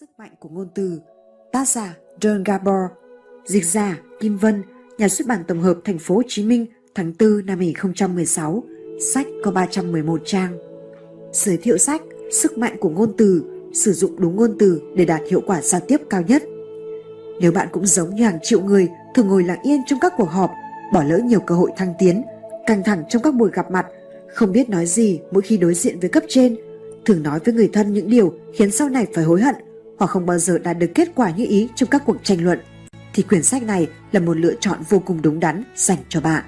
Sức mạnh của ngôn từ. Tác giả John Gabor. Dịch giả Kim Vân. Nhà xuất bản tổng hợp Thành phố Hồ Chí Minh, tháng 4 năm 2016 Sách có 311 trang. Giới thiệu sách, Sức mạnh của ngôn từ, Sử dụng đúng ngôn từ để đạt hiệu quả giao tiếp cao nhất. Nếu bạn cũng giống như hàng triệu người thường ngồi lặng yên trong các cuộc họp, bỏ lỡ nhiều cơ hội thăng tiến, căng thẳng trong các buổi gặp mặt, không biết nói gì mỗi khi đối diện với cấp trên, thường nói với người thân những điều khiến sau này phải hối hận hoặc không bao giờ đạt được kết quả như ý trong các cuộc tranh luận thì quyển sách này là một lựa chọn vô cùng đúng đắn dành cho bạn.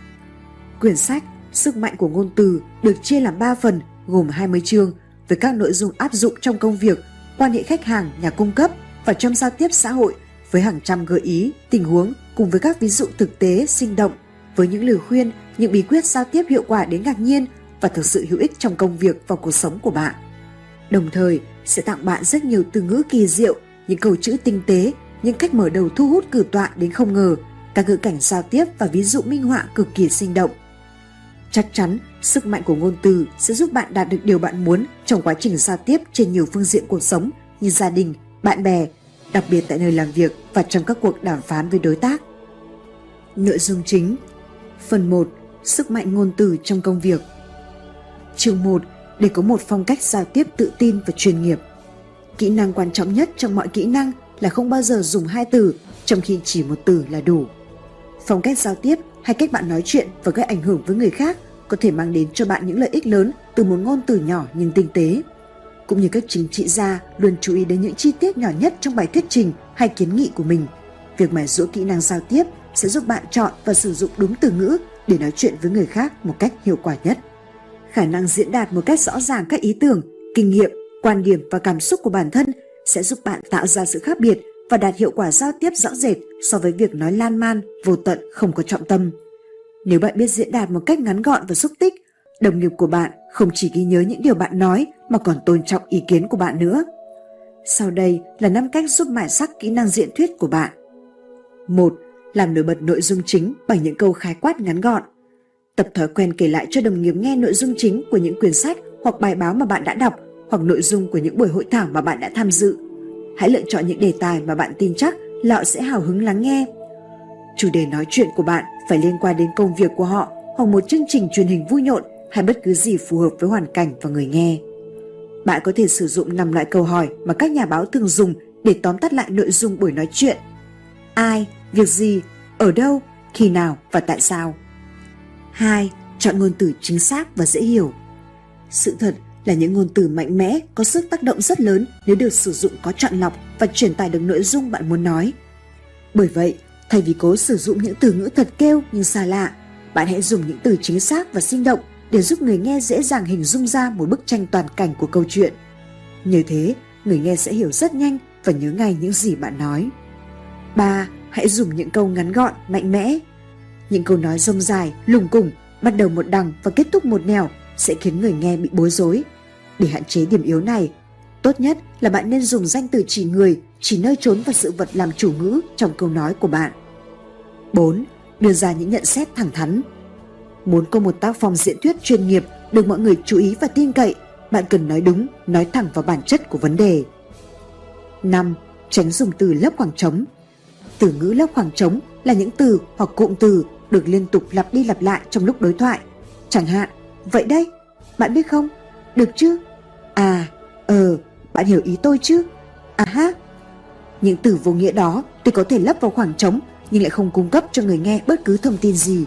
Quyển sách Sức mạnh của ngôn từ được chia làm 3 phần gồm 20 chương với các nội dung áp dụng trong công việc, quan hệ khách hàng, nhà cung cấp và trong giao tiếp xã hội với hàng trăm gợi ý, tình huống cùng với các ví dụ thực tế sinh động với những lời khuyên, những bí quyết giao tiếp hiệu quả đến ngạc nhiên và thực sự hữu ích trong công việc và cuộc sống của bạn. Đồng thời sẽ tặng bạn rất nhiều từ ngữ kỳ diệu, những câu chữ tinh tế, những cách mở đầu thu hút cử tọa đến không ngờ, các ngữ cảnh giao tiếp và ví dụ minh họa cực kỳ sinh động. Chắc chắn, sức mạnh của ngôn từ sẽ giúp bạn đạt được điều bạn muốn trong quá trình giao tiếp trên nhiều phương diện cuộc sống như gia đình, bạn bè, đặc biệt tại nơi làm việc và trong các cuộc đàm phán với đối tác. Nội dung chính Phần 1. Sức mạnh ngôn từ trong công việc Chương 1. Để có một phong cách giao tiếp tự tin và chuyên nghiệp Kỹ năng quan trọng nhất trong mọi kỹ năng là không bao giờ dùng hai từ, trong khi chỉ một từ là đủ. Phong cách giao tiếp hay cách bạn nói chuyện và gây ảnh hưởng với người khác có thể mang đến cho bạn những lợi ích lớn từ một ngôn từ nhỏ nhưng tinh tế. Cũng như các chính trị gia luôn chú ý đến những chi tiết nhỏ nhất trong bài thuyết trình hay kiến nghị của mình. Việc mài dũa kỹ năng giao tiếp sẽ giúp bạn chọn và sử dụng đúng từ ngữ để nói chuyện với người khác một cách hiệu quả nhất. Khả năng diễn đạt một cách rõ ràng các ý tưởng, kinh nghiệm, quan điểm và cảm xúc của bản thân sẽ giúp bạn tạo ra sự khác biệt và đạt hiệu quả giao tiếp rõ rệt so với việc nói lan man, vô tận, không có trọng tâm. Nếu bạn biết diễn đạt một cách ngắn gọn và xúc tích, đồng nghiệp của bạn không chỉ ghi nhớ những điều bạn nói mà còn tôn trọng ý kiến của bạn nữa. Sau đây là 5 cách giúp mài sắc kỹ năng diễn thuyết của bạn. 1 làm nổi bật nội dung chính bằng những câu khái quát ngắn gọn. Tập thói quen kể lại cho đồng nghiệp nghe nội dung chính của những quyển sách hoặc bài báo mà bạn đã đọc hoặc nội dung của những buổi hội thảo mà bạn đã tham dự. Hãy lựa chọn những đề tài mà bạn tin chắc là họ sẽ hào hứng lắng nghe. Chủ đề nói chuyện của bạn phải liên quan đến công việc của họ hoặc một chương trình truyền hình vui nhộn hay bất cứ gì phù hợp với hoàn cảnh và người nghe. Bạn có thể sử dụng năm loại câu hỏi mà các nhà báo thường dùng để tóm tắt lại nội dung buổi nói chuyện. Ai, việc gì, ở đâu, khi nào và tại sao. 2. Chọn ngôn từ chính xác và dễ hiểu. Sự thật là những ngôn từ mạnh mẽ có sức tác động rất lớn nếu được sử dụng có chọn lọc và truyền tải được nội dung bạn muốn nói. Bởi vậy, thay vì cố sử dụng những từ ngữ thật kêu nhưng xa lạ, bạn hãy dùng những từ chính xác và sinh động để giúp người nghe dễ dàng hình dung ra một bức tranh toàn cảnh của câu chuyện. Như thế, người nghe sẽ hiểu rất nhanh và nhớ ngay những gì bạn nói. 3 hãy dùng những câu ngắn gọn, mạnh mẽ. Những câu nói rông dài, lùng củng, bắt đầu một đằng và kết thúc một nẻo sẽ khiến người nghe bị bối rối. Để hạn chế điểm yếu này, tốt nhất là bạn nên dùng danh từ chỉ người, chỉ nơi trốn và sự vật làm chủ ngữ trong câu nói của bạn. 4. Đưa ra những nhận xét thẳng thắn. Muốn có một tác phong diễn thuyết chuyên nghiệp được mọi người chú ý và tin cậy, bạn cần nói đúng, nói thẳng vào bản chất của vấn đề. 5. Tránh dùng từ lấp khoảng trống từ ngữ lấp khoảng trống là những từ hoặc cụm từ được liên tục lặp đi lặp lại trong lúc đối thoại. Chẳng hạn, vậy đây, bạn biết không? Được chứ? À, ờ, bạn hiểu ý tôi chứ? À ha. Những từ vô nghĩa đó tôi có thể lấp vào khoảng trống nhưng lại không cung cấp cho người nghe bất cứ thông tin gì.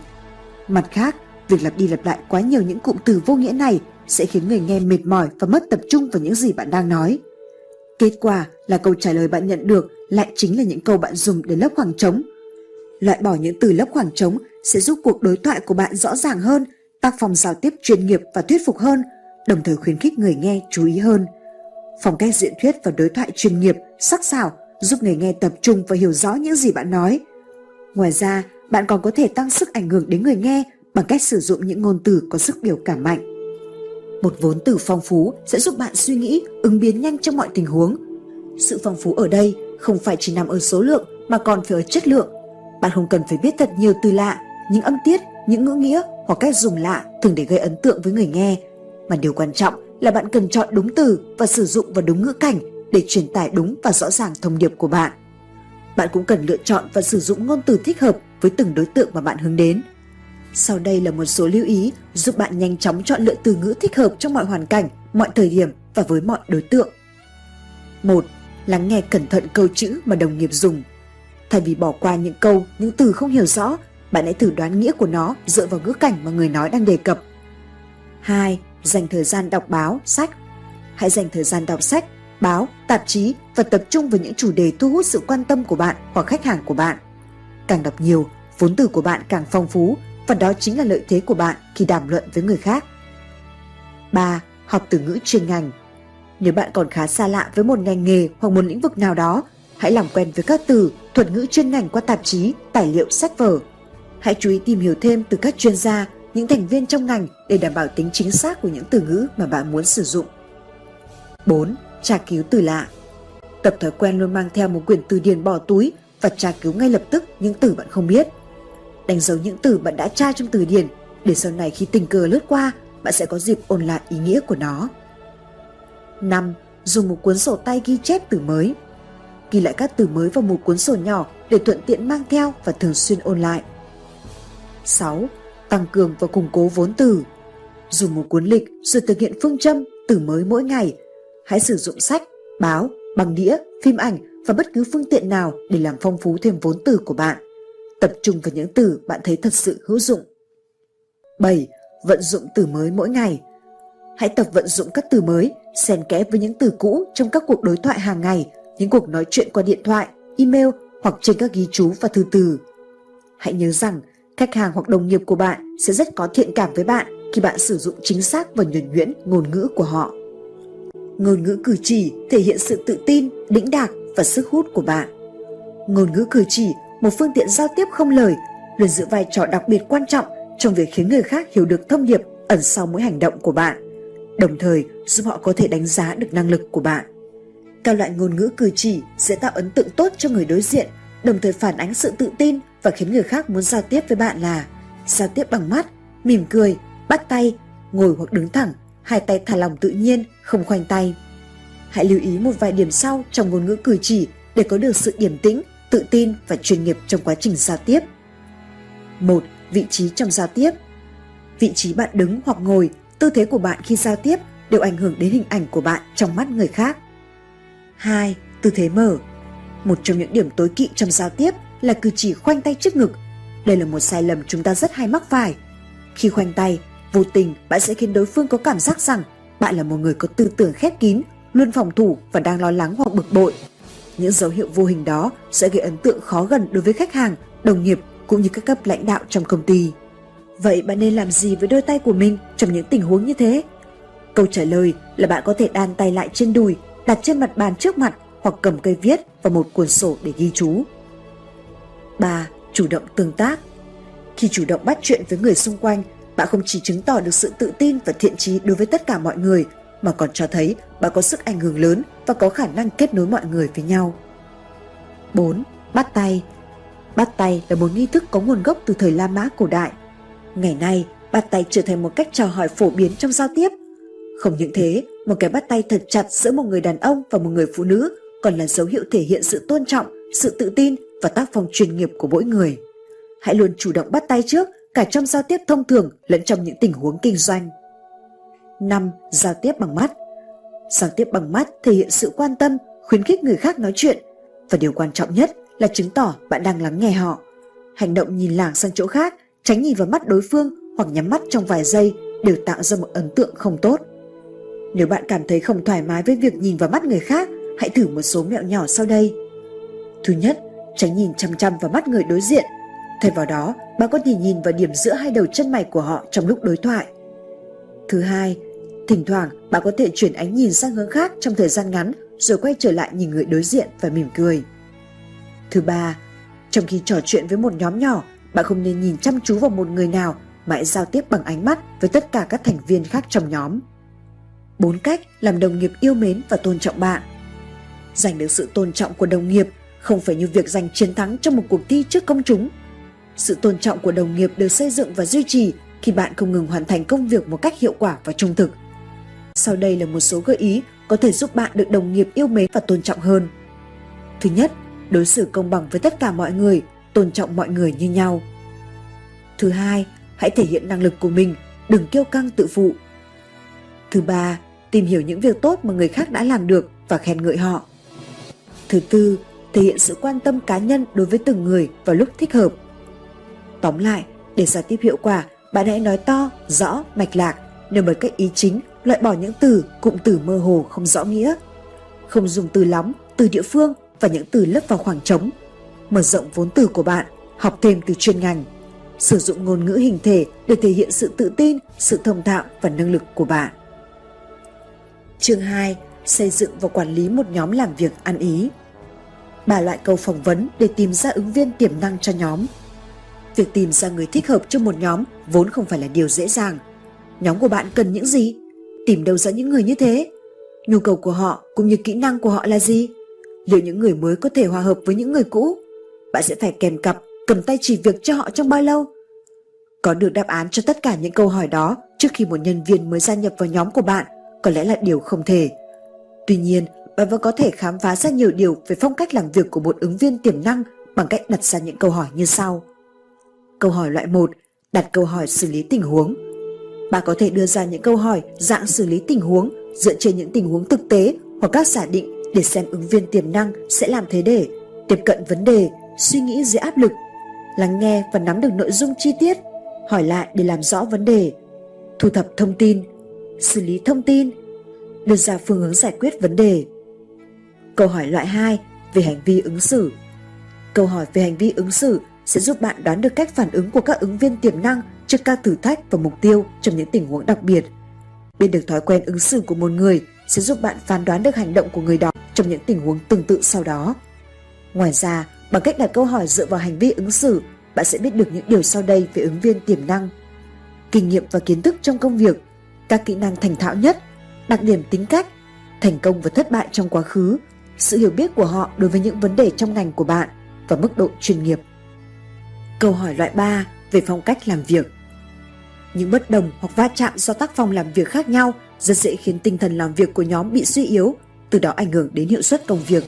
Mặt khác, việc lặp đi lặp lại quá nhiều những cụm từ vô nghĩa này sẽ khiến người nghe mệt mỏi và mất tập trung vào những gì bạn đang nói. Kết quả là câu trả lời bạn nhận được lại chính là những câu bạn dùng để lấp khoảng trống. Loại bỏ những từ lấp khoảng trống sẽ giúp cuộc đối thoại của bạn rõ ràng hơn, tác phòng giao tiếp chuyên nghiệp và thuyết phục hơn, đồng thời khuyến khích người nghe chú ý hơn. Phong cách diễn thuyết và đối thoại chuyên nghiệp, sắc sảo giúp người nghe tập trung và hiểu rõ những gì bạn nói. Ngoài ra, bạn còn có thể tăng sức ảnh hưởng đến người nghe bằng cách sử dụng những ngôn từ có sức biểu cảm mạnh. Một vốn từ phong phú sẽ giúp bạn suy nghĩ, ứng biến nhanh trong mọi tình huống. Sự phong phú ở đây không phải chỉ nằm ở số lượng mà còn phải ở chất lượng. Bạn không cần phải biết thật nhiều từ lạ, những âm tiết, những ngữ nghĩa hoặc cách dùng lạ thường để gây ấn tượng với người nghe. Mà điều quan trọng là bạn cần chọn đúng từ và sử dụng vào đúng ngữ cảnh để truyền tải đúng và rõ ràng thông điệp của bạn. Bạn cũng cần lựa chọn và sử dụng ngôn từ thích hợp với từng đối tượng mà bạn hướng đến. Sau đây là một số lưu ý giúp bạn nhanh chóng chọn lựa từ ngữ thích hợp trong mọi hoàn cảnh, mọi thời điểm và với mọi đối tượng. 1. Lắng nghe cẩn thận câu chữ mà đồng nghiệp dùng. Thay vì bỏ qua những câu, những từ không hiểu rõ, bạn hãy thử đoán nghĩa của nó dựa vào ngữ cảnh mà người nói đang đề cập. 2. Dành thời gian đọc báo, sách. Hãy dành thời gian đọc sách, báo, tạp chí và tập trung vào những chủ đề thu hút sự quan tâm của bạn hoặc khách hàng của bạn. Càng đọc nhiều, vốn từ của bạn càng phong phú và đó chính là lợi thế của bạn khi đàm luận với người khác. 3. Học từ ngữ chuyên ngành. Nếu bạn còn khá xa lạ với một ngành nghề hoặc một lĩnh vực nào đó, hãy làm quen với các từ, thuật ngữ chuyên ngành qua tạp chí, tài liệu, sách vở. Hãy chú ý tìm hiểu thêm từ các chuyên gia, những thành viên trong ngành để đảm bảo tính chính xác của những từ ngữ mà bạn muốn sử dụng. 4. Tra cứu từ lạ Tập thói quen luôn mang theo một quyển từ điển bỏ túi và tra cứu ngay lập tức những từ bạn không biết. Đánh dấu những từ bạn đã tra trong từ điển để sau này khi tình cờ lướt qua, bạn sẽ có dịp ôn lại ý nghĩa của nó. 5. Dùng một cuốn sổ tay ghi chép từ mới. Ghi lại các từ mới vào một cuốn sổ nhỏ để thuận tiện mang theo và thường xuyên ôn lại. 6. Tăng cường và củng cố vốn từ. Dùng một cuốn lịch rồi thực hiện phương châm từ mới mỗi ngày. Hãy sử dụng sách, báo, bằng đĩa, phim ảnh và bất cứ phương tiện nào để làm phong phú thêm vốn từ của bạn. Tập trung vào những từ bạn thấy thật sự hữu dụng. 7. Vận dụng từ mới mỗi ngày. Hãy tập vận dụng các từ mới, xen kẽ với những từ cũ trong các cuộc đối thoại hàng ngày, những cuộc nói chuyện qua điện thoại, email hoặc trên các ghi chú và thư từ. Hãy nhớ rằng, khách hàng hoặc đồng nghiệp của bạn sẽ rất có thiện cảm với bạn khi bạn sử dụng chính xác và nhuần nhuyễn ngôn ngữ của họ. Ngôn ngữ cử chỉ thể hiện sự tự tin, đĩnh đạc và sức hút của bạn. Ngôn ngữ cử chỉ, một phương tiện giao tiếp không lời, luôn giữ vai trò đặc biệt quan trọng trong việc khiến người khác hiểu được thông điệp ẩn sau mỗi hành động của bạn, đồng thời giúp họ có thể đánh giá được năng lực của bạn. Các loại ngôn ngữ cử chỉ sẽ tạo ấn tượng tốt cho người đối diện, đồng thời phản ánh sự tự tin và khiến người khác muốn giao tiếp với bạn là giao tiếp bằng mắt, mỉm cười, bắt tay, ngồi hoặc đứng thẳng, hai tay thả lỏng tự nhiên, không khoanh tay. Hãy lưu ý một vài điểm sau trong ngôn ngữ cử chỉ để có được sự điềm tĩnh, tự tin và chuyên nghiệp trong quá trình giao tiếp. 1. Vị trí trong giao tiếp Vị trí bạn đứng hoặc ngồi, tư thế của bạn khi giao tiếp đều ảnh hưởng đến hình ảnh của bạn trong mắt người khác. 2. Tư thế mở Một trong những điểm tối kỵ trong giao tiếp là cử chỉ khoanh tay trước ngực. Đây là một sai lầm chúng ta rất hay mắc phải. Khi khoanh tay, vô tình bạn sẽ khiến đối phương có cảm giác rằng bạn là một người có tư tưởng khép kín, luôn phòng thủ và đang lo lắng hoặc bực bội. Những dấu hiệu vô hình đó sẽ gây ấn tượng khó gần đối với khách hàng, đồng nghiệp cũng như các cấp lãnh đạo trong công ty. Vậy bạn nên làm gì với đôi tay của mình trong những tình huống như thế? Câu trả lời là bạn có thể đan tay lại trên đùi, đặt trên mặt bàn trước mặt hoặc cầm cây viết và một cuốn sổ để ghi chú. 3. Chủ động tương tác Khi chủ động bắt chuyện với người xung quanh, bạn không chỉ chứng tỏ được sự tự tin và thiện trí đối với tất cả mọi người, mà còn cho thấy bạn có sức ảnh hưởng lớn và có khả năng kết nối mọi người với nhau. 4. Bắt tay Bắt tay là một nghi thức có nguồn gốc từ thời La Mã cổ đại. Ngày nay, bắt tay trở thành một cách chào hỏi phổ biến trong giao tiếp. Không những thế, một cái bắt tay thật chặt giữa một người đàn ông và một người phụ nữ còn là dấu hiệu thể hiện sự tôn trọng, sự tự tin và tác phong chuyên nghiệp của mỗi người. Hãy luôn chủ động bắt tay trước cả trong giao tiếp thông thường lẫn trong những tình huống kinh doanh. 5. Giao tiếp bằng mắt Giao tiếp bằng mắt thể hiện sự quan tâm, khuyến khích người khác nói chuyện và điều quan trọng nhất là chứng tỏ bạn đang lắng nghe họ. Hành động nhìn lảng sang chỗ khác, tránh nhìn vào mắt đối phương hoặc nhắm mắt trong vài giây đều tạo ra một ấn tượng không tốt. Nếu bạn cảm thấy không thoải mái với việc nhìn vào mắt người khác, hãy thử một số mẹo nhỏ sau đây. Thứ nhất, tránh nhìn chăm chăm vào mắt người đối diện. Thay vào đó, bạn có thể nhìn vào điểm giữa hai đầu chân mày của họ trong lúc đối thoại. Thứ hai, thỉnh thoảng bạn có thể chuyển ánh nhìn sang hướng khác trong thời gian ngắn rồi quay trở lại nhìn người đối diện và mỉm cười. Thứ ba, trong khi trò chuyện với một nhóm nhỏ, bạn không nên nhìn chăm chú vào một người nào mà hãy giao tiếp bằng ánh mắt với tất cả các thành viên khác trong nhóm. Bốn cách làm đồng nghiệp yêu mến và tôn trọng bạn. Giành được sự tôn trọng của đồng nghiệp không phải như việc giành chiến thắng trong một cuộc thi trước công chúng. Sự tôn trọng của đồng nghiệp được xây dựng và duy trì khi bạn không ngừng hoàn thành công việc một cách hiệu quả và trung thực. Sau đây là một số gợi ý có thể giúp bạn được đồng nghiệp yêu mến và tôn trọng hơn. Thứ nhất, đối xử công bằng với tất cả mọi người, tôn trọng mọi người như nhau. Thứ hai, hãy thể hiện năng lực của mình, đừng kiêu căng tự phụ. Thứ ba, tìm hiểu những việc tốt mà người khác đã làm được và khen ngợi họ. Thứ tư, thể hiện sự quan tâm cá nhân đối với từng người vào lúc thích hợp. Tóm lại, để giao tiếp hiệu quả, bạn hãy nói to, rõ, mạch lạc, nêu bật các ý chính, loại bỏ những từ, cụm từ mơ hồ không rõ nghĩa. Không dùng từ lóng từ địa phương và những từ lấp vào khoảng trống. Mở rộng vốn từ của bạn, học thêm từ chuyên ngành. Sử dụng ngôn ngữ hình thể để thể hiện sự tự tin, sự thông thạo và năng lực của bạn. Chương 2. Xây dựng và quản lý một nhóm làm việc ăn ý. Ba loại câu phỏng vấn để tìm ra ứng viên tiềm năng cho nhóm. Việc tìm ra người thích hợp cho một nhóm vốn không phải là điều dễ dàng. Nhóm của bạn cần những gì? Tìm đâu ra những người như thế? Nhu cầu của họ cũng như kỹ năng của họ là gì? Liệu những người mới có thể hòa hợp với những người cũ? Bạn sẽ phải kèm cặp, cầm tay chỉ việc cho họ trong bao lâu? Có được đáp án cho tất cả những câu hỏi đó trước khi một nhân viên mới gia nhập vào nhóm của bạn có lẽ là điều không thể. Tuy nhiên, bạn vẫn có thể khám phá ra nhiều điều về phong cách làm việc của một ứng viên tiềm năng bằng cách đặt ra những câu hỏi như sau. Câu hỏi loại 1, đặt câu hỏi xử lý tình huống. Bạn có thể đưa ra những câu hỏi dạng xử lý tình huống dựa trên những tình huống thực tế hoặc các giả định để xem ứng viên tiềm năng sẽ làm thế để tiếp cận vấn đề, suy nghĩ dưới áp lực, lắng nghe và nắm được nội dung chi tiết, hỏi lại để làm rõ vấn đề, thu thập thông tin, xử lý thông tin, đưa ra phương hướng giải quyết vấn đề. Câu hỏi loại 2 về hành vi ứng xử. Câu hỏi về hành vi ứng xử sẽ giúp bạn đoán được cách phản ứng của các ứng viên tiềm năng trước các thử thách và mục tiêu trong những tình huống đặc biệt. Biết được thói quen ứng xử của một người sẽ giúp bạn phán đoán được hành động của người đó trong những tình huống tương tự sau đó. Ngoài ra, bằng cách đặt câu hỏi dựa vào hành vi ứng xử, bạn sẽ biết được những điều sau đây về ứng viên tiềm năng. Kinh nghiệm và kiến thức trong công việc, các kỹ năng thành thạo nhất, đặc điểm tính cách, thành công và thất bại trong quá khứ, sự hiểu biết của họ đối với những vấn đề trong ngành của bạn và mức độ chuyên nghiệp. Câu hỏi loại 3 về phong cách làm việc. Những bất đồng hoặc va chạm do tác phong làm việc khác nhau rất dễ khiến tinh thần làm việc của nhóm bị suy yếu, từ đó ảnh hưởng đến hiệu suất công việc.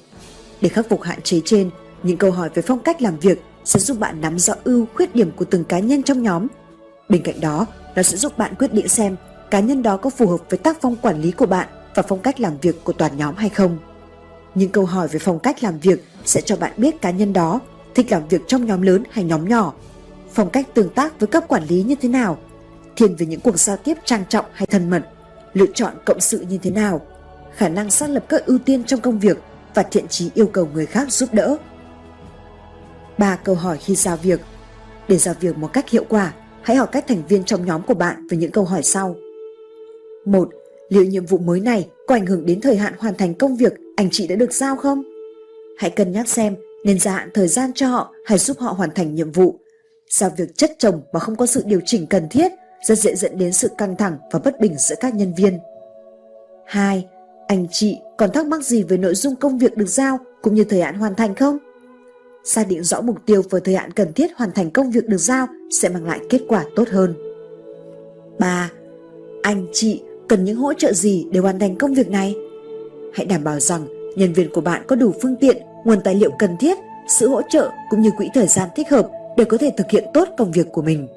Để khắc phục hạn chế trên, những câu hỏi về phong cách làm việc sẽ giúp bạn nắm rõ ưu khuyết điểm của từng cá nhân trong nhóm. Bên cạnh đó, nó sẽ giúp bạn quyết định xem cá nhân đó có phù hợp với tác phong quản lý của bạn và phong cách làm việc của toàn nhóm hay không. Những câu hỏi về phong cách làm việc sẽ cho bạn biết cá nhân đó thích làm việc trong nhóm lớn hay nhóm nhỏ, phong cách tương tác với cấp quản lý như thế nào, thiên về những cuộc giao tiếp trang trọng hay thân mật, lựa chọn cộng sự như thế nào, khả năng xác lập các ưu tiên trong công việc và thiện trí yêu cầu người khác giúp đỡ. Ba câu hỏi khi giao việc. Để giao việc một cách hiệu quả, hãy hỏi các thành viên trong nhóm của bạn về những câu hỏi sau. 1. Liệu nhiệm vụ mới này có ảnh hưởng đến thời hạn hoàn thành công việc anh chị đã được giao không? Hãy cân nhắc xem nên gia hạn thời gian cho họ hay giúp họ hoàn thành nhiệm vụ. Giao việc chất chồng mà không có sự điều chỉnh cần thiết rất dễ dẫn đến sự căng thẳng và bất bình giữa các nhân viên. 2. Anh chị còn thắc mắc gì về nội dung công việc được giao cũng như thời hạn hoàn thành không? Xác định rõ mục tiêu và thời hạn cần thiết hoàn thành công việc được giao sẽ mang lại kết quả tốt hơn. 3. Anh chị cần những hỗ trợ gì để hoàn thành công việc này? Hãy đảm bảo rằng nhân viên của bạn có đủ phương tiện, nguồn tài liệu cần thiết, sự hỗ trợ cũng như quỹ thời gian thích hợp để có thể thực hiện tốt công việc của mình.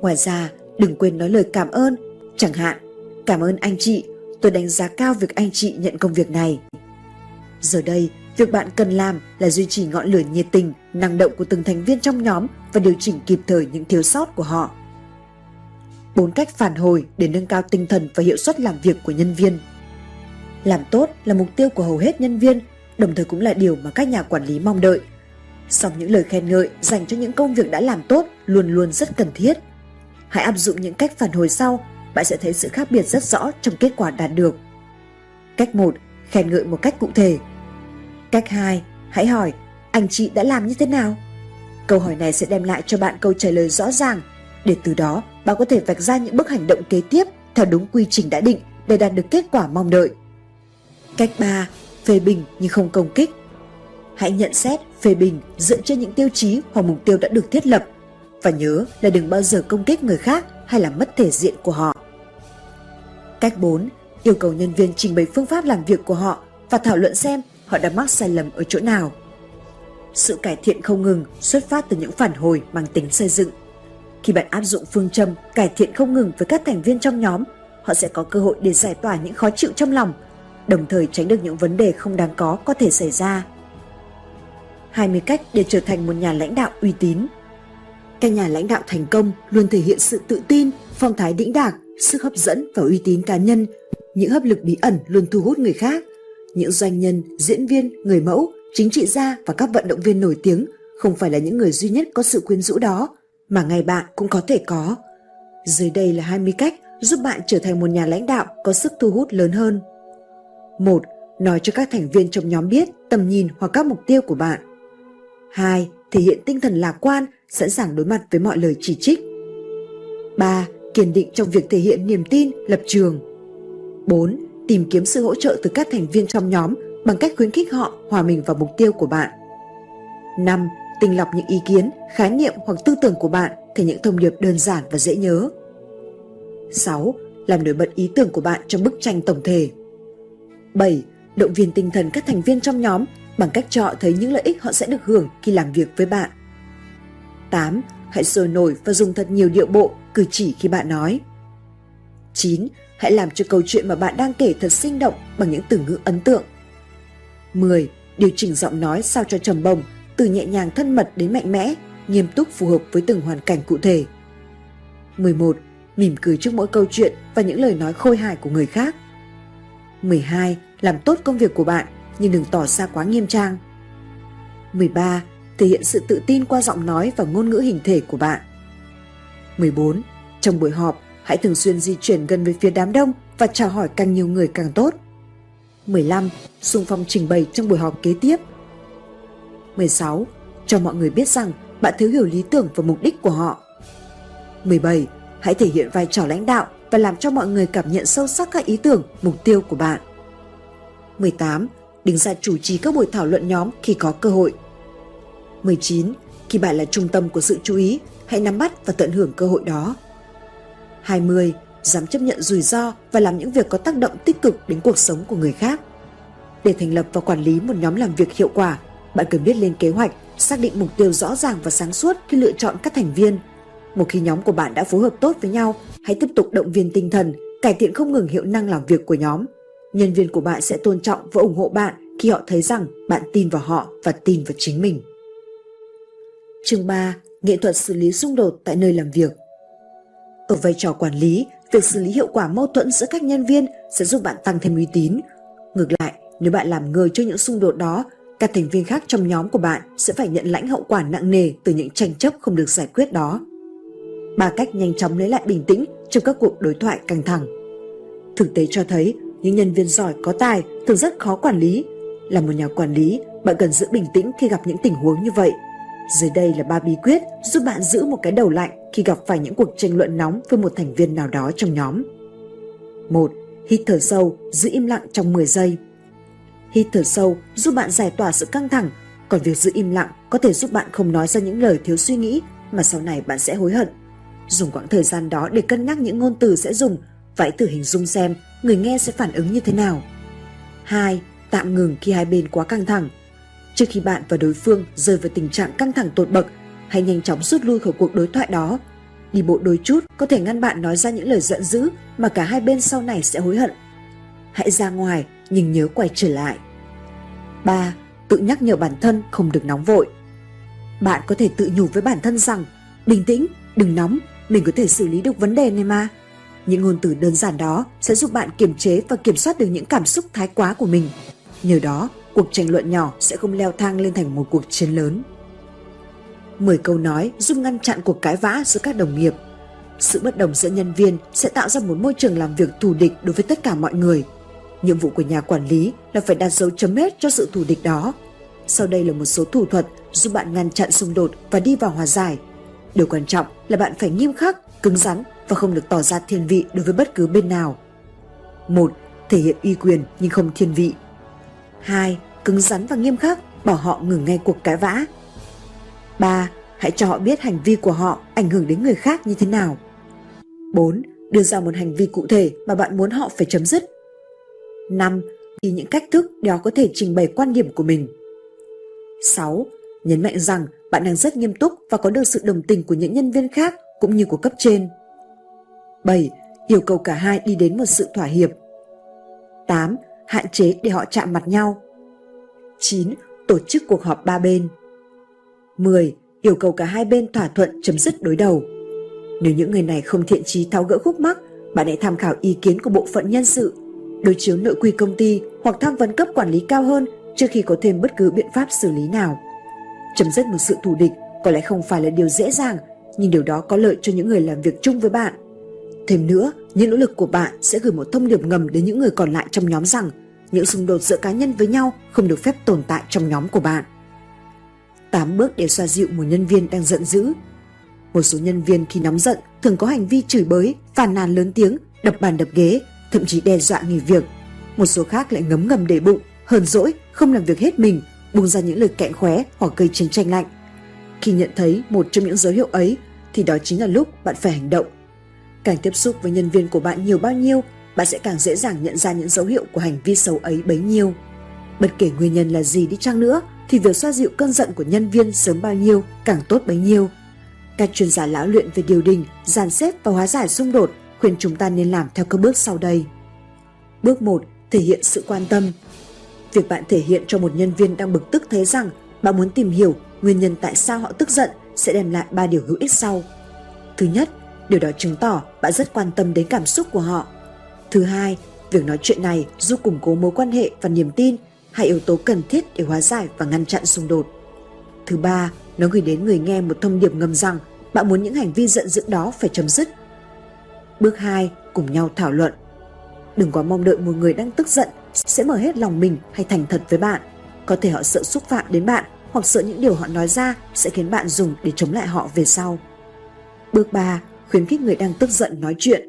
Ngoài ra, đừng quên nói lời cảm ơn, chẳng hạn, cảm ơn anh chị, tôi đánh giá cao việc anh chị nhận công việc này. Giờ đây, việc bạn cần làm là duy trì ngọn lửa nhiệt tình, năng động của từng thành viên trong nhóm và điều chỉnh kịp thời những thiếu sót của họ. Bốn cách phản hồi để nâng cao tinh thần và hiệu suất làm việc của nhân viên. Làm tốt là mục tiêu của hầu hết nhân viên, đồng thời cũng là điều mà các nhà quản lý mong đợi. Song những lời khen ngợi dành cho những công việc đã làm tốt luôn luôn rất cần thiết. Hãy áp dụng những cách phản hồi sau, bạn sẽ thấy sự khác biệt rất rõ trong kết quả đạt được. Cách 1. Khen ngợi một cách cụ thể. Cách 2. Hãy hỏi, anh chị đã làm như thế nào? Câu hỏi này sẽ đem lại cho bạn câu trả lời rõ ràng, để từ đó bạn có thể vạch ra những bước hành động kế tiếp theo đúng quy trình đã định để đạt được kết quả mong đợi. Cách 3. Phê bình nhưng không công kích. Hãy nhận xét, phê bình dựa trên những tiêu chí hoặc mục tiêu đã được thiết lập và nhớ là đừng bao giờ công kích người khác hay làm mất thể diện của họ. Cách 4. yêu cầu nhân viên trình bày phương pháp làm việc của họ và thảo luận xem họ đã mắc sai lầm ở chỗ nào. Sự cải thiện không ngừng xuất phát từ những phản hồi mang tính xây dựng. Khi bạn áp dụng phương châm cải thiện không ngừng với các thành viên trong nhóm, họ sẽ có cơ hội để giải tỏa những khó chịu trong lòng, đồng thời tránh được những vấn đề không đáng có có thể xảy ra. 20 cách để trở thành một nhà lãnh đạo uy tín. Các nhà lãnh đạo thành công luôn thể hiện sự tự tin, phong thái đĩnh đạc, sức hấp dẫn và uy tín cá nhân. Những hấp lực bí ẩn luôn thu hút người khác. Những doanh nhân, diễn viên, người mẫu, chính trị gia và các vận động viên nổi tiếng không phải là những người duy nhất có sự quyến rũ đó, mà ngay bạn cũng có thể có. Dưới đây là 20 cách giúp bạn trở thành một nhà lãnh đạo có sức thu hút lớn hơn. 1. Nói cho các thành viên trong nhóm biết tầm nhìn hoặc các mục tiêu của bạn. 2. Thể hiện tinh thần lạc quan, sẵn sàng đối mặt với mọi lời chỉ trích. 3. Kiên định trong việc thể hiện niềm tin, lập trường. 4. Tìm kiếm sự hỗ trợ từ các thành viên trong nhóm bằng cách khuyến khích họ hòa mình vào mục tiêu của bạn. 5. Tinh lọc những ý kiến, khái niệm hoặc tư tưởng của bạn thành những thông điệp đơn giản và dễ nhớ. 6. Làm nổi bật ý tưởng của bạn trong bức tranh tổng thể. 7. Động viên tinh thần các thành viên trong nhóm bằng cách cho họ thấy những lợi ích họ sẽ được hưởng khi làm việc với bạn. 8. Hãy sôi nổi và dùng thật nhiều điệu bộ, cử chỉ khi bạn nói. 9. Hãy làm cho câu chuyện mà bạn đang kể thật sinh động bằng những từ ngữ ấn tượng. 10. Điều chỉnh giọng nói sao cho trầm bồng, từ nhẹ nhàng thân mật đến mạnh mẽ, nghiêm túc phù hợp với từng hoàn cảnh cụ thể. 11. Mỉm cười trước mỗi câu chuyện và những lời nói khôi hài của người khác. 12. Làm tốt công việc của bạn nhưng đừng tỏ ra quá nghiêm trang. 13. Thể hiện sự tự tin qua giọng nói và ngôn ngữ hình thể của bạn. 14. Trong buổi họp, hãy thường xuyên di chuyển gần về phía đám đông và chào hỏi càng nhiều người càng tốt. 15. Xung phong trình bày trong buổi họp kế tiếp. 16. Cho mọi người biết rằng bạn thiếu hiểu lý tưởng và mục đích của họ. 17. Hãy thể hiện vai trò lãnh đạo và làm cho mọi người cảm nhận sâu sắc các ý tưởng, mục tiêu của bạn. 18. Đứng ra chủ trì các buổi thảo luận nhóm khi có cơ hội. 19. Khi bạn là trung tâm của sự chú ý, hãy nắm bắt và tận hưởng cơ hội đó. 20 dám chấp nhận rủi ro và làm những việc có tác động tích cực đến cuộc sống của người khác. Để thành lập và quản lý một nhóm làm việc hiệu quả, bạn cần biết lên kế hoạch, xác định mục tiêu rõ ràng và sáng suốt khi lựa chọn các thành viên. Một khi nhóm của bạn đã phối hợp tốt với nhau, hãy tiếp tục động viên tinh thần, cải thiện không ngừng hiệu năng làm việc của nhóm. Nhân viên của bạn sẽ tôn trọng và ủng hộ bạn khi họ thấy rằng bạn tin vào họ và tin vào chính mình. Chương 3. Nghệ thuật xử lý xung đột tại nơi làm việc Ở vai trò quản lý, việc xử lý hiệu quả mâu thuẫn giữa các nhân viên sẽ giúp bạn tăng thêm uy tín. Ngược lại, nếu bạn làm ngơ cho những xung đột đó, các thành viên khác trong nhóm của bạn sẽ phải nhận lãnh hậu quả nặng nề từ những tranh chấp không được giải quyết đó. Ba cách nhanh chóng lấy lại bình tĩnh trong các cuộc đối thoại căng thẳng. Thực tế cho thấy, những nhân viên giỏi có tài thường rất khó quản lý. Là một nhà quản lý, bạn cần giữ bình tĩnh khi gặp những tình huống như vậy. Dưới đây là ba bí quyết giúp bạn giữ một cái đầu lạnh khi gặp phải những cuộc tranh luận nóng với một thành viên nào đó trong nhóm. 1. Hít thở sâu, giữ im lặng trong 10 giây. Hít thở sâu giúp bạn giải tỏa sự căng thẳng, còn việc giữ im lặng có thể giúp bạn không nói ra những lời thiếu suy nghĩ mà sau này bạn sẽ hối hận. Dùng quãng thời gian đó để cân nhắc những ngôn từ sẽ dùng và hãy thử hình dung xem người nghe sẽ phản ứng như thế nào. 2. Tạm ngừng khi hai bên quá căng thẳng. Trước khi bạn và đối phương rơi vào tình trạng căng thẳng tột bậc, hãy nhanh chóng rút lui khỏi cuộc đối thoại đó. Đi bộ đôi chút có thể ngăn bạn nói ra những lời giận dữ mà cả hai bên sau này sẽ hối hận. Hãy ra ngoài nhưng nhớ quay trở lại. 3. Tự nhắc nhở bản thân không được nóng vội. Bạn có thể tự nhủ với bản thân rằng bình tĩnh, đừng nóng, mình có thể xử lý được vấn đề này mà. Những ngôn từ đơn giản đó sẽ giúp bạn kiềm chế và kiểm soát được những cảm xúc thái quá của mình. Nhờ đó, cuộc tranh luận nhỏ sẽ không leo thang lên thành một cuộc chiến lớn. 10 câu nói giúp ngăn chặn cuộc cãi vã giữa các đồng nghiệp. Sự bất đồng giữa nhân viên sẽ tạo ra một môi trường làm việc thù địch đối với tất cả mọi người. Nhiệm vụ của nhà quản lý là phải đặt dấu chấm hết cho sự thù địch đó. Sau đây là một số thủ thuật giúp bạn ngăn chặn xung đột và đi vào hòa giải. Điều quan trọng là bạn phải nghiêm khắc, cứng rắn và không được tỏ ra thiên vị đối với bất cứ bên nào. 1. Thể hiện uy quyền nhưng không thiên vị. 2. Cứng rắn và nghiêm khắc, bảo họ ngừng ngay cuộc cãi vã. 3. Hãy cho họ biết hành vi của họ ảnh hưởng đến người khác như thế nào. 4. Đưa ra một hành vi cụ thể mà bạn muốn họ phải chấm dứt. 5. Thì những cách thức đó có thể trình bày quan điểm của mình. 6. Nhấn mạnh rằng bạn đang rất nghiêm túc và có được sự đồng tình của những nhân viên khác cũng như của cấp trên. 7. Yêu cầu cả hai đi đến một sự thỏa hiệp. 8. Hạn chế để họ chạm mặt nhau. 9. Tổ chức cuộc họp ba bên. 10. Yêu cầu cả hai bên thỏa thuận chấm dứt đối đầu. Nếu những người này không thiện chí tháo gỡ khúc mắc, bạn hãy tham khảo ý kiến của bộ phận nhân sự, đối chiếu nội quy công ty hoặc tham vấn cấp quản lý cao hơn trước khi có thêm bất cứ biện pháp xử lý nào. Chấm dứt một sự thù địch có lẽ không phải là điều dễ dàng, nhưng điều đó có lợi cho những người làm việc chung với bạn. Thêm nữa, những nỗ lực của bạn sẽ gửi một thông điệp ngầm đến những người còn lại trong nhóm rằng những xung đột giữa cá nhân với nhau không được phép tồn tại trong nhóm của bạn. 8 bước để xoa dịu một nhân viên đang giận dữ. Một số nhân viên khi nóng giận thường có hành vi chửi bới, phàn nàn lớn tiếng, đập bàn đập ghế, thậm chí đe dọa nghỉ việc. Một số khác lại ngấm ngầm để bụng, hờn dỗi, không làm việc hết mình, buông ra những lời cạnh khóe hoặc gây chiến tranh lạnh. Khi nhận thấy một trong những dấu hiệu ấy thì đó chính là lúc bạn phải hành động. Càng tiếp xúc với nhân viên của bạn nhiều bao nhiêu, bạn sẽ càng dễ dàng nhận ra những dấu hiệu của hành vi xấu ấy bấy nhiêu. Bất kể nguyên nhân là gì đi chăng nữa, thì việc xoa dịu cơn giận của nhân viên sớm bao nhiêu càng tốt bấy nhiêu. Các chuyên gia lão luyện về điều đình, dàn xếp và hóa giải xung đột khuyên chúng ta nên làm theo các bước sau đây. Bước 1. Thể hiện sự quan tâm. Việc bạn thể hiện cho một nhân viên đang bực tức thấy rằng bạn muốn tìm hiểu nguyên nhân tại sao họ tức giận sẽ đem lại ba điều hữu ích sau. Thứ nhất, điều đó chứng tỏ bạn rất quan tâm đến cảm xúc của họ. Thứ hai, việc nói chuyện này giúp củng cố mối quan hệ và niềm tin hai yếu tố cần thiết để hóa giải và ngăn chặn xung đột. Thứ ba, nó gửi đến người nghe một thông điệp ngầm rằng bạn muốn những hành vi giận dữ đó phải chấm dứt. Bước 2, cùng nhau thảo luận. Đừng quá mong đợi một người đang tức giận sẽ mở hết lòng mình hay thành thật với bạn. Có thể họ sợ xúc phạm đến bạn hoặc sợ những điều họ nói ra sẽ khiến bạn dùng để chống lại họ về sau. Bước 3, khuyến khích người đang tức giận nói chuyện.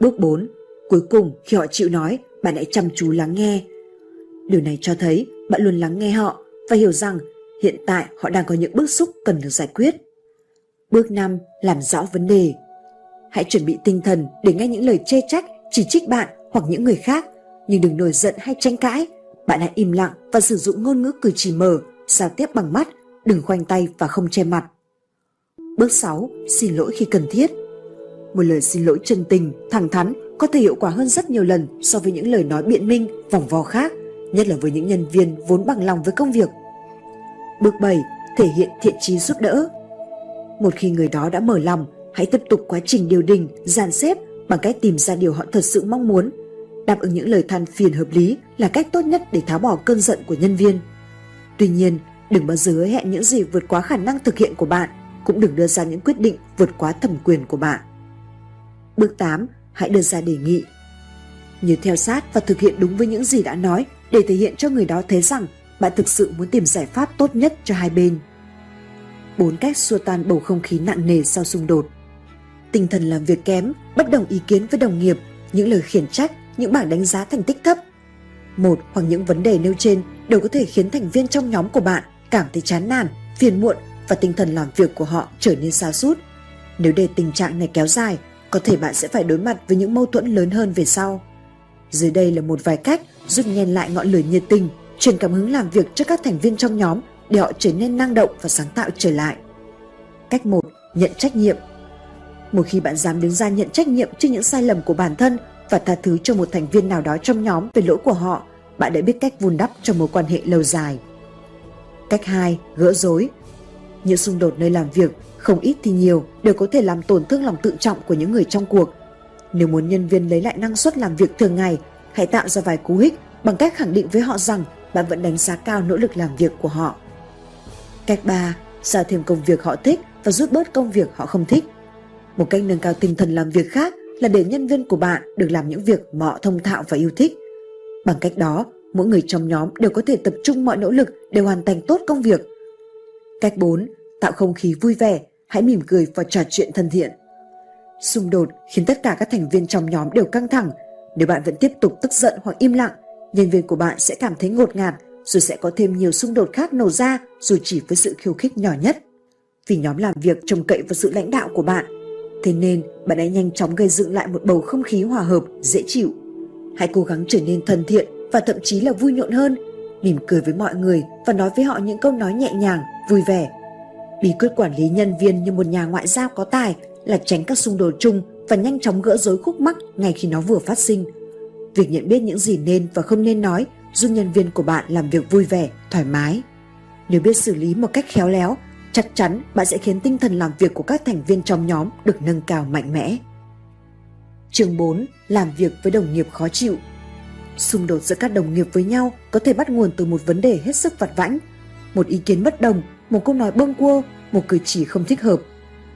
Bước 4, cuối cùng khi họ chịu nói, bạn hãy chăm chú lắng nghe Điều này cho thấy bạn luôn lắng nghe họ và hiểu rằng hiện tại họ đang có những bức xúc cần được giải quyết. Bước 5. Làm rõ vấn đề. Hãy chuẩn bị tinh thần để nghe những lời chê trách, chỉ trích bạn hoặc những người khác, nhưng đừng nổi giận hay tranh cãi. Bạn hãy im lặng và sử dụng ngôn ngữ cử chỉ mở, giao tiếp bằng mắt, đừng khoanh tay và không che mặt. Bước 6. Xin lỗi khi cần thiết. Một lời xin lỗi chân tình, thẳng thắn có thể hiệu quả hơn rất nhiều lần so với những lời nói biện minh, vòng vo khác nhất là với những nhân viên vốn bằng lòng với công việc. Bước 7. Thể hiện thiện trí giúp đỡ. Một khi người đó đã mở lòng, hãy tiếp tục quá trình điều đình, dàn xếp bằng cách tìm ra điều họ thật sự mong muốn. Đáp ứng những lời than phiền hợp lý là cách tốt nhất để tháo bỏ cơn giận của nhân viên. Tuy nhiên, đừng bao giờ hứa hẹn những gì vượt quá khả năng thực hiện của bạn, cũng đừng đưa ra những quyết định vượt quá thẩm quyền của bạn. Bước 8. Hãy đưa ra đề nghị. Nhớ theo sát và thực hiện đúng với những gì đã nói để thể hiện cho người đó thấy rằng bạn thực sự muốn tìm giải pháp tốt nhất cho hai bên. Bốn cách xua tan bầu không khí nặng nề sau xung đột. Tinh thần làm việc kém, bất đồng ý kiến với đồng nghiệp, những lời khiển trách, những bảng đánh giá thành tích thấp. Một hoặc những vấn đề nêu trên đều có thể khiến thành viên trong nhóm của bạn cảm thấy chán nản, phiền muộn và tinh thần làm việc của họ trở nên xa sút. Nếu để tình trạng này kéo dài, có thể bạn sẽ phải đối mặt với những mâu thuẫn lớn hơn về sau. Dưới đây là một vài cách giúp nhen lại ngọn lửa nhiệt tình, truyền cảm hứng làm việc cho các thành viên trong nhóm để họ trở nên năng động và sáng tạo trở lại. Cách 1. Nhận trách nhiệm một khi bạn dám đứng ra nhận trách nhiệm trước những sai lầm của bản thân và tha thứ cho một thành viên nào đó trong nhóm về lỗi của họ, bạn đã biết cách vun đắp cho mối quan hệ lâu dài. Cách 2. Gỡ rối Những xung đột nơi làm việc, không ít thì nhiều, đều có thể làm tổn thương lòng tự trọng của những người trong cuộc. Nếu muốn nhân viên lấy lại năng suất làm việc thường ngày Hãy tạo ra vài cú hích bằng cách khẳng định với họ rằng bạn vẫn đánh giá cao nỗ lực làm việc của họ. Cách 3. Giao thêm công việc họ thích và rút bớt công việc họ không thích. Một cách nâng cao tinh thần làm việc khác là để nhân viên của bạn được làm những việc mà họ thông thạo và yêu thích. Bằng cách đó, mỗi người trong nhóm đều có thể tập trung mọi nỗ lực để hoàn thành tốt công việc. Cách 4. Tạo không khí vui vẻ, hãy mỉm cười và trò chuyện thân thiện. Xung đột khiến tất cả các thành viên trong nhóm đều căng thẳng nếu bạn vẫn tiếp tục tức giận hoặc im lặng, nhân viên của bạn sẽ cảm thấy ngột ngạt rồi sẽ có thêm nhiều xung đột khác nổ ra dù chỉ với sự khiêu khích nhỏ nhất. Vì nhóm làm việc trông cậy vào sự lãnh đạo của bạn, thế nên bạn hãy nhanh chóng gây dựng lại một bầu không khí hòa hợp, dễ chịu. Hãy cố gắng trở nên thân thiện và thậm chí là vui nhộn hơn, mỉm cười với mọi người và nói với họ những câu nói nhẹ nhàng, vui vẻ. Bí quyết quản lý nhân viên như một nhà ngoại giao có tài là tránh các xung đột chung và nhanh chóng gỡ rối khúc mắc ngay khi nó vừa phát sinh. Việc nhận biết những gì nên và không nên nói giúp nhân viên của bạn làm việc vui vẻ, thoải mái. Nếu biết xử lý một cách khéo léo, chắc chắn bạn sẽ khiến tinh thần làm việc của các thành viên trong nhóm được nâng cao mạnh mẽ. Chương 4. Làm việc với đồng nghiệp khó chịu Xung đột giữa các đồng nghiệp với nhau có thể bắt nguồn từ một vấn đề hết sức vặt vãnh, một ý kiến bất đồng, một câu nói bâng quơ, một cử chỉ không thích hợp.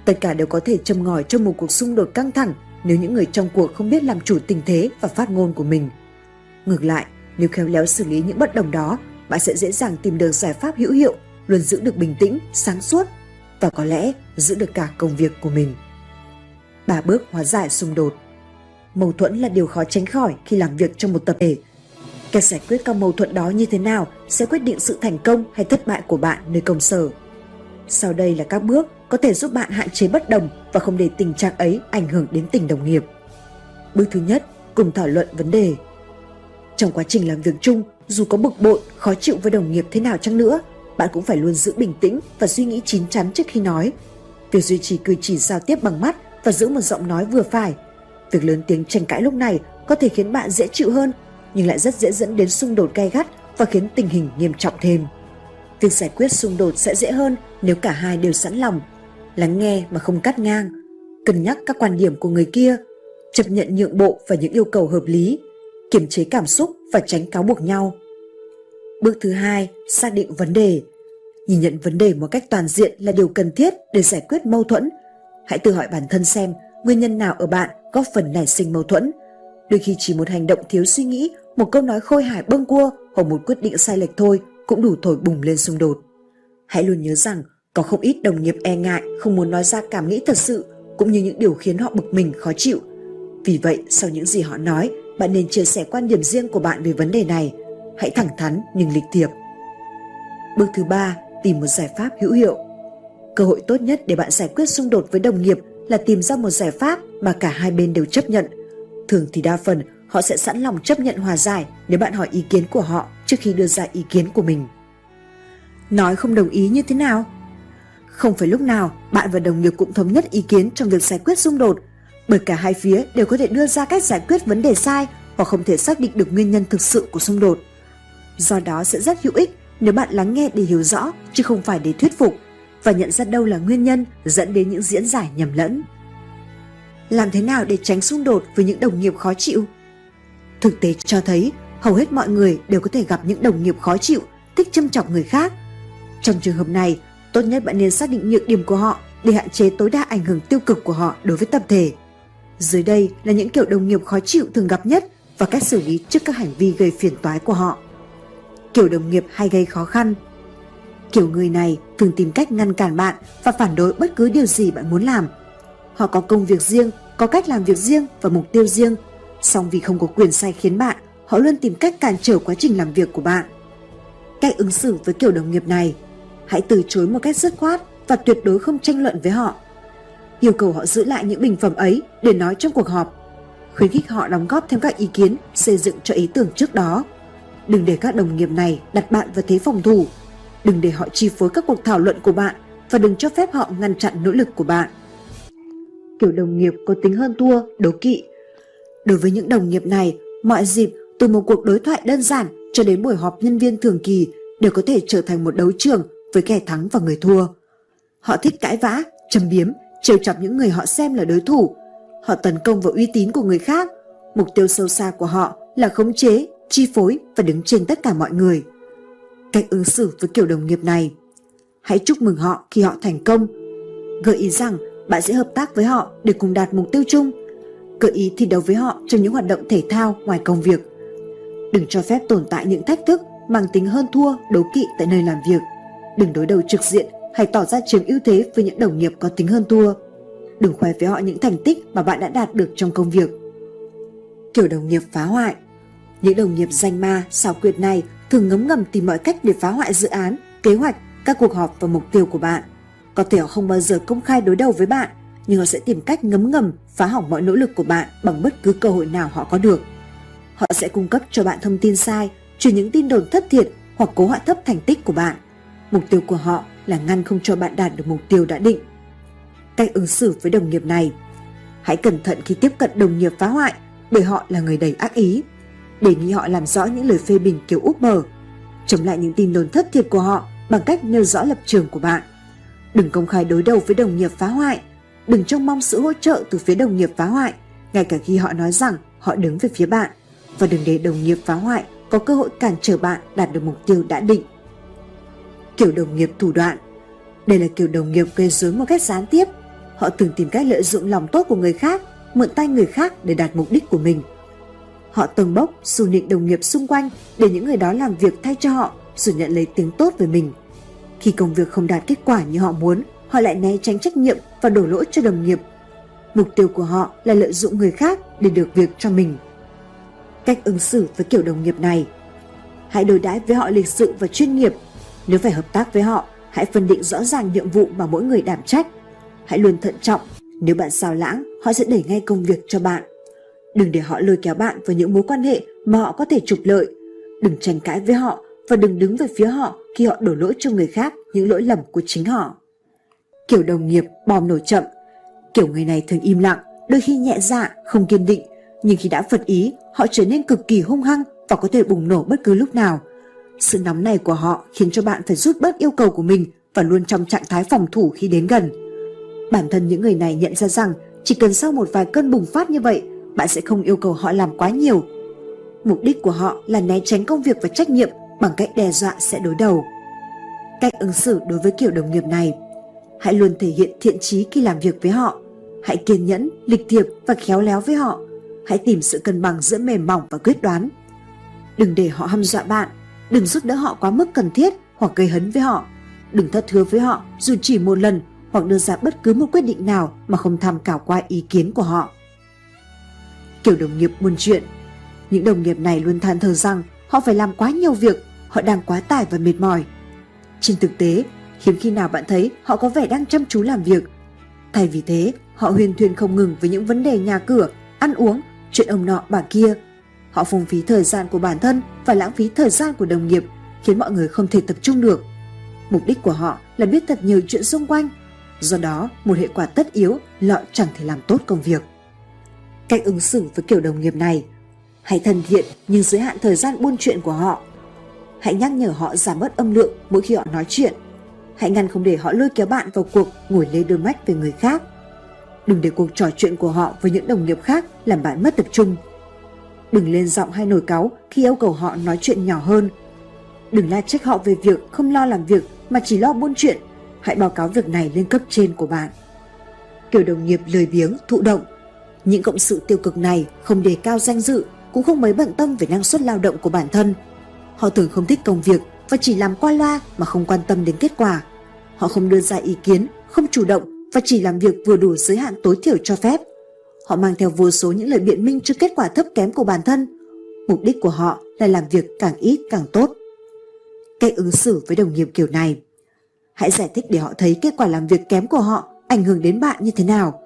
Tất cả đều có thể châm ngòi cho một cuộc xung đột căng thẳng nếu những người trong cuộc không biết làm chủ tình thế và phát ngôn của mình. Ngược lại, nếu khéo léo xử lý những bất đồng đó, bạn sẽ dễ dàng tìm được giải pháp hữu hiệu, luôn giữ được bình tĩnh, sáng suốt và có lẽ giữ được cả công việc của mình. Ba bước hóa giải xung đột Mâu thuẫn là điều khó tránh khỏi khi làm việc trong một tập thể. Cách giải quyết các mâu thuẫn đó như thế nào sẽ quyết định sự thành công hay thất bại của bạn nơi công sở. Sau đây là các bước có thể giúp bạn hạn chế bất đồng và không để tình trạng ấy ảnh hưởng đến tình đồng nghiệp. Bước thứ nhất, cùng thảo luận vấn đề. Trong quá trình làm việc chung, dù có bực bội, khó chịu với đồng nghiệp thế nào chăng nữa, bạn cũng phải luôn giữ bình tĩnh và suy nghĩ chín chắn trước khi nói. Việc duy trì cử chỉ giao tiếp bằng mắt và giữ một giọng nói vừa phải. Việc lớn tiếng tranh cãi lúc này có thể khiến bạn dễ chịu hơn, nhưng lại rất dễ dẫn đến xung đột gay gắt và khiến tình hình nghiêm trọng thêm. Việc giải quyết xung đột sẽ dễ hơn nếu cả hai đều sẵn lòng, lắng nghe mà không cắt ngang, cân nhắc các quan điểm của người kia, chấp nhận nhượng bộ và những yêu cầu hợp lý, kiềm chế cảm xúc và tránh cáo buộc nhau. Bước thứ hai, xác định vấn đề. Nhìn nhận vấn đề một cách toàn diện là điều cần thiết để giải quyết mâu thuẫn. Hãy tự hỏi bản thân xem nguyên nhân nào ở bạn góp phần nảy sinh mâu thuẫn. Đôi khi chỉ một hành động thiếu suy nghĩ, một câu nói khôi hài bâng cua hoặc một quyết định sai lệch thôi cũng đủ thổi bùng lên xung đột. Hãy luôn nhớ rằng có không ít đồng nghiệp e ngại không muốn nói ra cảm nghĩ thật sự cũng như những điều khiến họ bực mình khó chịu. Vì vậy, sau những gì họ nói, bạn nên chia sẻ quan điểm riêng của bạn về vấn đề này. Hãy thẳng thắn nhưng lịch thiệp. Bước thứ ba, tìm một giải pháp hữu hiệu. Cơ hội tốt nhất để bạn giải quyết xung đột với đồng nghiệp là tìm ra một giải pháp mà cả hai bên đều chấp nhận. Thường thì đa phần họ sẽ sẵn lòng chấp nhận hòa giải nếu bạn hỏi ý kiến của họ trước khi đưa ra ý kiến của mình. Nói không đồng ý như thế nào? Không phải lúc nào bạn và đồng nghiệp cũng thống nhất ý kiến trong việc giải quyết xung đột, bởi cả hai phía đều có thể đưa ra cách giải quyết vấn đề sai hoặc không thể xác định được nguyên nhân thực sự của xung đột. Do đó sẽ rất hữu ích nếu bạn lắng nghe để hiểu rõ chứ không phải để thuyết phục và nhận ra đâu là nguyên nhân dẫn đến những diễn giải nhầm lẫn. Làm thế nào để tránh xung đột với những đồng nghiệp khó chịu? Thực tế cho thấy hầu hết mọi người đều có thể gặp những đồng nghiệp khó chịu, thích châm chọc người khác. Trong trường hợp này, tốt nhất bạn nên xác định nhược điểm của họ để hạn chế tối đa ảnh hưởng tiêu cực của họ đối với tập thể. Dưới đây là những kiểu đồng nghiệp khó chịu thường gặp nhất và cách xử lý trước các hành vi gây phiền toái của họ. Kiểu đồng nghiệp hay gây khó khăn Kiểu người này thường tìm cách ngăn cản bạn và phản đối bất cứ điều gì bạn muốn làm. Họ có công việc riêng, có cách làm việc riêng và mục tiêu riêng, song vì không có quyền sai khiến bạn, họ luôn tìm cách cản trở quá trình làm việc của bạn. Cách ứng xử với kiểu đồng nghiệp này, hãy từ chối một cách dứt khoát và tuyệt đối không tranh luận với họ. Yêu cầu họ giữ lại những bình phẩm ấy để nói trong cuộc họp. Khuyến khích họ đóng góp thêm các ý kiến xây dựng cho ý tưởng trước đó. Đừng để các đồng nghiệp này đặt bạn vào thế phòng thủ Đừng để họ chi phối các cuộc thảo luận của bạn và đừng cho phép họ ngăn chặn nỗ lực của bạn. Kiểu đồng nghiệp có tính hơn thua, đố kỵ. Đối với những đồng nghiệp này, mọi dịp từ một cuộc đối thoại đơn giản cho đến buổi họp nhân viên thường kỳ đều có thể trở thành một đấu trường với kẻ thắng và người thua. Họ thích cãi vã, châm biếm, trêu chọc những người họ xem là đối thủ. Họ tấn công vào uy tín của người khác. Mục tiêu sâu xa của họ là khống chế, chi phối và đứng trên tất cả mọi người cách ứng xử với kiểu đồng nghiệp này. Hãy chúc mừng họ khi họ thành công. Gợi ý rằng bạn sẽ hợp tác với họ để cùng đạt mục tiêu chung. Gợi ý thi đấu với họ trong những hoạt động thể thao ngoài công việc. Đừng cho phép tồn tại những thách thức mang tính hơn thua, đấu kỵ tại nơi làm việc. Đừng đối đầu trực diện hay tỏ ra chiếm ưu thế với những đồng nghiệp có tính hơn thua. Đừng khoe với họ những thành tích mà bạn đã đạt được trong công việc. Kiểu đồng nghiệp phá hoại những đồng nghiệp danh ma, xảo quyệt này thường ngấm ngầm tìm mọi cách để phá hoại dự án, kế hoạch, các cuộc họp và mục tiêu của bạn. Có thể họ không bao giờ công khai đối đầu với bạn, nhưng họ sẽ tìm cách ngấm ngầm phá hỏng mọi nỗ lực của bạn bằng bất cứ cơ hội nào họ có được. Họ sẽ cung cấp cho bạn thông tin sai, truyền những tin đồn thất thiệt hoặc cố hạ thấp thành tích của bạn. Mục tiêu của họ là ngăn không cho bạn đạt được mục tiêu đã định. Cách ứng xử với đồng nghiệp này Hãy cẩn thận khi tiếp cận đồng nghiệp phá hoại bởi họ là người đầy ác ý. Đề nghị họ làm rõ những lời phê bình kiểu úp mở, chống lại những tin đồn thất thiệt của họ bằng cách nêu rõ lập trường của bạn. Đừng công khai đối đầu với đồng nghiệp phá hoại, đừng trông mong sự hỗ trợ từ phía đồng nghiệp phá hoại, ngay cả khi họ nói rằng họ đứng về phía bạn, và đừng để đồng nghiệp phá hoại có cơ hội cản trở bạn đạt được mục tiêu đã định. Kiểu đồng nghiệp thủ đoạn Đây là kiểu đồng nghiệp gây rối một cách gián tiếp. Họ thường tìm cách lợi dụng lòng tốt của người khác, mượn tay người khác để đạt mục đích của mình. Họ tầng bốc, xù nịnh đồng nghiệp xung quanh để những người đó làm việc thay cho họ rồi nhận lấy tiếng tốt về mình. Khi công việc không đạt kết quả như họ muốn, họ lại né tránh trách nhiệm và đổ lỗi cho đồng nghiệp. Mục tiêu của họ là lợi dụng người khác để được việc cho mình. Cách ứng xử với kiểu đồng nghiệp này Hãy đối đãi với họ lịch sự và chuyên nghiệp. Nếu phải hợp tác với họ, hãy phân định rõ ràng nhiệm vụ mà mỗi người đảm trách. Hãy luôn thận trọng, nếu bạn sao lãng, họ sẽ đẩy ngay công việc cho bạn. Đừng để họ lôi kéo bạn vào những mối quan hệ mà họ có thể trục lợi. Đừng tranh cãi với họ và đừng đứng về phía họ khi họ đổ lỗi cho người khác những lỗi lầm của chính họ. Kiểu đồng nghiệp bom nổ chậm, kiểu người này thường im lặng, đôi khi nhẹ dạ, không kiên định, nhưng khi đã phật ý, họ trở nên cực kỳ hung hăng và có thể bùng nổ bất cứ lúc nào. Sự nóng này của họ khiến cho bạn phải rút bớt yêu cầu của mình và luôn trong trạng thái phòng thủ khi đến gần. Bản thân những người này nhận ra rằng chỉ cần sau một vài cơn bùng phát như vậy, bạn sẽ không yêu cầu họ làm quá nhiều. Mục đích của họ là né tránh công việc và trách nhiệm bằng cách đe dọa sẽ đối đầu. Cách ứng xử đối với kiểu đồng nghiệp này Hãy luôn thể hiện thiện trí khi làm việc với họ. Hãy kiên nhẫn, lịch thiệp và khéo léo với họ. Hãy tìm sự cân bằng giữa mềm mỏng và quyết đoán. Đừng để họ hăm dọa bạn, đừng giúp đỡ họ quá mức cần thiết hoặc gây hấn với họ. Đừng thất hứa với họ dù chỉ một lần hoặc đưa ra bất cứ một quyết định nào mà không tham khảo qua ý kiến của họ. Kiểu đồng nghiệp buồn chuyện Những đồng nghiệp này luôn than thở rằng họ phải làm quá nhiều việc, họ đang quá tải và mệt mỏi. Trên thực tế, hiếm khi nào bạn thấy họ có vẻ đang chăm chú làm việc. Thay vì thế, họ huyền thuyên không ngừng với những vấn đề nhà cửa, ăn uống, chuyện ông nọ bà kia. Họ phung phí thời gian của bản thân và lãng phí thời gian của đồng nghiệp, khiến mọi người không thể tập trung được. Mục đích của họ là biết thật nhiều chuyện xung quanh, do đó một hệ quả tất yếu là chẳng thể làm tốt công việc. Cách ứng xử với kiểu đồng nghiệp này Hãy thân thiện nhưng giới hạn thời gian buôn chuyện của họ. Hãy nhắc nhở họ giảm bớt âm lượng mỗi khi họ nói chuyện Hãy ngăn không để họ lôi kéo bạn vào cuộc ngồi lê đôi mắt về người khác. Đừng để cuộc trò chuyện của họ với những đồng nghiệp khác làm bạn mất tập trung. Đừng lên giọng hay nổi cáu khi yêu cầu họ nói chuyện nhỏ hơn. Đừng la trách họ về việc không lo làm việc mà chỉ lo buôn chuyện. Hãy báo cáo việc này lên cấp trên của bạn. Kiểu đồng nghiệp lười biếng, thụ động. Những cộng sự tiêu cực này không đề cao danh dự, cũng không mấy bận tâm về năng suất lao động của bản thân. Họ thường không thích công việc và chỉ làm qua loa mà không quan tâm đến kết quả. Họ không đưa ra ý kiến, không chủ động và chỉ làm việc vừa đủ giới hạn tối thiểu cho phép. Họ mang theo vô số những lời biện minh cho kết quả thấp kém của bản thân. Mục đích của họ là làm việc càng ít càng tốt. Cách ứng xử với đồng nghiệp kiểu này Hãy giải thích để họ thấy kết quả làm việc kém của họ ảnh hưởng đến bạn như thế nào.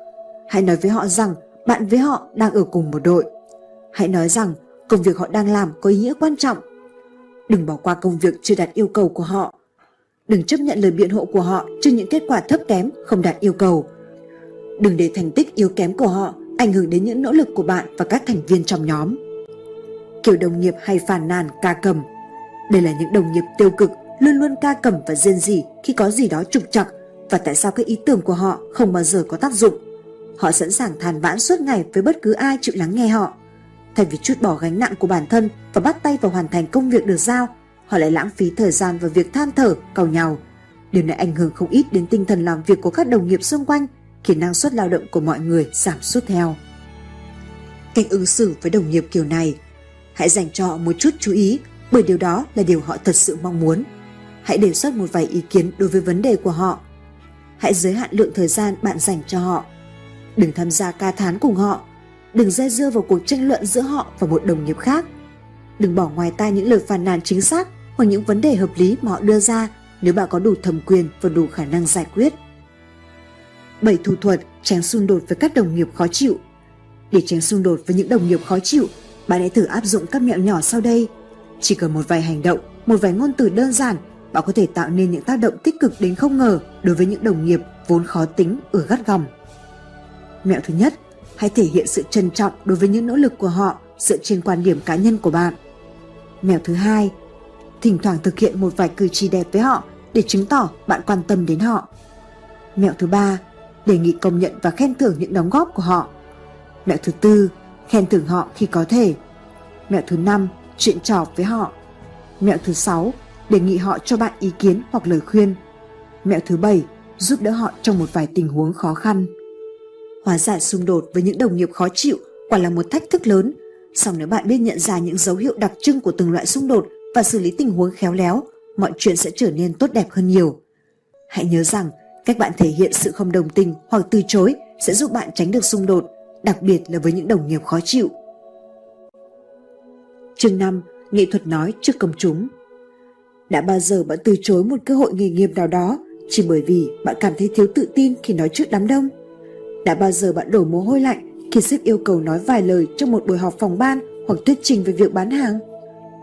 Hãy nói với họ rằng bạn với họ đang ở cùng một đội. Hãy nói rằng, công việc họ đang làm có ý nghĩa quan trọng Đừng bỏ qua công việc chưa đạt yêu cầu của họ. Đừng chấp nhận lời biện hộ của họ trước những kết quả thấp kém không đạt yêu cầu. Đừng để thành tích yếu kém của họ ảnh hưởng đến những nỗ lực của bạn và các thành viên trong nhóm. Kiểu đồng nghiệp hay phàn nàn, ca cầm. Đây là những đồng nghiệp tiêu cực, luôn luôn ca cầm và rên rỉ khi có gì đó trục trặc và tại sao cái ý tưởng của họ không bao giờ có tác dụng. Họ sẵn sàng than vãn suốt ngày với bất cứ ai chịu lắng nghe họ. Thay vì chút bỏ gánh nặng của bản thân và bắt tay vào hoàn thành công việc được giao, họ lại lãng phí thời gian vào việc than thở, cầu nhau. Điều này ảnh hưởng không ít đến tinh thần làm việc của các đồng nghiệp xung quanh, khiến năng suất lao động của mọi người giảm sút theo. Cách ứng xử với đồng nghiệp kiểu này, hãy dành cho họ một chút chú ý bởi điều đó là điều họ thật sự mong muốn. Hãy đề xuất một vài ý kiến đối với vấn đề của họ. Hãy giới hạn lượng thời gian bạn dành cho họ. Đừng tham gia ca thán cùng họ đừng dây dưa vào cuộc tranh luận giữa họ và một đồng nghiệp khác. Đừng bỏ ngoài tai những lời phàn nàn chính xác hoặc những vấn đề hợp lý mà họ đưa ra nếu bạn có đủ thẩm quyền và đủ khả năng giải quyết. 7 thủ thuật tránh xung đột với các đồng nghiệp khó chịu Để tránh xung đột với những đồng nghiệp khó chịu, Bạn hãy thử áp dụng các mẹo nhỏ sau đây. Chỉ cần một vài hành động, một vài ngôn từ đơn giản, bạn có thể tạo nên những tác động tích cực đến không ngờ đối với những đồng nghiệp vốn khó tính ở gắt gỏng. Mẹo thứ nhất, hãy thể hiện sự trân trọng đối với những nỗ lực của họ dựa trên quan điểm cá nhân của bạn. Mẹo thứ hai, thỉnh thoảng thực hiện một vài cử chỉ đẹp với họ để chứng tỏ bạn quan tâm đến họ. Mẹo thứ ba, đề nghị công nhận và khen thưởng những đóng góp của họ. Mẹo thứ tư, khen thưởng họ khi có thể. Mẹo thứ năm, chuyện trò với họ. Mẹo thứ sáu, đề nghị họ cho bạn ý kiến hoặc lời khuyên. Mẹo thứ bảy, giúp đỡ họ trong một vài tình huống khó khăn. Hóa giải xung đột với những đồng nghiệp khó chịu quả là một thách thức lớn. Song nếu bạn biết nhận ra những dấu hiệu đặc trưng của từng loại xung đột và xử lý tình huống khéo léo, mọi chuyện sẽ trở nên tốt đẹp hơn nhiều. Hãy nhớ rằng, cách bạn thể hiện sự không đồng tình hoặc từ chối sẽ giúp bạn tránh được xung đột, đặc biệt là với những đồng nghiệp khó chịu. Chương 5. Nghệ thuật nói trước công chúng Đã bao giờ bạn từ chối một cơ hội nghề nghiệp nào đó chỉ bởi vì bạn cảm thấy thiếu tự tin khi nói trước đám đông? Đã bao giờ bạn đổ mồ hôi lạnh khi sếp yêu cầu nói vài lời trong một buổi họp phòng ban hoặc thuyết trình về việc bán hàng?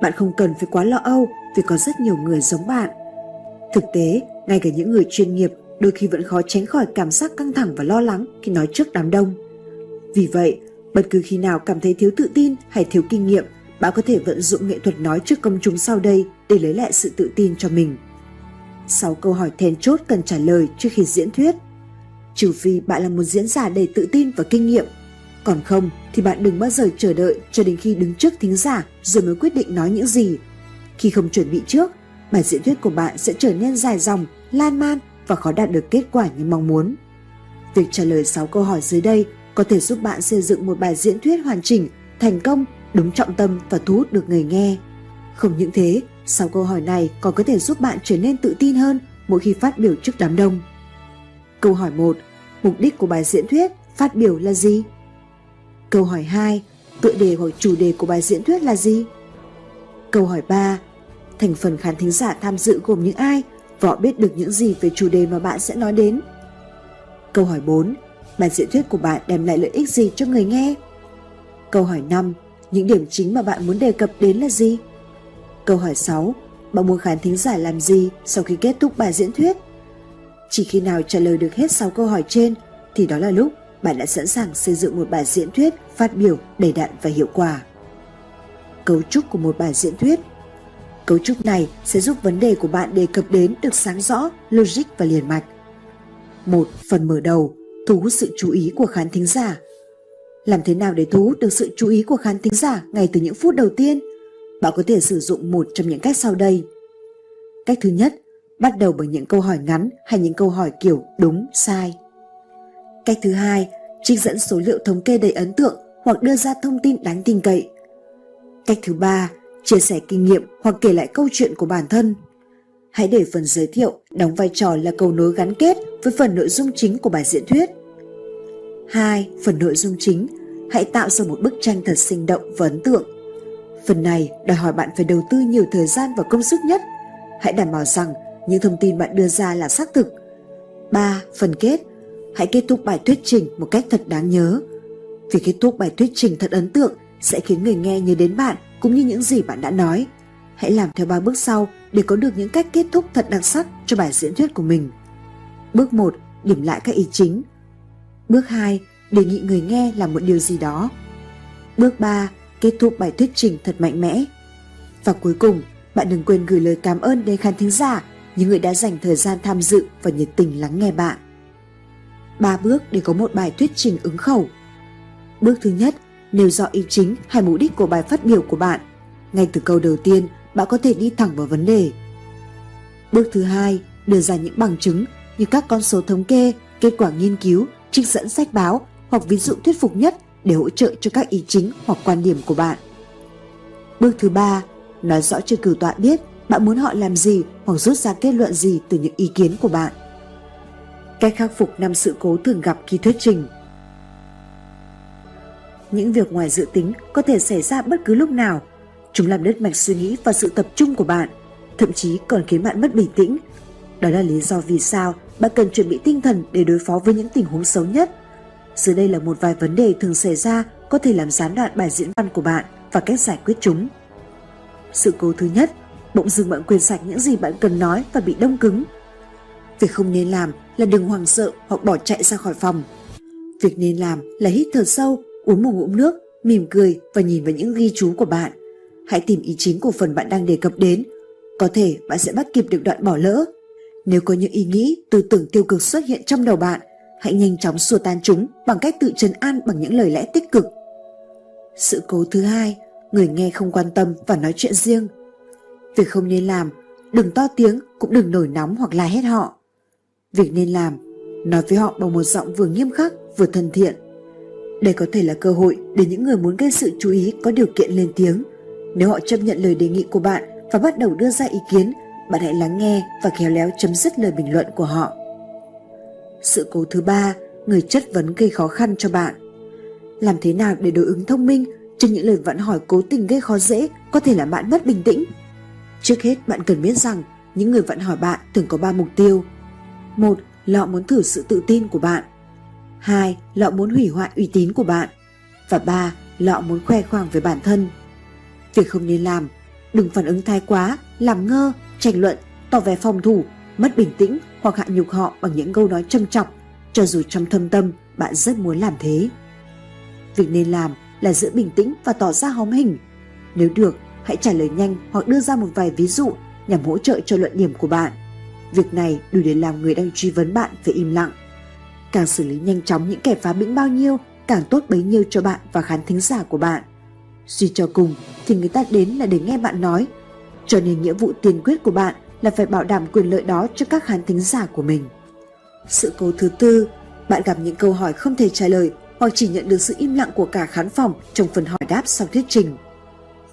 Bạn không cần phải quá lo âu vì có rất nhiều người giống bạn. Thực tế, ngay cả những người chuyên nghiệp đôi khi vẫn khó tránh khỏi cảm giác căng thẳng và lo lắng khi nói trước đám đông. Vì vậy, bất cứ khi nào cảm thấy thiếu tự tin hay thiếu kinh nghiệm, bạn có thể vận dụng nghệ thuật nói trước công chúng sau đây để lấy lại sự tự tin cho mình. 6 câu hỏi then chốt cần trả lời trước khi diễn thuyết. Trừ phi bạn là một diễn giả đầy tự tin và kinh nghiệm, còn không thì bạn đừng bao giờ chờ đợi cho đến khi đứng trước thính giả rồi mới quyết định nói những gì. Khi không chuẩn bị trước, bài diễn thuyết của bạn sẽ trở nên dài dòng, lan man và khó đạt được kết quả như mong muốn. Việc trả lời 6 câu hỏi dưới đây có thể giúp bạn xây dựng một bài diễn thuyết hoàn chỉnh, thành công, đúng trọng tâm và thu hút được người nghe. Không những thế, 6 câu hỏi này còn có thể giúp bạn trở nên tự tin hơn mỗi khi phát biểu trước đám đông. Câu hỏi 1. Mục đích của bài diễn thuyết, phát biểu là gì? Câu hỏi 2. Tựa đề hoặc chủ đề của bài diễn thuyết là gì? Câu hỏi 3. Thành phần khán thính giả tham dự gồm những ai và họ biết được những gì về chủ đề mà bạn sẽ nói đến? Câu hỏi 4. Bài diễn thuyết của bạn đem lại lợi ích gì cho người nghe? Câu hỏi 5. Những điểm chính mà bạn muốn đề cập đến là gì? Câu hỏi 6. Bạn muốn khán thính giả làm gì sau khi kết thúc bài diễn thuyết? Chỉ khi nào trả lời được hết 6 câu hỏi trên thì đó là lúc bạn đã sẵn sàng xây dựng một bài diễn thuyết phát biểu đầy đặn và hiệu quả. Cấu trúc của một bài diễn thuyết Cấu trúc này sẽ giúp vấn đề của bạn đề cập đến được sáng rõ, logic và liền mạch. Một phần mở đầu, thu hút sự chú ý của khán thính giả. Làm thế nào để thu hút được sự chú ý của khán thính giả ngay từ những phút đầu tiên? Bạn có thể sử dụng một trong những cách sau đây. Cách thứ nhất, bắt đầu bằng những câu hỏi ngắn hay những câu hỏi kiểu đúng, sai. Cách thứ hai, trích dẫn số liệu thống kê đầy ấn tượng hoặc đưa ra thông tin đáng tin cậy. Cách thứ ba, chia sẻ kinh nghiệm hoặc kể lại câu chuyện của bản thân. Hãy để phần giới thiệu đóng vai trò là cầu nối gắn kết với phần nội dung chính của bài diễn thuyết. 2. Phần nội dung chính, hãy tạo ra một bức tranh thật sinh động và ấn tượng. Phần này đòi hỏi bạn phải đầu tư nhiều thời gian và công sức nhất. Hãy đảm bảo rằng những thông tin bạn đưa ra là xác thực. 3. Phần kết, hãy kết thúc bài thuyết trình một cách thật đáng nhớ. Việc kết thúc bài thuyết trình thật ấn tượng sẽ khiến người nghe nhớ đến bạn cũng như những gì bạn đã nói. Hãy làm theo ba bước sau để có được những cách kết thúc thật đặc sắc cho bài diễn thuyết của mình. Bước 1. Điểm lại các ý chính. Bước 2. Đề nghị người nghe làm một điều gì đó. Bước 3. Kết thúc bài thuyết trình thật mạnh mẽ. Và cuối cùng, bạn đừng quên gửi lời cảm ơn đến khán thính giả, những người đã dành thời gian tham dự và nhiệt tình lắng nghe bạn. ba bước để có một bài thuyết trình ứng khẩu. Bước thứ nhất, nêu rõ ý chính hay mục đích của bài phát biểu của bạn. Ngay từ câu đầu tiên, bạn có thể đi thẳng vào vấn đề. Bước thứ hai, đưa ra những bằng chứng như các con số thống kê, kết quả nghiên cứu, trích dẫn sách báo hoặc ví dụ thuyết phục nhất để hỗ trợ cho các ý chính hoặc quan điểm của bạn. Bước thứ ba, nói rõ cho cử tọa biết bạn muốn họ làm gì hoặc rút ra kết luận gì từ những ý kiến của bạn. Cách khắc phục năm sự cố thường gặp khi thuyết trình Những việc ngoài dự tính có thể xảy ra bất cứ lúc nào. Chúng làm đứt mạch suy nghĩ và sự tập trung của bạn, thậm chí còn khiến bạn mất bình tĩnh. Đó là lý do vì sao bạn cần chuẩn bị tinh thần để đối phó với những tình huống xấu nhất. Dưới đây là một vài vấn đề thường xảy ra có thể làm gián đoạn bài diễn văn của bạn và cách giải quyết chúng. Sự cố thứ nhất, bỗng dưng bạn quên sạch những gì bạn cần nói và bị đông cứng. Việc không nên làm là đừng hoảng sợ hoặc bỏ chạy ra khỏi phòng. Việc nên làm là hít thở sâu, uống một ngụm nước, mỉm cười và nhìn vào những ghi chú của bạn. Hãy tìm ý chính của phần bạn đang đề cập đến. Có thể bạn sẽ bắt kịp được đoạn bỏ lỡ. Nếu có những ý nghĩ, tư tưởng tiêu cực xuất hiện trong đầu bạn, hãy nhanh chóng xua tan chúng bằng cách tự trấn an bằng những lời lẽ tích cực. Sự cố thứ hai, người nghe không quan tâm và nói chuyện riêng. Việc không nên làm, đừng to tiếng cũng đừng nổi nóng hoặc la hét họ. Việc nên làm, nói với họ bằng một giọng vừa nghiêm khắc vừa thân thiện. Đây có thể là cơ hội để những người muốn gây sự chú ý có điều kiện lên tiếng. Nếu họ chấp nhận lời đề nghị của bạn và bắt đầu đưa ra ý kiến, bạn hãy lắng nghe và khéo léo chấm dứt lời bình luận của họ. Sự cố thứ ba, người chất vấn gây khó khăn cho bạn. Làm thế nào để đối ứng thông minh trước những lời vặn hỏi cố tình gây khó dễ có thể làm bạn mất bình tĩnh? Trước hết bạn cần biết rằng những người vẫn hỏi bạn thường có 3 mục tiêu. Một là họ muốn thử sự tự tin của bạn. Hai là họ muốn hủy hoại uy tín của bạn. Và ba là họ muốn khoe khoang về bản thân. Việc không nên làm, đừng phản ứng thái quá, làm ngơ, tranh luận, tỏ vẻ phòng thủ, mất bình tĩnh hoặc hạ nhục họ bằng những câu nói châm chọc, cho dù trong thâm tâm bạn rất muốn làm thế. Việc nên làm là giữ bình tĩnh và tỏ ra hóm hình. Nếu được, hãy trả lời nhanh hoặc đưa ra một vài ví dụ nhằm hỗ trợ cho luận điểm của bạn. Việc này đủ để làm người đang truy vấn bạn phải im lặng. Càng xử lý nhanh chóng những kẻ phá bĩnh bao nhiêu, càng tốt bấy nhiêu cho bạn và khán thính giả của bạn. Suy cho cùng thì người ta đến là để nghe bạn nói, cho nên nghĩa vụ tiền quyết của bạn là phải bảo đảm quyền lợi đó cho các khán thính giả của mình. Sự cố thứ tư, bạn gặp những câu hỏi không thể trả lời hoặc chỉ nhận được sự im lặng của cả khán phòng trong phần hỏi đáp sau thuyết trình.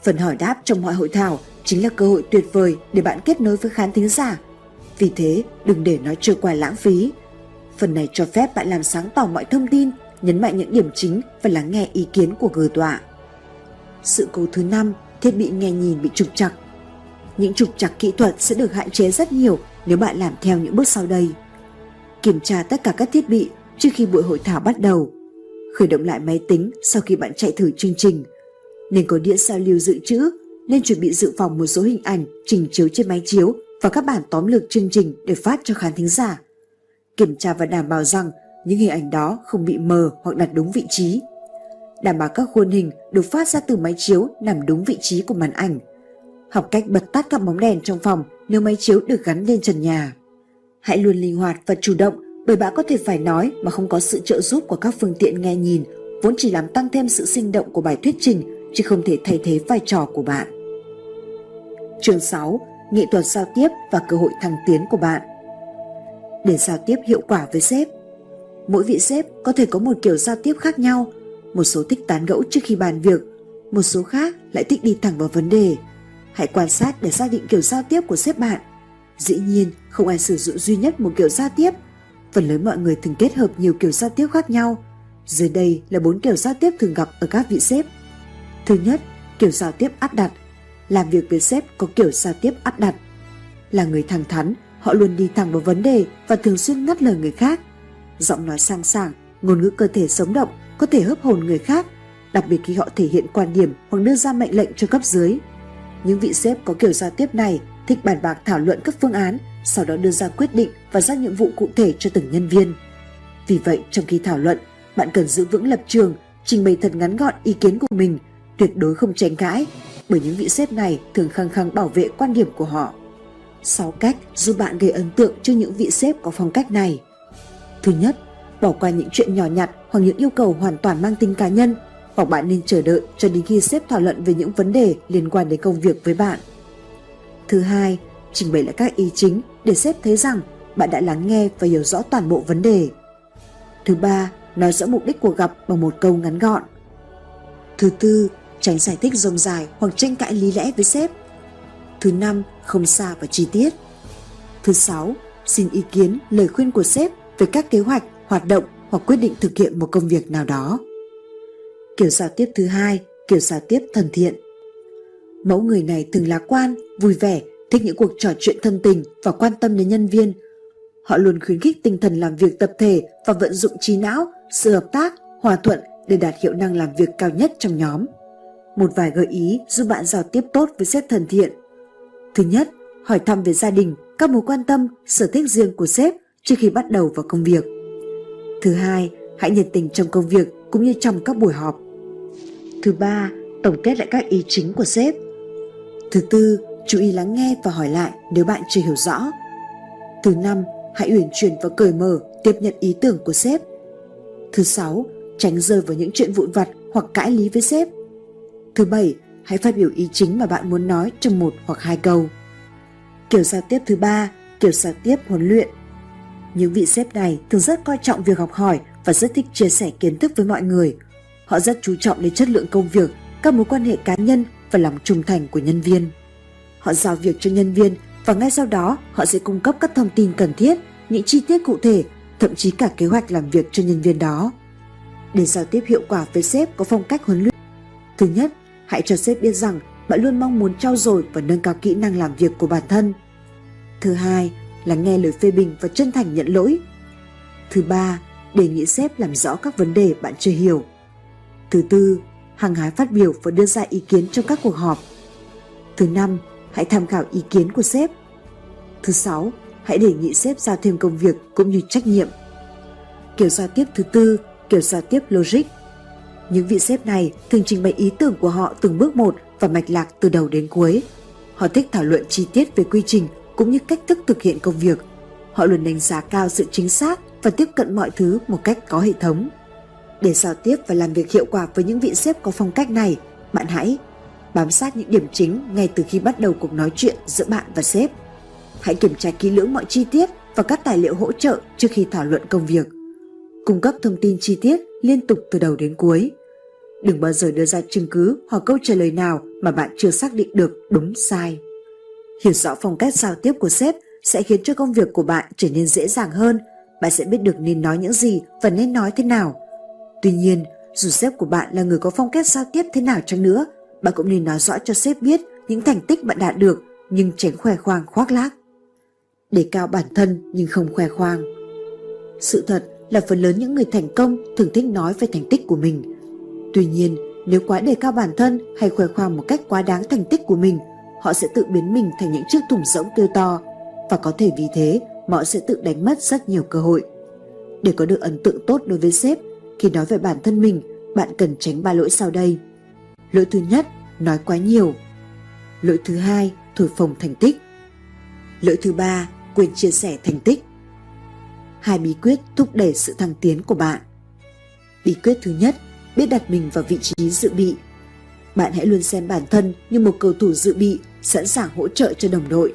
Phần hỏi đáp trong mọi hội thảo chính là cơ hội tuyệt vời để bạn kết nối với khán thính giả. Vì thế, đừng để nó trôi qua lãng phí. Phần này cho phép bạn làm sáng tỏ mọi thông tin, nhấn mạnh những điểm chính và lắng nghe ý kiến của người tọa. Sự cố thứ năm, thiết bị nghe nhìn bị trục trặc. Những trục trặc kỹ thuật sẽ được hạn chế rất nhiều nếu bạn làm theo những bước sau đây. Kiểm tra tất cả các thiết bị trước khi buổi hội thảo bắt đầu. Khởi động lại máy tính sau khi bạn chạy thử chương trình. Nên có đĩa sao lưu dự trữ, nên chuẩn bị dự phòng một số hình ảnh trình chiếu trên máy chiếu và các bản tóm lược chương trình để phát cho khán thính giả. Kiểm tra và đảm bảo rằng những hình ảnh đó không bị mờ hoặc đặt đúng vị trí. Đảm bảo các khuôn hình được phát ra từ máy chiếu nằm đúng vị trí của màn ảnh. Học cách bật tắt các bóng đèn trong phòng nếu máy chiếu được gắn lên trần nhà. Hãy luôn linh hoạt và chủ động bởi bạn có thể phải nói mà không có sự trợ giúp của các phương tiện nghe nhìn vốn chỉ làm tăng thêm sự sinh động của bài thuyết trình chứ không thể thay thế vai trò của bạn. Chương 6. Nghệ thuật giao tiếp và cơ hội thăng tiến của bạn Để giao tiếp hiệu quả với sếp, Mỗi vị sếp có thể có một kiểu giao tiếp khác nhau, Một số thích tán gẫu trước khi bàn việc, Một số khác lại thích đi thẳng vào vấn đề Hãy quan sát để xác định kiểu giao tiếp của sếp bạn Dĩ nhiên, không ai sử dụng duy nhất một kiểu giao tiếp Phần lớn mọi người thường kết hợp nhiều kiểu giao tiếp khác nhau. Dưới đây là bốn kiểu giao tiếp thường gặp ở các vị sếp. Thứ nhất, kiểu giao tiếp áp đặt. Làm việc với sếp có kiểu giao tiếp áp đặt. Là người thẳng thắn, họ luôn đi thẳng vào vấn đề và thường xuyên ngắt lời người khác. Giọng nói sang sảng, ngôn ngữ cơ thể sống động, có thể hấp hồn người khác, đặc biệt khi họ thể hiện quan điểm hoặc đưa ra mệnh lệnh cho cấp dưới. Những vị sếp có kiểu giao tiếp này thích bàn bạc thảo luận các phương án sau đó đưa ra quyết định và giao nhiệm vụ cụ thể cho từng nhân viên. Vì vậy, trong khi thảo luận, bạn cần giữ vững lập trường, trình bày thật ngắn gọn ý kiến của mình, tuyệt đối không tranh cãi, bởi những vị sếp này thường khăng khăng bảo vệ quan điểm của họ. 6 cách giúp bạn gây ấn tượng cho những vị sếp có phong cách này. Thứ nhất, bỏ qua những chuyện nhỏ nhặt hoặc những yêu cầu hoàn toàn mang tính cá nhân, hoặc bạn nên chờ đợi cho đến khi sếp thảo luận về những vấn đề liên quan đến công việc với bạn. Thứ hai, trình bày lại các ý chính để sếp thấy rằng bạn đã lắng nghe và hiểu rõ toàn bộ vấn đề. Thứ ba, nói rõ mục đích của gặp bằng một câu ngắn gọn. Thứ tư, tránh giải thích rông dài hoặc tranh cãi lý lẽ với sếp. Thứ năm, không xa và chi tiết. Thứ sáu, xin ý kiến, lời khuyên của sếp về các kế hoạch, hoạt động hoặc quyết định thực hiện một công việc nào đó. Kiểu giao tiếp thứ hai, kiểu giao tiếp thân thiện. Mẫu người này thường lạc quan, vui vẻ thích những cuộc trò chuyện thân tình và quan tâm đến nhân viên. Họ luôn khuyến khích tinh thần làm việc tập thể và vận dụng trí não, sự hợp tác, hòa thuận để đạt hiệu năng làm việc cao nhất trong nhóm một vài gợi ý giúp bạn giao tiếp tốt với sếp thân thiện. Thứ nhất, hỏi thăm về gia đình, các mối quan tâm, sở thích riêng của sếp trước khi bắt đầu vào công việc. Thứ hai, hãy nhiệt tình trong công việc cũng như trong các buổi họp. Thứ ba, tổng kết lại các ý chính của sếp. Thứ tư, chú ý lắng nghe và hỏi lại nếu bạn chưa hiểu rõ. Thứ năm, hãy uyển chuyển và cởi mở tiếp nhận ý tưởng của sếp. Thứ sáu, tránh rơi vào những chuyện vụn vặt hoặc cãi lý với sếp. Thứ bảy, hãy phát biểu ý chính mà bạn muốn nói trong một hoặc hai câu. Kiểu giao tiếp thứ ba, kiểu giao tiếp huấn luyện. Những vị sếp này thường rất coi trọng việc học hỏi và rất thích chia sẻ kiến thức với mọi người. Họ rất chú trọng đến chất lượng công việc, các mối quan hệ cá nhân và lòng trung thành của nhân viên. Họ giao việc cho nhân viên và ngay sau đó họ sẽ cung cấp các thông tin cần thiết, những chi tiết cụ thể, thậm chí cả kế hoạch làm việc cho nhân viên đó. Để giao tiếp hiệu quả với sếp có phong cách huấn luyện. Thứ nhất, hãy cho sếp biết rằng bạn luôn mong muốn trau dồi và nâng cao kỹ năng làm việc của bản thân. Thứ hai, là nghe lời phê bình và chân thành nhận lỗi. Thứ ba, đề nghị sếp làm rõ các vấn đề bạn chưa hiểu. Thứ tư, hàng hái phát biểu và đưa ra ý kiến trong các cuộc họp. Thứ năm, hãy tham khảo ý kiến của sếp. Thứ sáu, hãy đề nghị sếp giao thêm công việc cũng như trách nhiệm. Kiểu giao tiếp thứ tư, kiểu giao tiếp logic. Những vị sếp này thường trình bày ý tưởng của họ từng bước một và mạch lạc từ đầu đến cuối. Họ thích thảo luận chi tiết về quy trình cũng như cách thức thực hiện công việc. Họ luôn đánh giá cao sự chính xác và tiếp cận mọi thứ một cách có hệ thống. Để giao tiếp và làm việc hiệu quả với những vị sếp có phong cách này, bạn hãy bám sát những điểm chính ngay từ khi bắt đầu cuộc nói chuyện giữa bạn và sếp. Hãy kiểm tra kỹ lưỡng mọi chi tiết và các tài liệu hỗ trợ trước khi thảo luận công việc. Cung cấp thông tin chi tiết liên tục từ đầu đến cuối. Đừng bao giờ đưa ra chứng cứ hoặc câu trả lời nào mà bạn chưa xác định được đúng sai. Hiểu rõ phong cách giao tiếp của sếp sẽ khiến cho công việc của bạn trở nên dễ dàng hơn. Bạn sẽ biết được nên nói những gì và nên nói thế nào. Tuy nhiên, dù sếp của bạn là người có phong cách giao tiếp thế nào chăng nữa, bạn cũng nên nói rõ cho sếp biết những thành tích bạn đạt được nhưng tránh khoe khoang khoác lác. Để cao bản thân nhưng không khoe khoang. Sự thật là phần lớn những người thành công thường thích nói về thành tích của mình. Tuy nhiên, nếu quá đề cao bản thân hay khoe khoang một cách quá đáng thành tích của mình, họ sẽ tự biến mình thành những chiếc thùng rỗng kêu to và có thể vì thế mà họ sẽ tự đánh mất rất nhiều cơ hội. Để có được ấn tượng tốt đối với sếp, khi nói về bản thân mình, bạn cần tránh ba lỗi sau đây. Lỗi thứ nhất, nói quá nhiều. Lỗi thứ hai, thổi phồng thành tích. Lỗi thứ ba, quên chia sẻ thành tích. Hai bí quyết thúc đẩy sự thăng tiến của bạn. Bí quyết thứ nhất, biết đặt mình vào vị trí dự bị. Bạn hãy luôn xem bản thân như một cầu thủ dự bị sẵn sàng hỗ trợ cho đồng đội.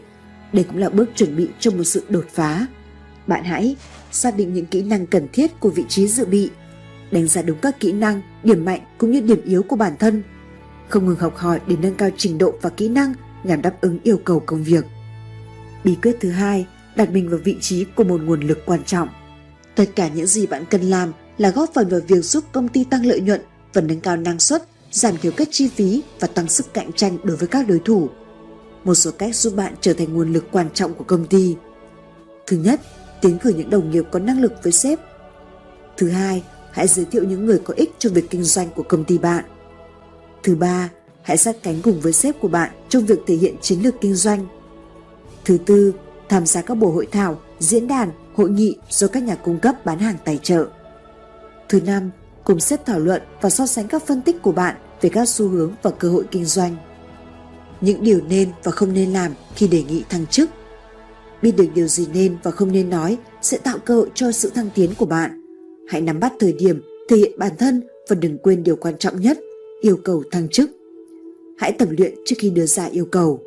Đây cũng là bước chuẩn bị cho một sự đột phá. Bạn hãy xác định những kỹ năng cần thiết của vị trí dự bị, đánh giá đúng các kỹ năng, điểm mạnh cũng như điểm yếu của bản thân. Không ngừng học hỏi để nâng cao trình độ và kỹ năng nhằm đáp ứng yêu cầu công việc. Bí quyết thứ hai, đặt mình vào vị trí của một nguồn lực quan trọng. Tất cả những gì bạn cần làm là góp phần vào việc giúp công ty tăng lợi nhuận và nâng cao năng suất, giảm thiểu các chi phí và tăng sức cạnh tranh đối với các đối thủ. Một số cách giúp bạn trở thành nguồn lực quan trọng của công ty. Thứ nhất, tiến cử những đồng nghiệp có năng lực với sếp. Thứ hai, hãy giới thiệu những người có ích cho việc kinh doanh của công ty bạn. Thứ ba, hãy sát cánh cùng với sếp của bạn trong việc thể hiện chiến lược kinh doanh. Thứ tư, tham gia các buổi hội thảo, diễn đàn, hội nghị do các nhà cung cấp bán hàng tài trợ. Thứ năm, cùng xếp thảo luận và so sánh các phân tích của bạn về các xu hướng và cơ hội kinh doanh. Những điều nên và không nên làm khi đề nghị thăng chức. Biết được điều gì nên và không nên nói sẽ tạo cơ hội cho sự thăng tiến của bạn. Hãy nắm bắt thời điểm, thể hiện bản thân và đừng quên điều quan trọng nhất, yêu cầu thăng chức. Hãy tập luyện trước khi đưa ra yêu cầu.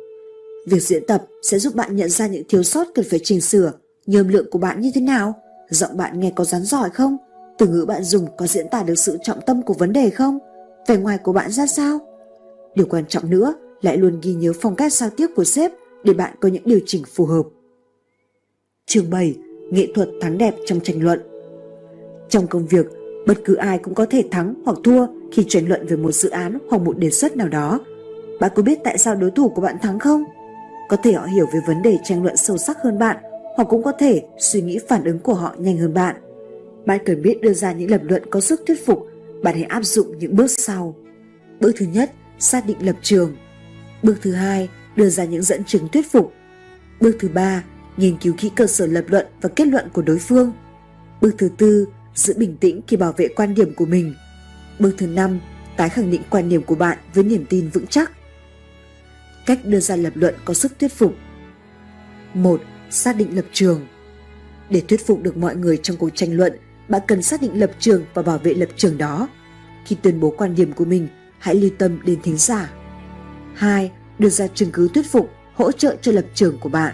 Việc diễn tập sẽ giúp bạn nhận ra những thiếu sót cần phải chỉnh sửa, nhờm lượng của bạn như thế nào, giọng bạn nghe có rắn giỏi không, từ ngữ bạn dùng có diễn tả được sự trọng tâm của vấn đề không, vẻ ngoài của bạn ra sao. Điều quan trọng nữa, lại luôn ghi nhớ phong cách giao tiếp của sếp để bạn có những điều chỉnh phù hợp. Chương 7. Nghệ thuật thắng đẹp trong tranh luận Trong công việc, bất cứ ai cũng có thể thắng hoặc thua khi tranh luận về một dự án hoặc một đề xuất nào đó. Bạn có biết tại sao đối thủ của bạn thắng không? Có thể họ hiểu về vấn đề tranh luận sâu sắc hơn bạn hoặc cũng có thể suy nghĩ phản ứng của họ nhanh hơn bạn. Bạn cần biết đưa ra những lập luận có sức thuyết phục, bạn hãy áp dụng những bước sau. Bước thứ nhất, xác định lập trường. Bước thứ hai, đưa ra những dẫn chứng thuyết phục. Bước thứ ba, nghiên cứu kỹ cơ sở lập luận và kết luận của đối phương. Bước thứ tư, giữ bình tĩnh khi bảo vệ quan điểm của mình. Bước thứ năm, tái khẳng định quan điểm của bạn với niềm tin vững chắc. Cách đưa ra lập luận có sức thuyết phục. 1. Xác định lập trường. Để thuyết phục được mọi người trong cuộc tranh luận, bạn cần xác định lập trường và bảo vệ lập trường đó. Khi tuyên bố quan điểm của mình, hãy lưu tâm đến thính giả. 2. Đưa ra chứng cứ thuyết phục, hỗ trợ cho lập trường của bạn.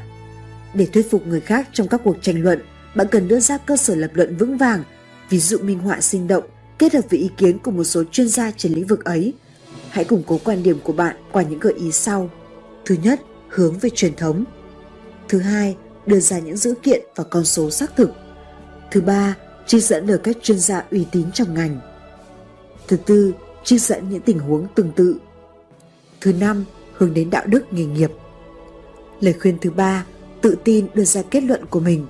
Để thuyết phục người khác trong các cuộc tranh luận, bạn cần đưa ra cơ sở lập luận vững vàng, ví dụ minh họa sinh động, kết hợp với ý kiến của một số chuyên gia trên lĩnh vực ấy. Hãy củng cố quan điểm của bạn qua những gợi ý sau. Thứ nhất, hướng về truyền thống. Thứ hai, đưa ra những dữ kiện và con số xác thực. Thứ ba, trích dẫn lời các chuyên gia uy tín trong ngành. Thứ tư, trích dẫn những tình huống tương tự. Thứ năm, hướng đến đạo đức nghề nghiệp. Lời khuyên thứ ba, tự tin đưa ra kết luận của mình.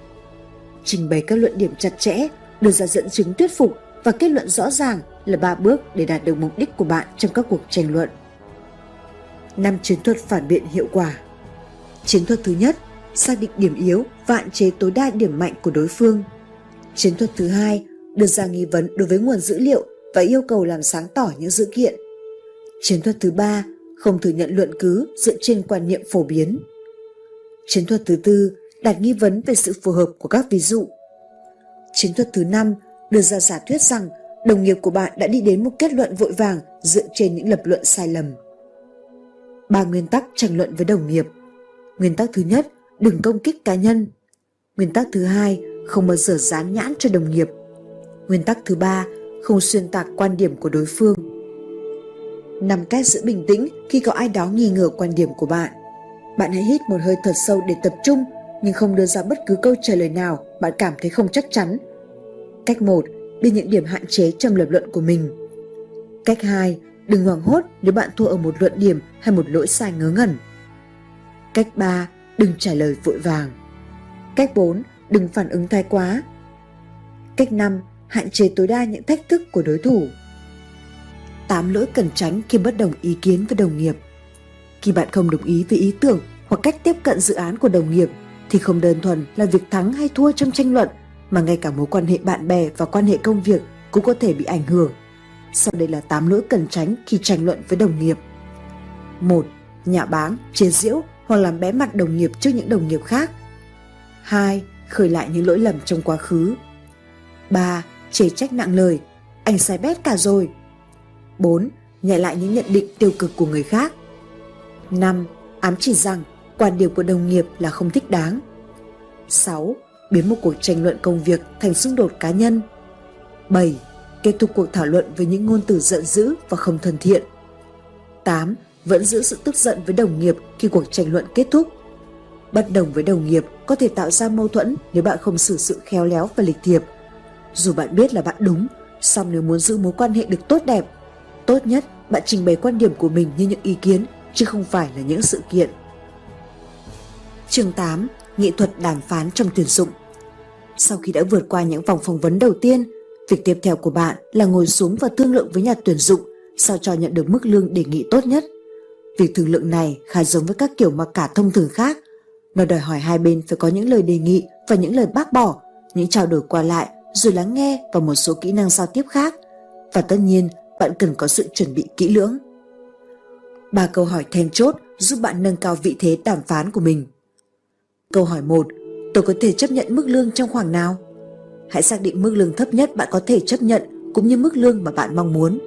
Trình bày các luận điểm chặt chẽ, đưa ra dẫn chứng thuyết phục và kết luận rõ ràng là ba bước để đạt được mục đích của bạn trong các cuộc tranh luận. Năm chiến thuật phản biện hiệu quả. Chiến thuật thứ nhất, xác định điểm yếu và hạn chế tối đa điểm mạnh của đối phương. Chiến thuật thứ hai, đưa ra nghi vấn đối với nguồn dữ liệu và yêu cầu làm sáng tỏ những dữ kiện. Chiến thuật thứ ba, không thừa nhận luận cứ dựa trên quan niệm phổ biến. Chiến thuật thứ tư, đặt nghi vấn về sự phù hợp của các ví dụ. Chiến thuật thứ năm, đưa ra giả thuyết rằng đồng nghiệp của bạn đã đi đến một kết luận vội vàng dựa trên những lập luận sai lầm. Ba nguyên tắc tranh luận với đồng nghiệp. Nguyên tắc thứ nhất, đừng công kích cá nhân. Nguyên tắc thứ hai, không bao giờ dán nhãn cho đồng nghiệp. Nguyên tắc thứ ba, không xuyên tạc quan điểm của đối phương. Nằm cách giữ bình tĩnh khi có ai đó nghi ngờ quan điểm của bạn. Bạn hãy hít một hơi thật sâu để tập trung nhưng không đưa ra bất cứ câu trả lời nào bạn cảm thấy không chắc chắn. Cách 1. biết những điểm hạn chế trong lập luận của mình. Cách 2. Đừng hoảng hốt nếu bạn thua ở một luận điểm hay một lỗi sai ngớ ngẩn. Cách 3. Đừng trả lời vội vàng. Cách 4. Đừng phản ứng thái quá. Cách 5. Hạn chế tối đa những thách thức của đối thủ. 8 lỗi cần tránh khi bất đồng ý kiến với đồng nghiệp. Khi bạn không đồng ý với ý tưởng hoặc cách tiếp cận dự án của đồng nghiệp thì không đơn thuần là việc thắng hay thua trong tranh luận mà ngay cả mối quan hệ bạn bè và quan hệ công việc cũng có thể bị ảnh hưởng. Sau đây là 8 lỗi cần tránh khi tranh luận với đồng nghiệp. 1. Nhạ báng, chế giễu hoặc làm bé mặt đồng nghiệp trước những đồng nghiệp khác. 2. Khởi lại những lỗi lầm trong quá khứ. 3. Chê trách nặng lời, anh sai bét cả rồi. 4. Nhảy lại những nhận định tiêu cực của người khác. 5. Ám chỉ rằng quan điểm của đồng nghiệp là không thích đáng. 6. Biến một cuộc tranh luận công việc thành xung đột cá nhân. 7. Kết thúc cuộc thảo luận với những ngôn từ giận dữ và không thân thiện. 8. Vẫn giữ sự tức giận với đồng nghiệp khi cuộc tranh luận kết thúc. Bất đồng với đồng nghiệp có thể tạo ra mâu thuẫn nếu bạn không xử sự khéo léo và lịch thiệp. Dù bạn biết là bạn đúng, song nếu muốn giữ mối quan hệ được tốt đẹp, tốt nhất bạn trình bày quan điểm của mình như những ý kiến chứ không phải là những sự kiện. Chương 8. Nghệ thuật đàm phán trong tuyển dụng Sau khi đã vượt qua những vòng phỏng vấn đầu tiên, việc tiếp theo của bạn là ngồi xuống và thương lượng với nhà tuyển dụng sao cho nhận được mức lương đề nghị tốt nhất. Việc thương lượng này khá giống với các kiểu mặc cả thông thường khác. Nó đòi hỏi hai bên phải có những lời đề nghị và những lời bác bỏ, những trao đổi qua lại rồi lắng nghe và một số kỹ năng giao tiếp khác. Và tất nhiên, bạn cần có sự chuẩn bị kỹ lưỡng. Ba câu hỏi then chốt giúp bạn nâng cao vị thế đàm phán của mình. Câu hỏi 1. Tôi có thể chấp nhận mức lương trong khoảng nào? Hãy xác định mức lương thấp nhất bạn có thể chấp nhận cũng như mức lương mà bạn mong muốn.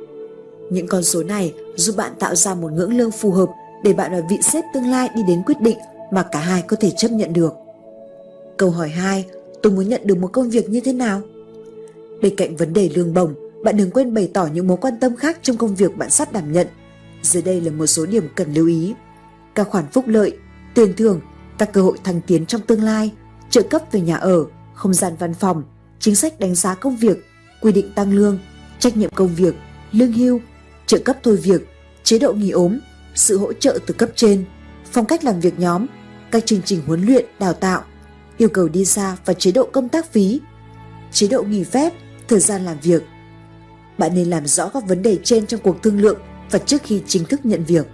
Những con số này giúp bạn tạo ra một ngưỡng lương phù hợp để bạn và vị sếp tương lai đi đến quyết định mà cả hai có thể chấp nhận được. Câu hỏi 2. Tôi muốn nhận được một công việc như thế nào? Bên cạnh vấn đề lương bổng, bạn đừng quên bày tỏ những mối quan tâm khác trong công việc bạn sắp đảm nhận. Dưới đây là một số điểm cần lưu ý. Các khoản phúc lợi, tiền thưởng, các cơ hội thăng tiến trong tương lai, trợ cấp về nhà ở, không gian văn phòng, chính sách đánh giá công việc, quy định tăng lương, trách nhiệm công việc, lương hưu, trợ cấp thôi việc, chế độ nghỉ ốm, sự hỗ trợ từ cấp trên, phong cách làm việc nhóm, các chương trình huấn luyện, đào tạo, yêu cầu đi xa và chế độ công tác phí, chế độ nghỉ phép, thời gian làm việc. Bạn nên làm rõ các vấn đề trên trong cuộc thương lượng và trước khi chính thức nhận việc.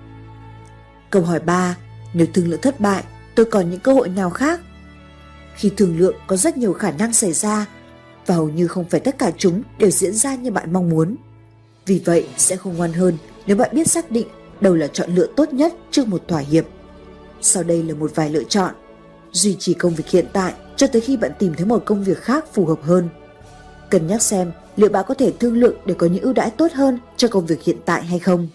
Câu hỏi 3. Nếu thương lượng thất bại, tôi còn những cơ hội nào khác? Khi thương lượng có rất nhiều khả năng xảy ra và hầu như không phải tất cả chúng đều diễn ra như bạn mong muốn. Vì vậy sẽ không ngoan hơn nếu bạn biết xác định đâu là chọn lựa tốt nhất trước một thỏa hiệp. Sau đây là một vài lựa chọn. Duy trì công việc hiện tại cho tới khi bạn tìm thấy một công việc khác phù hợp hơn. Cân nhắc xem liệu bạn có thể thương lượng để có những ưu đãi tốt hơn cho công việc hiện tại hay không.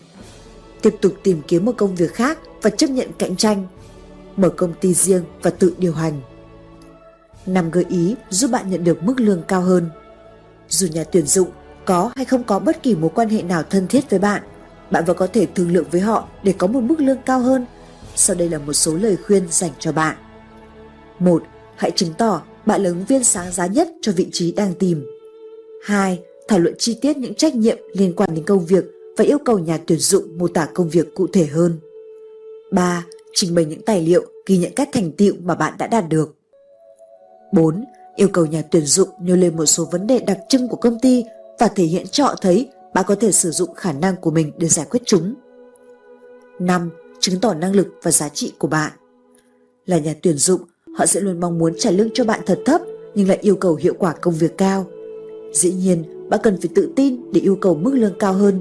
Tiếp tục tìm kiếm một công việc khác và chấp nhận cạnh tranh. Mở công ty riêng và tự điều hành. Năm gợi ý giúp bạn nhận được mức lương cao hơn. Dù nhà tuyển dụng có hay không có bất kỳ mối quan hệ nào thân thiết với bạn, bạn vẫn có thể thương lượng với họ để có một mức lương cao hơn. Sau đây là một số lời khuyên dành cho bạn. 1. Hãy chứng tỏ bạn là ứng viên sáng giá nhất cho vị trí đang tìm. 2. Thảo luận chi tiết những trách nhiệm liên quan đến công việc và yêu cầu nhà tuyển dụng mô tả công việc cụ thể hơn. 3. Trình bày những tài liệu, ghi nhận các thành tựu mà bạn đã đạt được. 4. Yêu cầu nhà tuyển dụng nêu lên một số vấn đề đặc trưng của công ty và thể hiện cho họ thấy bạn có thể sử dụng khả năng của mình để giải quyết chúng. 5. Chứng tỏ năng lực và giá trị của bạn. Là nhà tuyển dụng, họ sẽ luôn mong muốn trả lương cho bạn thật thấp nhưng lại yêu cầu hiệu quả công việc cao. Dĩ nhiên, bạn cần phải tự tin để yêu cầu mức lương cao hơn.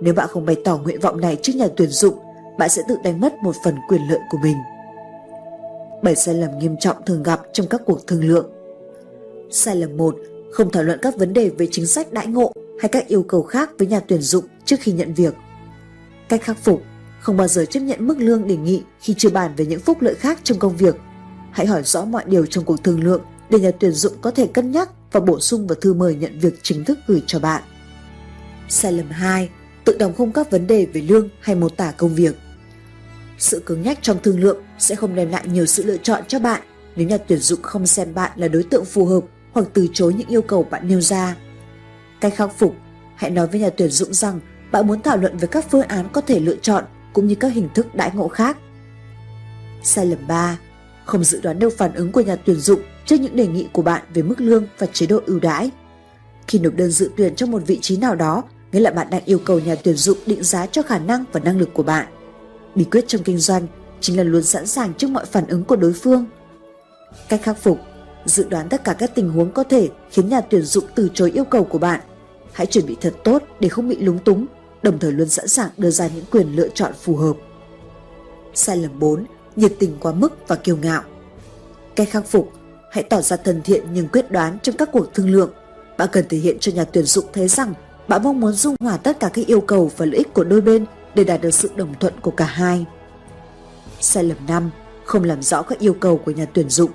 Nếu bạn không bày tỏ nguyện vọng này trước nhà tuyển dụng, bạn sẽ tự đánh mất một phần quyền lợi của mình. 7 sai lầm nghiêm trọng thường gặp trong các cuộc thương lượng. Sai lầm 1. Không thảo luận các vấn đề về chính sách đãi ngộ hay các yêu cầu khác với nhà tuyển dụng trước khi nhận việc. Cách khắc phục không bao giờ chấp nhận mức lương đề nghị khi chưa bàn về những phúc lợi khác trong công việc. Hãy hỏi rõ mọi điều trong cuộc thương lượng để nhà tuyển dụng có thể cân nhắc và bổ sung vào thư mời nhận việc chính thức gửi cho bạn. Sai lầm 2. Tự đóng khung các vấn đề về lương hay mô tả công việc. Sự cứng nhắc trong thương lượng sẽ không đem lại nhiều sự lựa chọn cho bạn nếu nhà tuyển dụng không xem bạn là đối tượng phù hợp hoặc từ chối những yêu cầu bạn nêu ra. Cách khắc phục, hãy nói với nhà tuyển dụng rằng bạn muốn thảo luận về các phương án có thể lựa chọn cũng như các hình thức đãi ngộ khác. Sai lầm 3. Không dự đoán được phản ứng của nhà tuyển dụng trước những đề nghị của bạn về mức lương và chế độ ưu đãi. Khi nộp đơn dự tuyển trong một vị trí nào đó, nghĩa là bạn đang yêu cầu nhà tuyển dụng định giá cho khả năng và năng lực của bạn. Bí quyết trong kinh doanh chính là luôn sẵn sàng trước mọi phản ứng của đối phương. Cách khắc phục dự đoán tất cả các tình huống có thể khiến nhà tuyển dụng từ chối yêu cầu của bạn. Hãy chuẩn bị thật tốt để không bị lúng túng, đồng thời luôn sẵn sàng đưa ra những quyền lựa chọn phù hợp. Sai lầm 4. Nhiệt tình quá mức và kiêu ngạo. Cách khắc phục, hãy tỏ ra thân thiện nhưng quyết đoán trong các cuộc thương lượng. Bạn cần thể hiện cho nhà tuyển dụng thấy rằng bạn mong muốn dung hòa tất cả các yêu cầu và lợi ích của đôi bên để đạt được sự đồng thuận của cả hai. Sai lầm 5. Không làm rõ các yêu cầu của nhà tuyển dụng.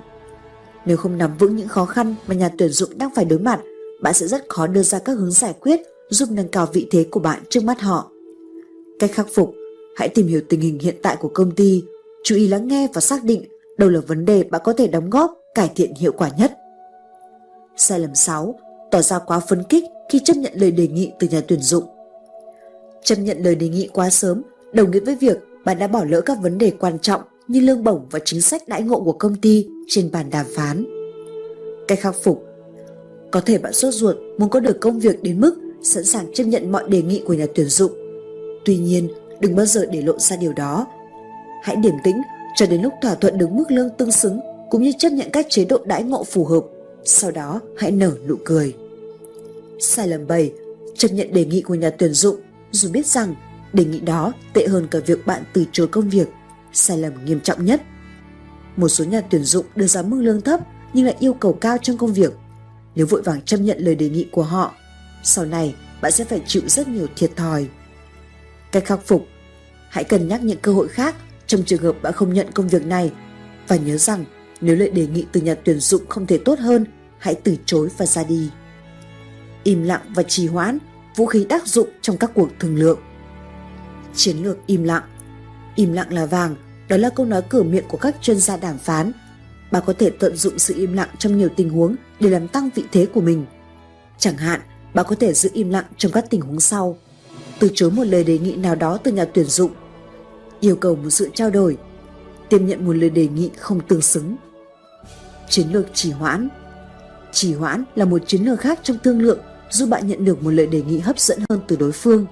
Nếu không nắm vững những khó khăn mà nhà tuyển dụng đang phải đối mặt, bạn sẽ rất khó đưa ra các hướng giải quyết giúp nâng cao vị thế của bạn trước mắt họ. Cách khắc phục, hãy tìm hiểu tình hình hiện tại của công ty, chú ý lắng nghe và xác định đâu là vấn đề bạn có thể đóng góp cải thiện hiệu quả nhất. Sai lầm 6. Tỏ ra quá phấn kích khi chấp nhận lời đề nghị từ nhà tuyển dụng. Chấp nhận lời đề nghị quá sớm đồng nghĩa với việc bạn đã bỏ lỡ các vấn đề quan trọng như lương bổng và chính sách đãi ngộ của công ty trên bàn đàm phán. Cách khắc phục Có thể bạn sốt ruột muốn có được công việc đến mức sẵn sàng chấp nhận mọi đề nghị của nhà tuyển dụng. Tuy nhiên, đừng bao giờ để lộ ra điều đó. Hãy điềm tĩnh cho đến lúc thỏa thuận được mức lương tương xứng cũng như chấp nhận các chế độ đãi ngộ phù hợp. Sau đó hãy nở nụ cười. Sai lầm 7. Chấp nhận đề nghị của nhà tuyển dụng dù biết rằng đề nghị đó tệ hơn cả việc bạn từ chối công việc. Sai lầm nghiêm trọng nhất. Một số nhà tuyển dụng đưa ra mức lương thấp nhưng lại yêu cầu cao trong công việc. Nếu vội vàng chấp nhận lời đề nghị của họ, sau này bạn sẽ phải chịu rất nhiều thiệt thòi. Cách khắc phục Hãy cân nhắc những cơ hội khác trong trường hợp bạn không nhận công việc này và nhớ rằng nếu lời đề nghị từ nhà tuyển dụng không thể tốt hơn, hãy từ chối và ra đi. Im lặng và trì hoãn, vũ khí tác dụng trong các cuộc thương lượng. Chiến lược im lặng Im lặng là vàng, đó là câu nói cửa miệng của các chuyên gia đàm phán. Bạn có thể tận dụng sự im lặng trong nhiều tình huống để làm tăng vị thế của mình. Chẳng hạn, bạn có thể giữ im lặng trong các tình huống sau. Từ chối một lời đề nghị nào đó từ nhà tuyển dụng. Yêu cầu một sự trao đổi. Tiếp nhận một lời đề nghị không tương xứng. Chiến lược trì hoãn Trì hoãn là một chiến lược khác trong thương lượng, giúp bạn nhận được một lời đề nghị hấp dẫn hơn từ đối phương.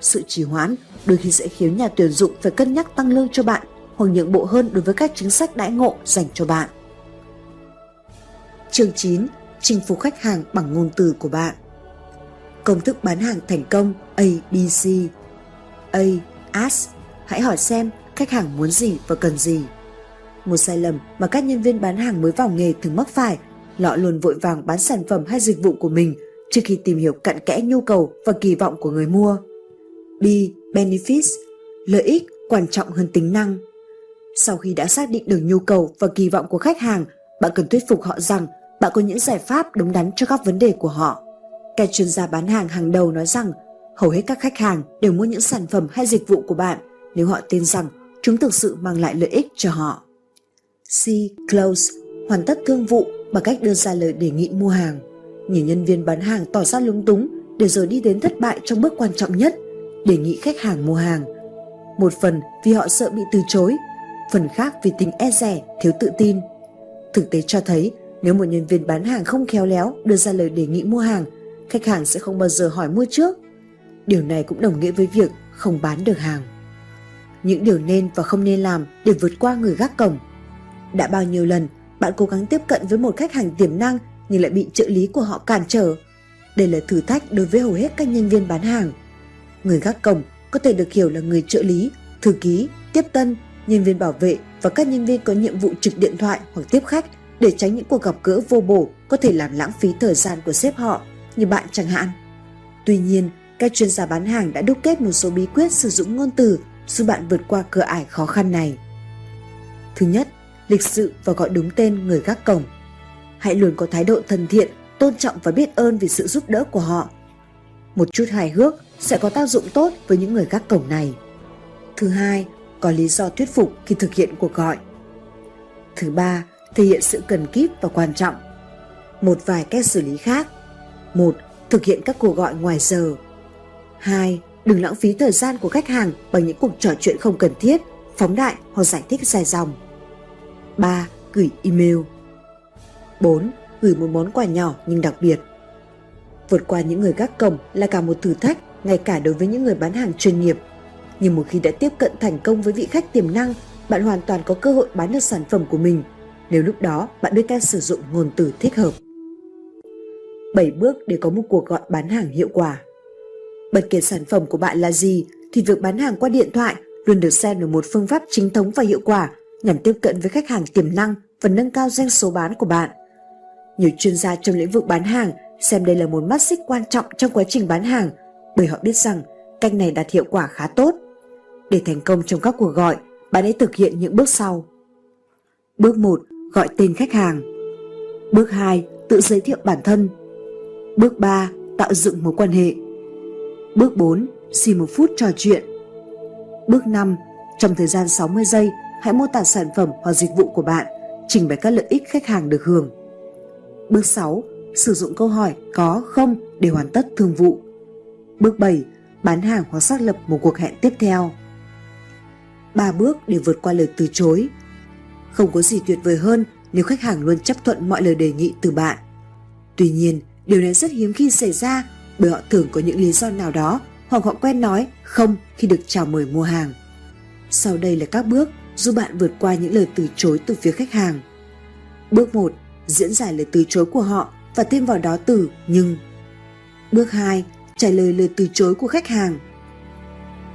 sự trì hoãn đôi khi sẽ khiến nhà tuyển dụng phải cân nhắc tăng lương cho bạn hoặc nhượng bộ hơn đối với các chính sách đãi ngộ dành cho bạn. Chương 9. Chinh phục khách hàng bằng ngôn từ của bạn Công thức bán hàng thành công ABC A. Ask Hãy hỏi xem khách hàng muốn gì và cần gì. Một sai lầm mà các nhân viên bán hàng mới vào nghề thường mắc phải lọ luôn vội vàng bán sản phẩm hay dịch vụ của mình trước khi tìm hiểu cặn kẽ nhu cầu và kỳ vọng của người mua. B. Benefits Lợi ích quan trọng hơn tính năng. Sau khi đã xác định được nhu cầu và kỳ vọng của khách hàng, bạn cần thuyết phục họ rằng bạn có những giải pháp đúng đắn cho các vấn đề của họ. Các chuyên gia bán hàng hàng đầu nói rằng hầu hết các khách hàng đều mua những sản phẩm hay dịch vụ của bạn nếu họ tin rằng chúng thực sự mang lại lợi ích cho họ. C. Close hoàn tất thương vụ bằng cách đưa ra lời đề nghị mua hàng. Nhiều nhân viên bán hàng tỏ ra lúng túng để rồi đi đến thất bại trong bước quan trọng nhất, đề nghị khách hàng mua hàng. Một phần vì họ sợ bị từ chối, phần khác vì tính e rẻ, thiếu tự tin. Thực tế cho thấy nếu một nhân viên bán hàng không khéo léo đưa ra lời đề nghị mua hàng, khách hàng sẽ không bao giờ hỏi mua trước. Điều này cũng đồng nghĩa với việc không bán được hàng. Những điều nên và không nên làm để vượt qua người gác cổng. Đã bao nhiêu lần bạn cố gắng tiếp cận với một khách hàng tiềm năng nhưng lại bị trợ lý của họ cản trở. Đây là thử thách đối với hầu hết các nhân viên bán hàng. Người gác cổng có thể được hiểu là người trợ lý, thư ký, tiếp tân, nhân viên bảo vệ và các nhân viên có nhiệm vụ trực điện thoại hoặc tiếp khách để tránh những cuộc gặp gỡ vô bổ có thể làm lãng phí thời gian của sếp họ, như bạn chẳng hạn. Tuy nhiên, các chuyên gia bán hàng đã đúc kết một số bí quyết sử dụng ngôn từ giúp bạn vượt qua cửa ải khó khăn này. Thứ nhất, lịch sự và gọi đúng tên người gác cổng. Hãy luôn có thái độ thân thiện, tôn trọng và biết ơn vì sự giúp đỡ của họ. Một chút hài hước sẽ có tác dụng tốt với những người gác cổng này. Thứ hai, có lý do thuyết phục khi thực hiện cuộc gọi. Thứ ba, thể hiện sự cần kíp và quan trọng. Một vài cách xử lý khác. Một, thực hiện các cuộc gọi ngoài giờ. Hai, đừng lãng phí thời gian của khách hàng bằng những cuộc trò chuyện không cần thiết, phóng đại hoặc giải thích dài dòng. 3. Gửi email 4. Gửi một món quà nhỏ nhưng đặc biệt Vượt qua những người gác cổng là cả một thử thách ngay cả đối với những người bán hàng chuyên nghiệp. Nhưng một khi đã tiếp cận thành công với vị khách tiềm năng, bạn hoàn toàn có cơ hội bán được sản phẩm của mình nếu lúc đó bạn biết cách sử dụng ngôn từ thích hợp. 7 bước để có một cuộc gọi bán hàng hiệu quả. Bất kể sản phẩm của bạn là gì thì việc bán hàng qua điện thoại luôn được xem là một phương pháp chính thống và hiệu quả nhằm tiếp cận với khách hàng tiềm năng và nâng cao doanh số bán của bạn. Nhiều chuyên gia trong lĩnh vực bán hàng xem đây là một mắt xích quan trọng trong quá trình bán hàng bởi họ biết rằng cách này đạt hiệu quả khá tốt. Để thành công trong các cuộc gọi, bạn hãy thực hiện những bước sau. Bước 1. Gọi tên khách hàng. Bước 2. Tự giới thiệu bản thân. Bước 3. Tạo dựng mối quan hệ. Bước 4. Xin một phút trò chuyện. Bước 5. Trong thời gian 60 giây, hãy mô tả sản phẩm hoặc dịch vụ của bạn, trình bày các lợi ích khách hàng được hưởng. Bước 6. Sử dụng câu hỏi có không để hoàn tất thương vụ. Bước 7. Bán hàng hoặc xác lập một cuộc hẹn tiếp theo. 3 bước để vượt qua lời từ chối. Không có gì tuyệt vời hơn nếu khách hàng luôn chấp thuận mọi lời đề nghị từ bạn. Tuy nhiên, điều này rất hiếm khi xảy ra, bởi họ thường có những lý do nào đó, hoặc họ quen nói không khi được chào mời mua hàng. Sau đây là các bước giúp bạn vượt qua những lời từ chối từ phía khách hàng. Bước 1. Diễn giải lời từ chối của họ và thêm vào đó từ nhưng. Bước 2. Trả lời lời từ chối của khách hàng.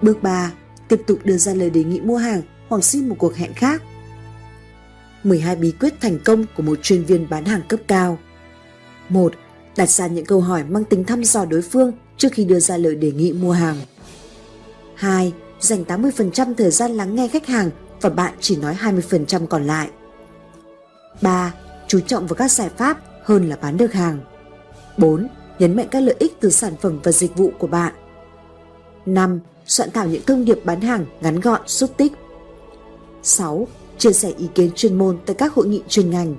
Bước 3. Tiếp tục đưa ra lời đề nghị mua hàng hoặc xin một cuộc hẹn khác. 12 bí quyết thành công của một chuyên viên bán hàng cấp cao. 1. Đặt ra những câu hỏi mang tính thăm dò đối phương trước khi đưa ra lời đề nghị mua hàng. 2. Dành 80% thời gian lắng nghe khách hàng và bạn chỉ nói 20% còn lại. 3. Chú trọng vào các giải pháp hơn là bán được hàng. 4. Nhấn mạnh các lợi ích từ sản phẩm và dịch vụ của bạn. 5. Soạn thảo những thông điệp bán hàng ngắn gọn, xúc tích. 6. Chia sẻ ý kiến chuyên môn tại các hội nghị chuyên ngành.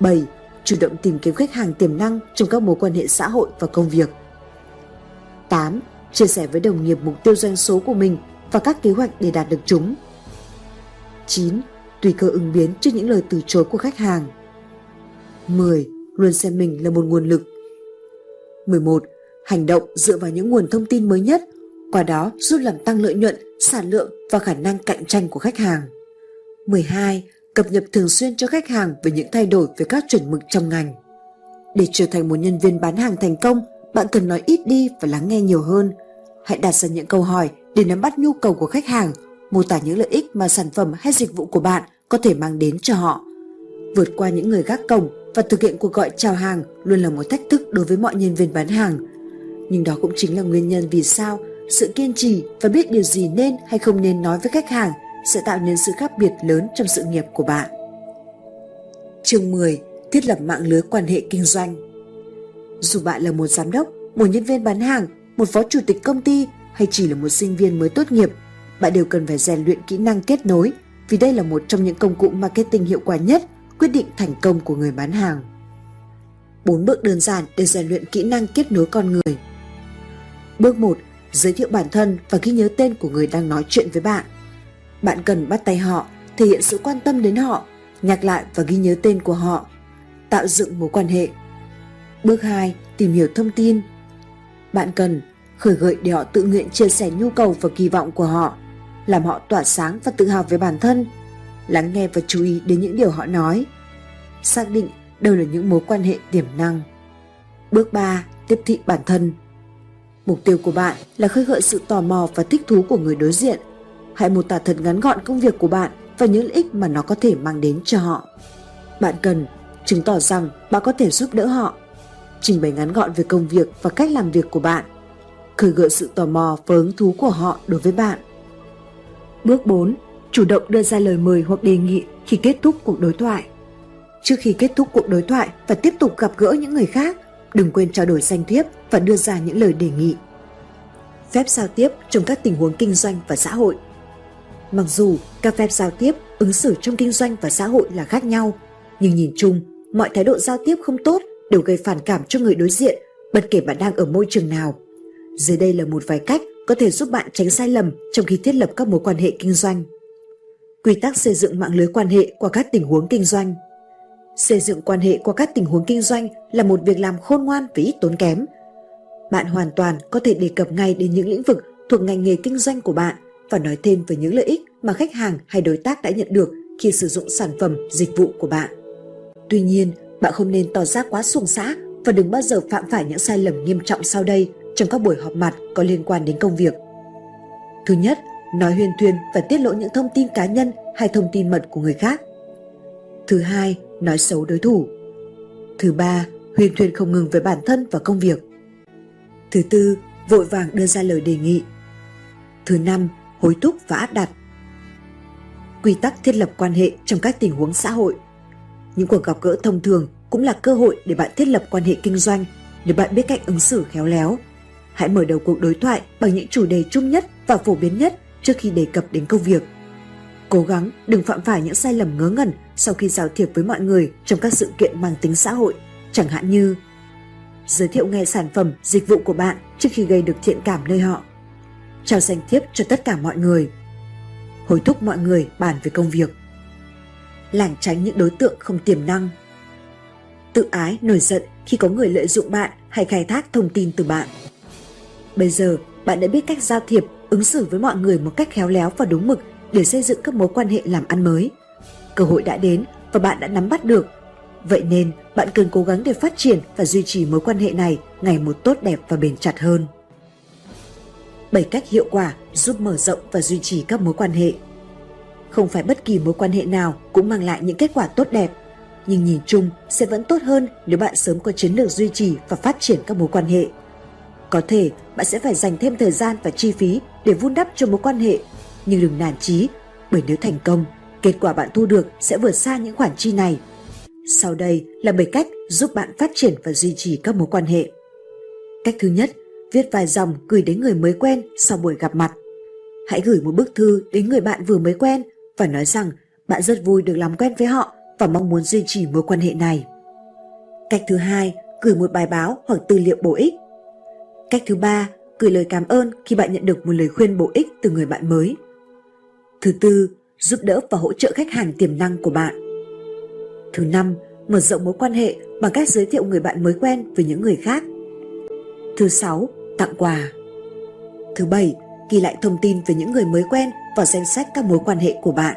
7. Chủ động tìm kiếm khách hàng tiềm năng trong các mối quan hệ xã hội và công việc. 8. Chia sẻ với đồng nghiệp mục tiêu doanh số của mình và các kế hoạch để đạt được chúng. 9. Tùy cơ ứng biến trước những lời từ chối của khách hàng. 10. Luôn xem mình là một nguồn lực. 11. Hành động dựa vào những nguồn thông tin mới nhất qua đó giúp làm tăng lợi nhuận, sản lượng và khả năng cạnh tranh của khách hàng. 12. Cập nhật thường xuyên cho khách hàng về những thay đổi về các chuẩn mực trong ngành. Để trở thành một nhân viên bán hàng thành công, bạn cần nói ít đi và lắng nghe nhiều hơn. Hãy đặt ra những câu hỏi để nắm bắt nhu cầu của khách hàng, mô tả những lợi ích mà sản phẩm hay dịch vụ của bạn có thể mang đến cho họ. Vượt qua những người gác cổng và thực hiện cuộc gọi chào hàng luôn là một thách thức đối với mọi nhân viên bán hàng. Nhưng đó cũng chính là nguyên nhân vì sao sự kiên trì và biết điều gì nên hay không nên nói với khách hàng sẽ tạo nên sự khác biệt lớn trong sự nghiệp của bạn. Chương 10. Thiết lập mạng lưới quan hệ kinh doanh Dù bạn là một giám đốc, một nhân viên bán hàng, một phó chủ tịch công ty hay chỉ là một sinh viên mới tốt nghiệp, bạn đều cần phải rèn luyện kỹ năng kết nối vì đây là một trong những công cụ marketing hiệu quả nhất quyết định thành công của người bán hàng. 4 bước đơn giản để rèn luyện kỹ năng kết nối con người. Bước 1. Giới thiệu bản thân và ghi nhớ tên của người đang nói chuyện với bạn. Bạn cần bắt tay họ, thể hiện sự quan tâm đến họ, nhắc lại và ghi nhớ tên của họ, tạo dựng mối quan hệ. Bước 2. Tìm hiểu thông tin. Bạn cần khởi gợi để họ tự nguyện chia sẻ nhu cầu và kỳ vọng của họ, làm họ tỏa sáng và tự hào về bản thân, lắng nghe và chú ý đến những điều họ nói. Xác định đâu là những mối quan hệ tiềm năng. Bước 3. Tiếp thị bản thân. Mục tiêu của bạn là khơi gợi sự tò mò và thích thú của người đối diện. Hãy mô tả thật ngắn gọn công việc của bạn và những lợi ích mà nó có thể mang đến cho họ. Bạn cần chứng tỏ rằng bạn có thể giúp đỡ họ. Trình bày ngắn gọn về công việc và cách làm việc của bạn. Khơi gợi sự tò mò và hứng thú của họ đối với bạn. Bước 4. Chủ động đưa ra lời mời hoặc đề nghị khi kết thúc cuộc đối thoại. Trước khi kết thúc cuộc đối thoại và tiếp tục gặp gỡ những người khác, đừng quên trao đổi danh thiếp và đưa ra những lời đề nghị. Phép giao tiếp trong các tình huống kinh doanh và xã hội Mặc dù các phép giao tiếp, ứng xử trong kinh doanh và xã hội là khác nhau, nhưng nhìn chung, mọi thái độ giao tiếp không tốt đều gây phản cảm cho người đối diện, bất kể bạn đang ở môi trường nào. Dưới đây là một vài cách có thể giúp bạn tránh sai lầm trong khi thiết lập các mối quan hệ kinh doanh. Quy tắc xây dựng mạng lưới quan hệ qua các tình huống kinh doanh – Xây dựng quan hệ qua các tình huống kinh doanh là một việc làm khôn ngoan và ít tốn kém. Bạn hoàn toàn có thể đề cập ngay đến những lĩnh vực thuộc ngành nghề kinh doanh của bạn và nói thêm về những lợi ích mà khách hàng hay đối tác đã nhận được khi sử dụng sản phẩm, dịch vụ của bạn. Tuy nhiên, bạn không nên tỏ ra quá xuồng xã và đừng bao giờ phạm phải những sai lầm nghiêm trọng sau đây trong các buổi họp mặt có liên quan đến công việc. Thứ nhất, nói huyên thuyên và tiết lộ những thông tin cá nhân hay thông tin mật của người khác. Thứ hai, nói xấu đối thủ. Thứ ba, huyên thuyên không ngừng về bản thân và công việc. Thứ tư, vội vàng đưa ra lời đề nghị. Thứ năm, hối thúc và áp đặt. Quy tắc thiết lập quan hệ trong các tình huống xã hội. Những cuộc gặp gỡ thông thường cũng là cơ hội để bạn thiết lập quan hệ kinh doanh nếu bạn biết cách ứng xử khéo léo. Hãy mở đầu cuộc đối thoại bằng những chủ đề chung nhất và phổ biến nhất trước khi đề cập đến công việc. Cố gắng đừng phạm phải những sai lầm ngớ ngẩn sau khi giao thiệp với mọi người trong các sự kiện mang tính xã hội, chẳng hạn như giới thiệu ngay sản phẩm, dịch vụ của bạn trước khi gây được thiện cảm nơi họ, trao danh thiếp cho tất cả mọi người, hối thúc mọi người bàn về công việc, lảng tránh những đối tượng không tiềm năng, tự ái nổi giận khi có người lợi dụng bạn hay khai thác thông tin từ bạn. Bây giờ, bạn đã biết cách giao thiệp, ứng xử với mọi người một cách khéo léo và đúng mực để xây dựng các mối quan hệ làm ăn mới cơ hội đã đến và bạn đã nắm bắt được. Vậy nên, bạn cần cố gắng để phát triển và duy trì mối quan hệ này ngày một tốt đẹp và bền chặt hơn. 7 cách hiệu quả giúp mở rộng và duy trì các mối quan hệ. Không phải bất kỳ mối quan hệ nào cũng mang lại những kết quả tốt đẹp, nhưng nhìn chung sẽ vẫn tốt hơn nếu bạn sớm có chiến lược duy trì và phát triển các mối quan hệ. Có thể bạn sẽ phải dành thêm thời gian và chi phí để vun đắp cho mối quan hệ, nhưng đừng nản chí, bởi nếu thành công kết quả bạn thu được sẽ vượt xa những khoản chi này. Sau đây là 7 cách giúp bạn phát triển và duy trì các mối quan hệ. Cách thứ nhất, viết vài dòng gửi đến người mới quen sau buổi gặp mặt. Hãy gửi một bức thư đến người bạn vừa mới quen và nói rằng bạn rất vui được làm quen với họ và mong muốn duy trì mối quan hệ này. Cách thứ hai, gửi một bài báo hoặc tư liệu bổ ích. Cách thứ ba, gửi lời cảm ơn khi bạn nhận được một lời khuyên bổ ích từ người bạn mới. Thứ tư, giúp đỡ và hỗ trợ khách hàng tiềm năng của bạn. Thứ năm, mở rộng mối quan hệ bằng cách giới thiệu người bạn mới quen với những người khác. Thứ sáu, tặng quà. Thứ bảy, ghi lại thông tin về những người mới quen vào danh sách các mối quan hệ của bạn.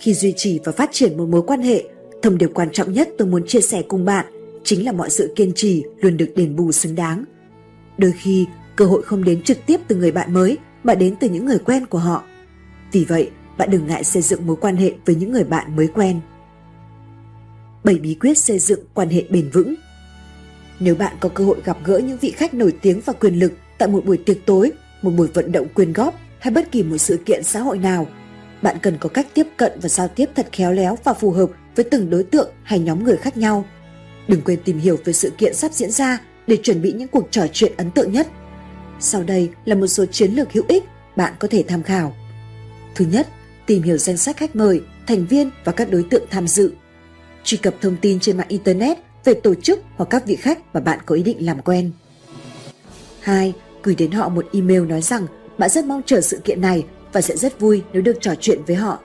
Khi duy trì và phát triển một mối quan hệ, thông điệp quan trọng nhất tôi muốn chia sẻ cùng bạn chính là mọi sự kiên trì luôn được đền bù xứng đáng. Đôi khi, cơ hội không đến trực tiếp từ người bạn mới mà đến từ những người quen của họ. Vì vậy, bạn đừng ngại xây dựng mối quan hệ với những người bạn mới quen. 7 bí quyết xây dựng quan hệ bền vững nếu bạn có cơ hội gặp gỡ những vị khách nổi tiếng và quyền lực tại một buổi tiệc tối, một buổi vận động quyên góp hay bất kỳ một sự kiện xã hội nào, bạn cần có cách tiếp cận và giao tiếp thật khéo léo và phù hợp với từng đối tượng hay nhóm người khác nhau. Đừng quên tìm hiểu về sự kiện sắp diễn ra để chuẩn bị những cuộc trò chuyện ấn tượng nhất. Sau đây là một số chiến lược hữu ích bạn có thể tham khảo. Thứ nhất, tìm hiểu danh sách khách mời, thành viên và các đối tượng tham dự. Truy cập thông tin trên mạng Internet về tổ chức hoặc các vị khách mà bạn có ý định làm quen. 2. Gửi đến họ một email nói rằng bạn rất mong chờ sự kiện này và sẽ rất vui nếu được trò chuyện với họ.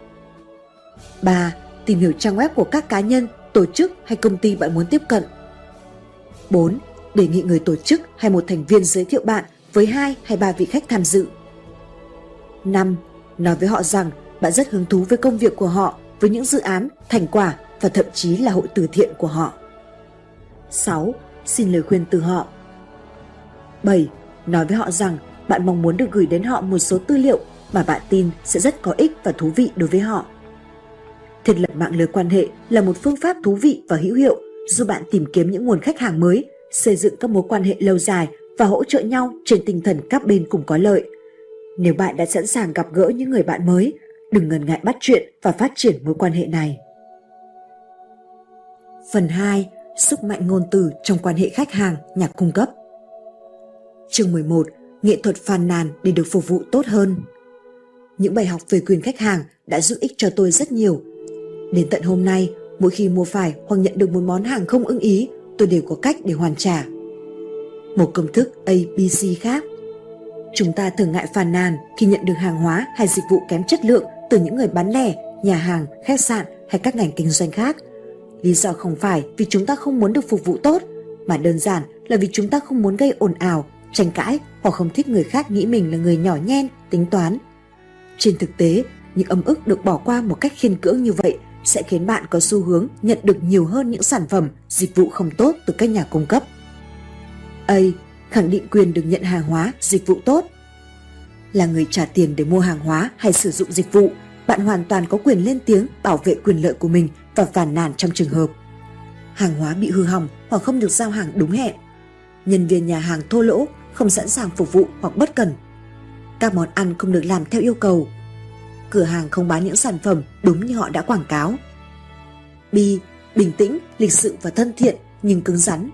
3. Tìm hiểu trang web của các cá nhân, tổ chức hay công ty bạn muốn tiếp cận. 4. Đề nghị người tổ chức hay một thành viên giới thiệu bạn với hai hay ba vị khách tham dự. 5. Nói với họ rằng bạn rất hứng thú với công việc của họ, với những dự án, thành quả và thậm chí là hội từ thiện của họ. 6. Xin lời khuyên từ họ. 7. Nói với họ rằng bạn mong muốn được gửi đến họ một số tư liệu mà bạn tin sẽ rất có ích và thú vị đối với họ. Thiết lập mạng lưới quan hệ là một phương pháp thú vị và hữu hiệu giúp bạn tìm kiếm những nguồn khách hàng mới, xây dựng các mối quan hệ lâu dài và hỗ trợ nhau trên tinh thần các bên cùng có lợi. Nếu bạn đã sẵn sàng gặp gỡ những người bạn mới, đừng ngần ngại bắt chuyện và phát triển mối quan hệ này. Phần 2. Sức mạnh ngôn từ trong quan hệ khách hàng, nhà cung cấp Chương 11. Nghệ thuật phàn nàn để được phục vụ tốt hơn Những bài học về quyền khách hàng đã giúp ích cho tôi rất nhiều. Đến tận hôm nay, mỗi khi mua phải hoặc nhận được một món hàng không ưng ý, tôi đều có cách để hoàn trả. Một công thức ABC khác Chúng ta thường ngại phàn nàn khi nhận được hàng hóa hay dịch vụ kém chất lượng từ những người bán lẻ, nhà hàng, khách sạn hay các ngành kinh doanh khác. Lý do không phải vì chúng ta không muốn được phục vụ tốt, mà đơn giản là vì chúng ta không muốn gây ồn ào, tranh cãi hoặc không thích người khác nghĩ mình là người nhỏ nhen, tính toán. Trên thực tế, những âm ức được bỏ qua một cách khiên cưỡng như vậy sẽ khiến bạn có xu hướng nhận được nhiều hơn những sản phẩm, dịch vụ không tốt từ các nhà cung cấp. A khẳng định quyền được nhận hàng hóa, dịch vụ tốt. Là người trả tiền để mua hàng hóa hay sử dụng dịch vụ, bạn hoàn toàn có quyền lên tiếng bảo vệ quyền lợi của mình và phàn nàn trong trường hợp hàng hóa bị hư hỏng hoặc không được giao hàng đúng hẹn. Nhân viên nhà hàng thô lỗ, không sẵn sàng phục vụ hoặc bất cần. Các món ăn không được làm theo yêu cầu. Cửa hàng không bán những sản phẩm đúng như họ đã quảng cáo. B. Bình tĩnh, lịch sự và thân thiện nhưng cứng rắn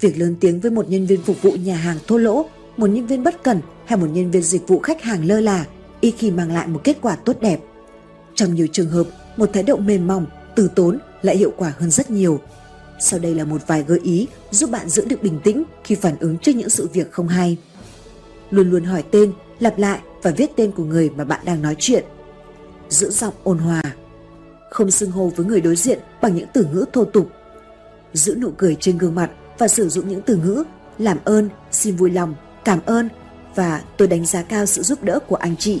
Việc lớn tiếng với một nhân viên phục vụ nhà hàng thô lỗ, một nhân viên bất cần hay một nhân viên dịch vụ khách hàng lơ là ít khi mang lại một kết quả tốt đẹp. Trong nhiều trường hợp, một thái độ mềm mỏng, từ tốn lại hiệu quả hơn rất nhiều. Sau đây là một vài gợi ý giúp bạn giữ được bình tĩnh khi phản ứng trước những sự việc không hay. Luôn luôn hỏi tên, lặp lại và viết tên của người mà bạn đang nói chuyện. Giữ giọng ôn hòa. Không xưng hô với người đối diện bằng những từ ngữ thô tục. Giữ nụ cười trên gương mặt và sử dụng những từ ngữ làm ơn, xin vui lòng, cảm ơn và tôi đánh giá cao sự giúp đỡ của anh chị.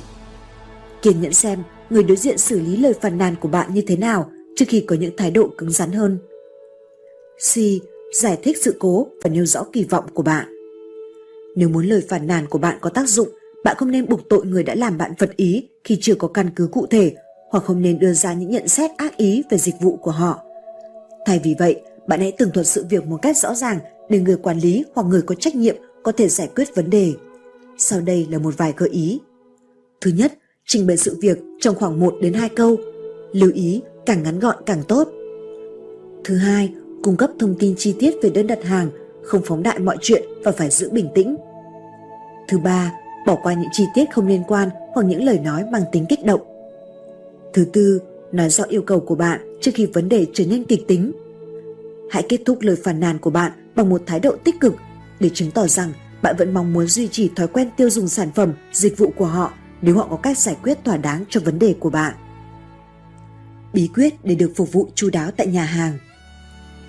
Kiên nhẫn xem người đối diện xử lý lời phàn nàn của bạn như thế nào trước khi có những thái độ cứng rắn hơn. C. Giải thích sự cố và nêu rõ kỳ vọng của bạn. Nếu muốn lời phàn nàn của bạn có tác dụng, bạn không nên buộc tội người đã làm bạn vật ý khi chưa có căn cứ cụ thể hoặc không nên đưa ra những nhận xét ác ý về dịch vụ của họ. Thay vì vậy, bạn hãy tường thuật sự việc một cách rõ ràng để người quản lý hoặc người có trách nhiệm có thể giải quyết vấn đề. Sau đây là một vài gợi ý. Thứ nhất, trình bày sự việc trong khoảng 1 đến 2 câu. Lưu ý càng ngắn gọn càng tốt. Thứ hai, cung cấp thông tin chi tiết về đơn đặt hàng, không phóng đại mọi chuyện và phải giữ bình tĩnh. Thứ ba, bỏ qua những chi tiết không liên quan hoặc những lời nói mang tính kích động. Thứ tư, nói rõ yêu cầu của bạn trước khi vấn đề trở nên kịch tính Hãy kết thúc lời phàn nàn của bạn bằng một thái độ tích cực để chứng tỏ rằng bạn vẫn mong muốn duy trì thói quen tiêu dùng sản phẩm, dịch vụ của họ nếu họ có cách giải quyết thỏa đáng cho vấn đề của bạn. Bí quyết để được phục vụ chu đáo tại nhà hàng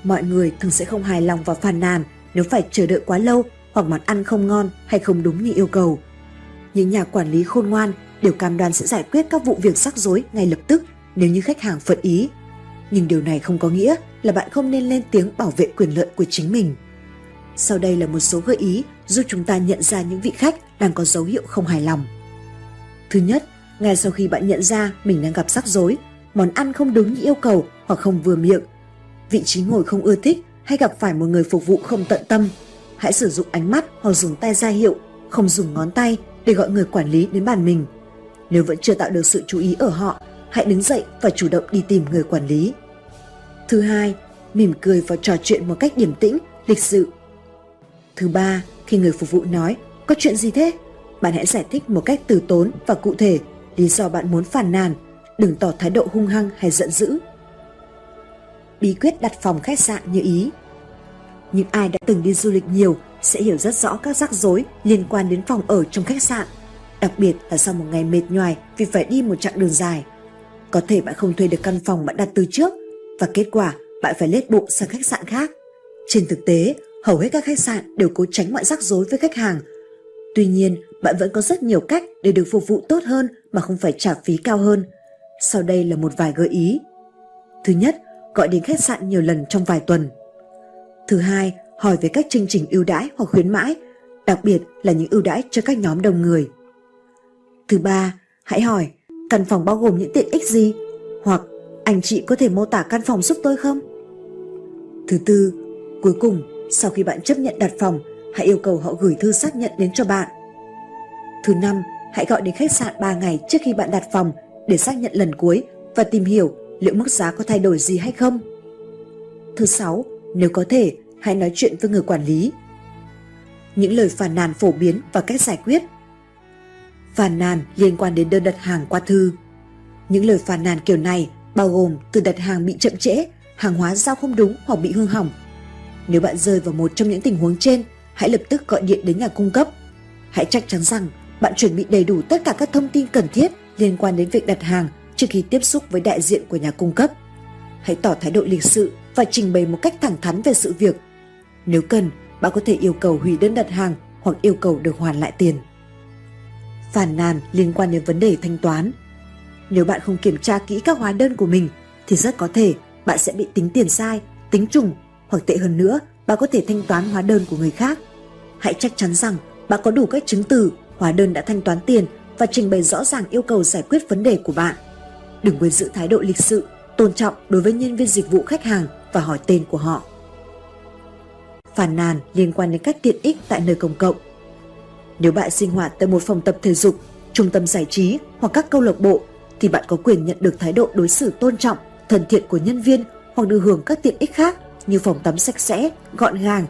Mọi người thường sẽ không hài lòng và phàn nàn nếu phải chờ đợi quá lâu hoặc món ăn không ngon hay không đúng như yêu cầu. Những nhà quản lý khôn ngoan đều cam đoan sẽ giải quyết các vụ việc rắc rối ngay lập tức nếu như khách hàng phật ý. Nhưng điều này không có nghĩa là bạn không nên lên tiếng bảo vệ quyền lợi của chính mình. Sau đây là một số gợi ý giúp chúng ta nhận ra những vị khách đang có dấu hiệu không hài lòng. Thứ nhất, ngay sau khi bạn nhận ra mình đang gặp rắc rối, món ăn không đúng như yêu cầu hoặc không vừa miệng, vị trí ngồi không ưa thích hay gặp phải một người phục vụ không tận tâm, hãy sử dụng ánh mắt hoặc dùng tay ra hiệu, không dùng ngón tay để gọi người quản lý đến bàn mình. Nếu vẫn chưa tạo được sự chú ý ở họ, hãy đứng dậy và chủ động đi tìm người quản lý. Thứ hai, mỉm cười và trò chuyện một cách điềm tĩnh, lịch sự. Thứ ba, khi người phục vụ nói, có chuyện gì thế? Bạn hãy giải thích một cách từ tốn và cụ thể lý do bạn muốn phàn nàn, đừng tỏ thái độ hung hăng hay giận dữ. Bí quyết đặt phòng khách sạn như ý Những ai đã từng đi du lịch nhiều sẽ hiểu rất rõ các rắc rối liên quan đến phòng ở trong khách sạn, đặc biệt là sau một ngày mệt nhoài vì phải đi một chặng đường dài. Có thể bạn không thuê được căn phòng bạn đặt từ trước và kết quả bạn phải lết bộ sang khách sạn khác. Trên thực tế, hầu hết các khách sạn đều cố tránh mọi rắc rối với khách hàng. Tuy nhiên, bạn vẫn có rất nhiều cách để được phục vụ tốt hơn mà không phải trả phí cao hơn. Sau đây là một vài gợi ý. Thứ nhất, gọi đến khách sạn nhiều lần trong vài tuần. Thứ hai, hỏi về các chương trình ưu đãi hoặc khuyến mãi, đặc biệt là những ưu đãi cho các nhóm đông người. Thứ ba, hãy hỏi căn phòng bao gồm những tiện ích gì hoặc anh chị có thể mô tả căn phòng giúp tôi không? Thứ tư, cuối cùng, sau khi bạn chấp nhận đặt phòng, hãy yêu cầu họ gửi thư xác nhận đến cho bạn. Thứ năm, hãy gọi đến khách sạn 3 ngày trước khi bạn đặt phòng để xác nhận lần cuối và tìm hiểu liệu mức giá có thay đổi gì hay không. Thứ sáu, nếu có thể, hãy nói chuyện với người quản lý. Những lời phàn nàn phổ biến và cách giải quyết. Phàn nàn liên quan đến đơn đặt hàng qua thư. Những lời phàn nàn kiểu này bao gồm từ đặt hàng bị chậm trễ, hàng hóa giao không đúng hoặc bị hư hỏng. Nếu bạn rơi vào một trong những tình huống trên, hãy lập tức gọi điện đến nhà cung cấp. Hãy chắc chắn rằng bạn chuẩn bị đầy đủ tất cả các thông tin cần thiết liên quan đến việc đặt hàng trước khi tiếp xúc với đại diện của nhà cung cấp. Hãy tỏ thái độ lịch sự và trình bày một cách thẳng thắn về sự việc. Nếu cần, bạn có thể yêu cầu hủy đơn đặt hàng hoặc yêu cầu được hoàn lại tiền. Phản nàn liên quan đến vấn đề thanh toán. Nếu bạn không kiểm tra kỹ các hóa đơn của mình thì rất có thể bạn sẽ bị tính tiền sai, tính trùng hoặc tệ hơn nữa, bạn có thể thanh toán hóa đơn của người khác. Hãy chắc chắn rằng bạn có đủ các chứng từ, hóa đơn đã thanh toán tiền và trình bày rõ ràng yêu cầu giải quyết vấn đề của bạn. Đừng quên giữ thái độ lịch sự, tôn trọng đối với nhân viên dịch vụ khách hàng và hỏi tên của họ. Phản nàn liên quan đến các tiện ích tại nơi công cộng. Nếu bạn sinh hoạt tại một phòng tập thể dục, trung tâm giải trí hoặc các câu lạc bộ thì bạn có quyền nhận được thái độ đối xử tôn trọng, thân thiện của nhân viên hoặc được hưởng các tiện ích khác như phòng tắm sạch sẽ, gọn gàng,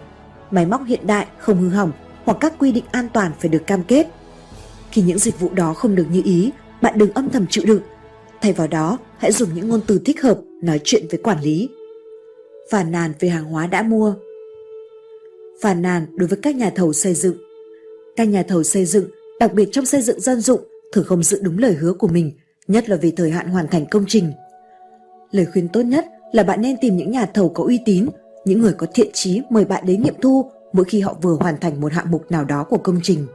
máy móc hiện đại không hư hỏng hoặc các quy định an toàn phải được cam kết. Khi những dịch vụ đó không được như ý, bạn đừng âm thầm chịu đựng. Thay vào đó, hãy dùng những ngôn từ thích hợp nói chuyện với quản lý. Phàn nàn về hàng hóa đã mua Phàn nàn đối với các nhà thầu xây dựng Các nhà thầu xây dựng, đặc biệt trong xây dựng dân dụng, thường không giữ đúng lời hứa của mình, nhất là về thời hạn hoàn thành công trình. Lời khuyên tốt nhất là bạn nên tìm những nhà thầu có uy tín, những người có thiện chí mời bạn đến nghiệm thu mỗi khi họ vừa hoàn thành một hạng mục nào đó của công trình.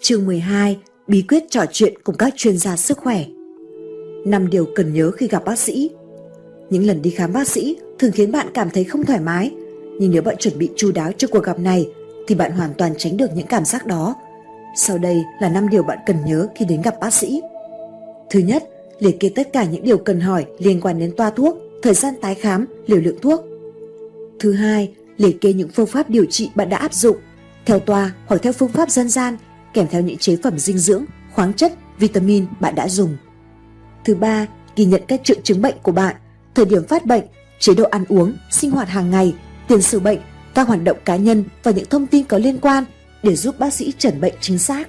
Chương 12. Bí quyết trò chuyện cùng các chuyên gia sức khỏe 5 điều cần nhớ khi gặp bác sĩ Những lần đi khám bác sĩ thường khiến bạn cảm thấy không thoải mái, nhưng nếu bạn chuẩn bị chu đáo cho cuộc gặp này thì bạn hoàn toàn tránh được những cảm giác đó. Sau đây là 5 điều bạn cần nhớ khi đến gặp bác sĩ. Thứ nhất, liệt kê tất cả những điều cần hỏi liên quan đến toa thuốc, thời gian tái khám, liều lượng thuốc. Thứ hai, liệt kê những phương pháp điều trị bạn đã áp dụng, theo toa hoặc theo phương pháp dân gian, kèm theo những chế phẩm dinh dưỡng, khoáng chất, vitamin bạn đã dùng. Thứ ba, ghi nhận các triệu chứng bệnh của bạn, thời điểm phát bệnh, chế độ ăn uống, sinh hoạt hàng ngày, tiền sử bệnh, các hoạt động cá nhân và những thông tin có liên quan để giúp bác sĩ chẩn bệnh chính xác.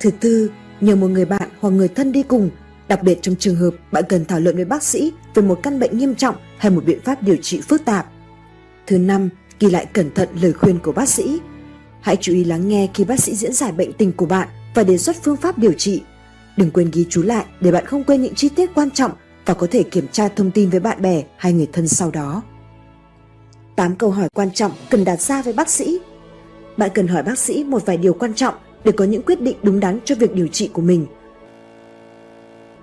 Thứ tư, nhờ một người bạn hoặc người thân đi cùng, đặc biệt trong trường hợp bạn cần thảo luận với bác sĩ về một căn bệnh nghiêm trọng hay một biện pháp điều trị phức tạp. Thứ năm, ghi lại cẩn thận lời khuyên của bác sĩ. Hãy chú ý lắng nghe khi bác sĩ diễn giải bệnh tình của bạn và đề xuất phương pháp điều trị. Đừng quên ghi chú lại để bạn không quên những chi tiết quan trọng và có thể kiểm tra thông tin với bạn bè hay người thân sau đó. 8 câu hỏi quan trọng cần đặt ra với bác sĩ. bạn cần hỏi bác sĩ một vài điều quan trọng để có những quyết định đúng đắn cho việc điều trị của mình.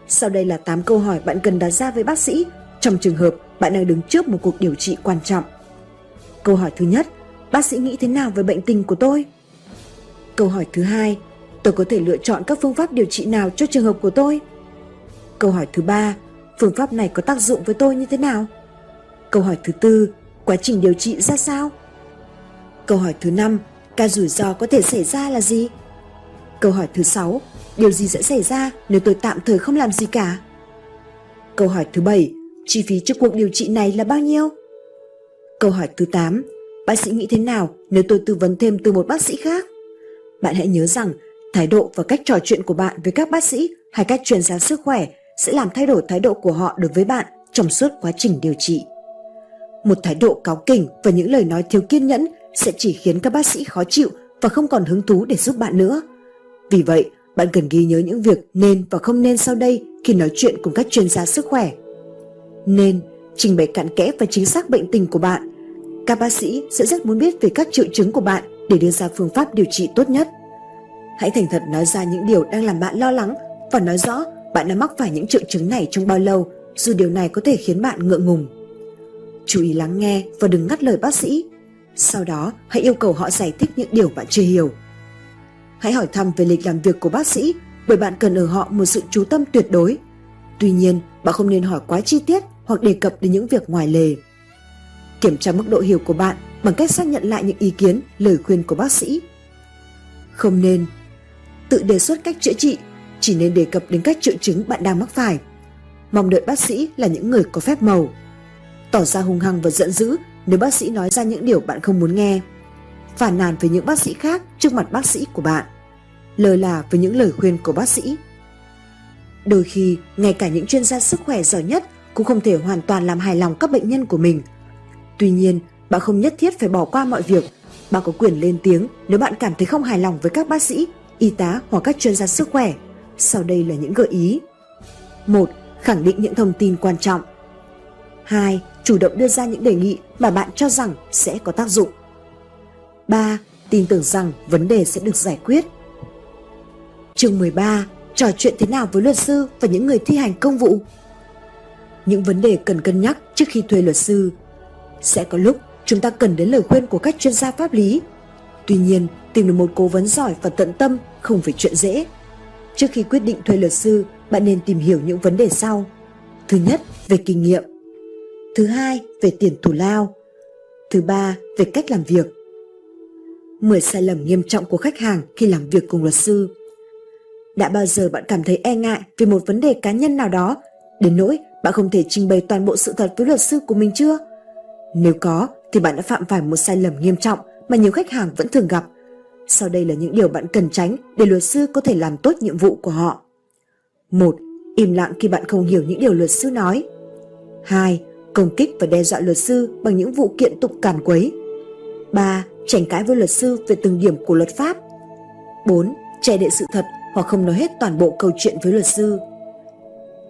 Sau đây là 8 câu hỏi bạn cần đặt ra với bác sĩ trong trường hợp bạn đang đứng trước một cuộc điều trị quan trọng. Câu hỏi thứ nhất, bác sĩ nghĩ thế nào về bệnh tình của tôi? Câu hỏi thứ hai, tôi có thể lựa chọn các phương pháp điều trị nào cho trường hợp của tôi? Câu hỏi thứ ba, phương pháp này có tác dụng với tôi như thế nào? Câu hỏi thứ tư, quá trình điều trị ra sao? Câu hỏi thứ năm, ca rủi ro có thể xảy ra là gì? Câu hỏi thứ sáu, điều gì sẽ xảy ra nếu tôi tạm thời không làm gì cả? Câu hỏi thứ bảy, chi phí cho cuộc điều trị này là bao nhiêu? Câu hỏi thứ 8, bác sĩ nghĩ thế nào nếu tôi tư vấn thêm từ một bác sĩ khác? Bạn hãy nhớ rằng thái độ và cách trò chuyện của bạn với các bác sĩ hay các chuyên gia sức khỏe sẽ làm thay đổi thái độ của họ đối với bạn trong suốt quá trình điều trị. Một thái độ cáu kỉnh và những lời nói thiếu kiên nhẫn sẽ chỉ khiến các bác sĩ khó chịu và không còn hứng thú để giúp bạn nữa. Vì vậy, bạn cần ghi nhớ những việc nên và không nên sau đây khi nói chuyện cùng các chuyên gia sức khỏe. Nên trình bày cặn kẽ và chính xác bệnh tình của bạn. Các bác sĩ sẽ rất muốn biết về các triệu chứng của bạn để đưa ra phương pháp điều trị tốt nhất. Hãy thành thật nói ra những điều đang làm bạn lo lắng và nói rõ bạn đã mắc phải những triệu chứng này trong bao lâu, dù điều này có thể khiến bạn ngượng ngùng. Chú ý lắng nghe và đừng ngắt lời bác sĩ. Sau đó, hãy yêu cầu họ giải thích những điều bạn chưa hiểu. Hãy hỏi thăm về lịch làm việc của bác sĩ bởi bạn cần ở họ một sự chú tâm tuyệt đối. Tuy nhiên, bạn không nên hỏi quá chi tiết hoặc đề cập đến những việc ngoài lề. Kiểm tra mức độ hiểu của bạn bằng cách xác nhận lại những ý kiến, lời khuyên của bác sĩ. Không nên tự đề xuất cách chữa trị, chỉ nên đề cập đến các triệu chứng bạn đang mắc phải. Mong đợi bác sĩ là những người có phép màu. Tỏ ra hung hăng và giận dữ nếu bác sĩ nói ra những điều bạn không muốn nghe. Phản nàn với những bác sĩ khác trước mặt bác sĩ của bạn. Lơ là với những lời khuyên của bác sĩ. Đôi khi, ngay cả những chuyên gia sức khỏe giỏi nhất cũng không thể hoàn toàn làm hài lòng các bệnh nhân của mình. Tuy nhiên, bạn không nhất thiết phải bỏ qua mọi việc. Bạn có quyền lên tiếng nếu bạn cảm thấy không hài lòng với các bác sĩ, y tá hoặc các chuyên gia sức khỏe. Sau đây là những gợi ý. 1. Khẳng định những thông tin quan trọng. 2. Chủ động đưa ra những đề nghị mà bạn cho rằng sẽ có tác dụng. 3. Tin tưởng rằng vấn đề sẽ được giải quyết. Chương 13. Trò chuyện thế nào với luật sư và những người thi hành công vụ? Những vấn đề cần cân nhắc trước khi thuê luật sư. Sẽ có lúc chúng ta cần đến lời khuyên của các chuyên gia pháp lý. Tuy nhiên, tìm được một cố vấn giỏi và tận tâm không phải chuyện dễ. Trước khi quyết định thuê luật sư, bạn nên tìm hiểu những vấn đề sau. Thứ nhất, về kinh nghiệm. Thứ hai, về tiền thù lao. Thứ ba, về cách làm việc. 10 sai lầm nghiêm trọng của khách hàng khi làm việc cùng luật sư. Đã bao giờ bạn cảm thấy e ngại vì một vấn đề cá nhân nào đó, đến nỗi bạn không thể trình bày toàn bộ sự thật với luật sư của mình chưa? Nếu có, thì bạn đã phạm phải một sai lầm nghiêm trọng mà nhiều khách hàng vẫn thường gặp. Sau đây là những điều bạn cần tránh để luật sư có thể làm tốt nhiệm vụ của họ. 1. Im lặng khi bạn không hiểu những điều luật sư nói. 2. Công kích và đe dọa luật sư bằng những vụ kiện tụng càn quấy. 3. Tranh cãi với luật sư về từng điểm của luật pháp. 4. Che đậy sự thật hoặc không nói hết toàn bộ câu chuyện với luật sư.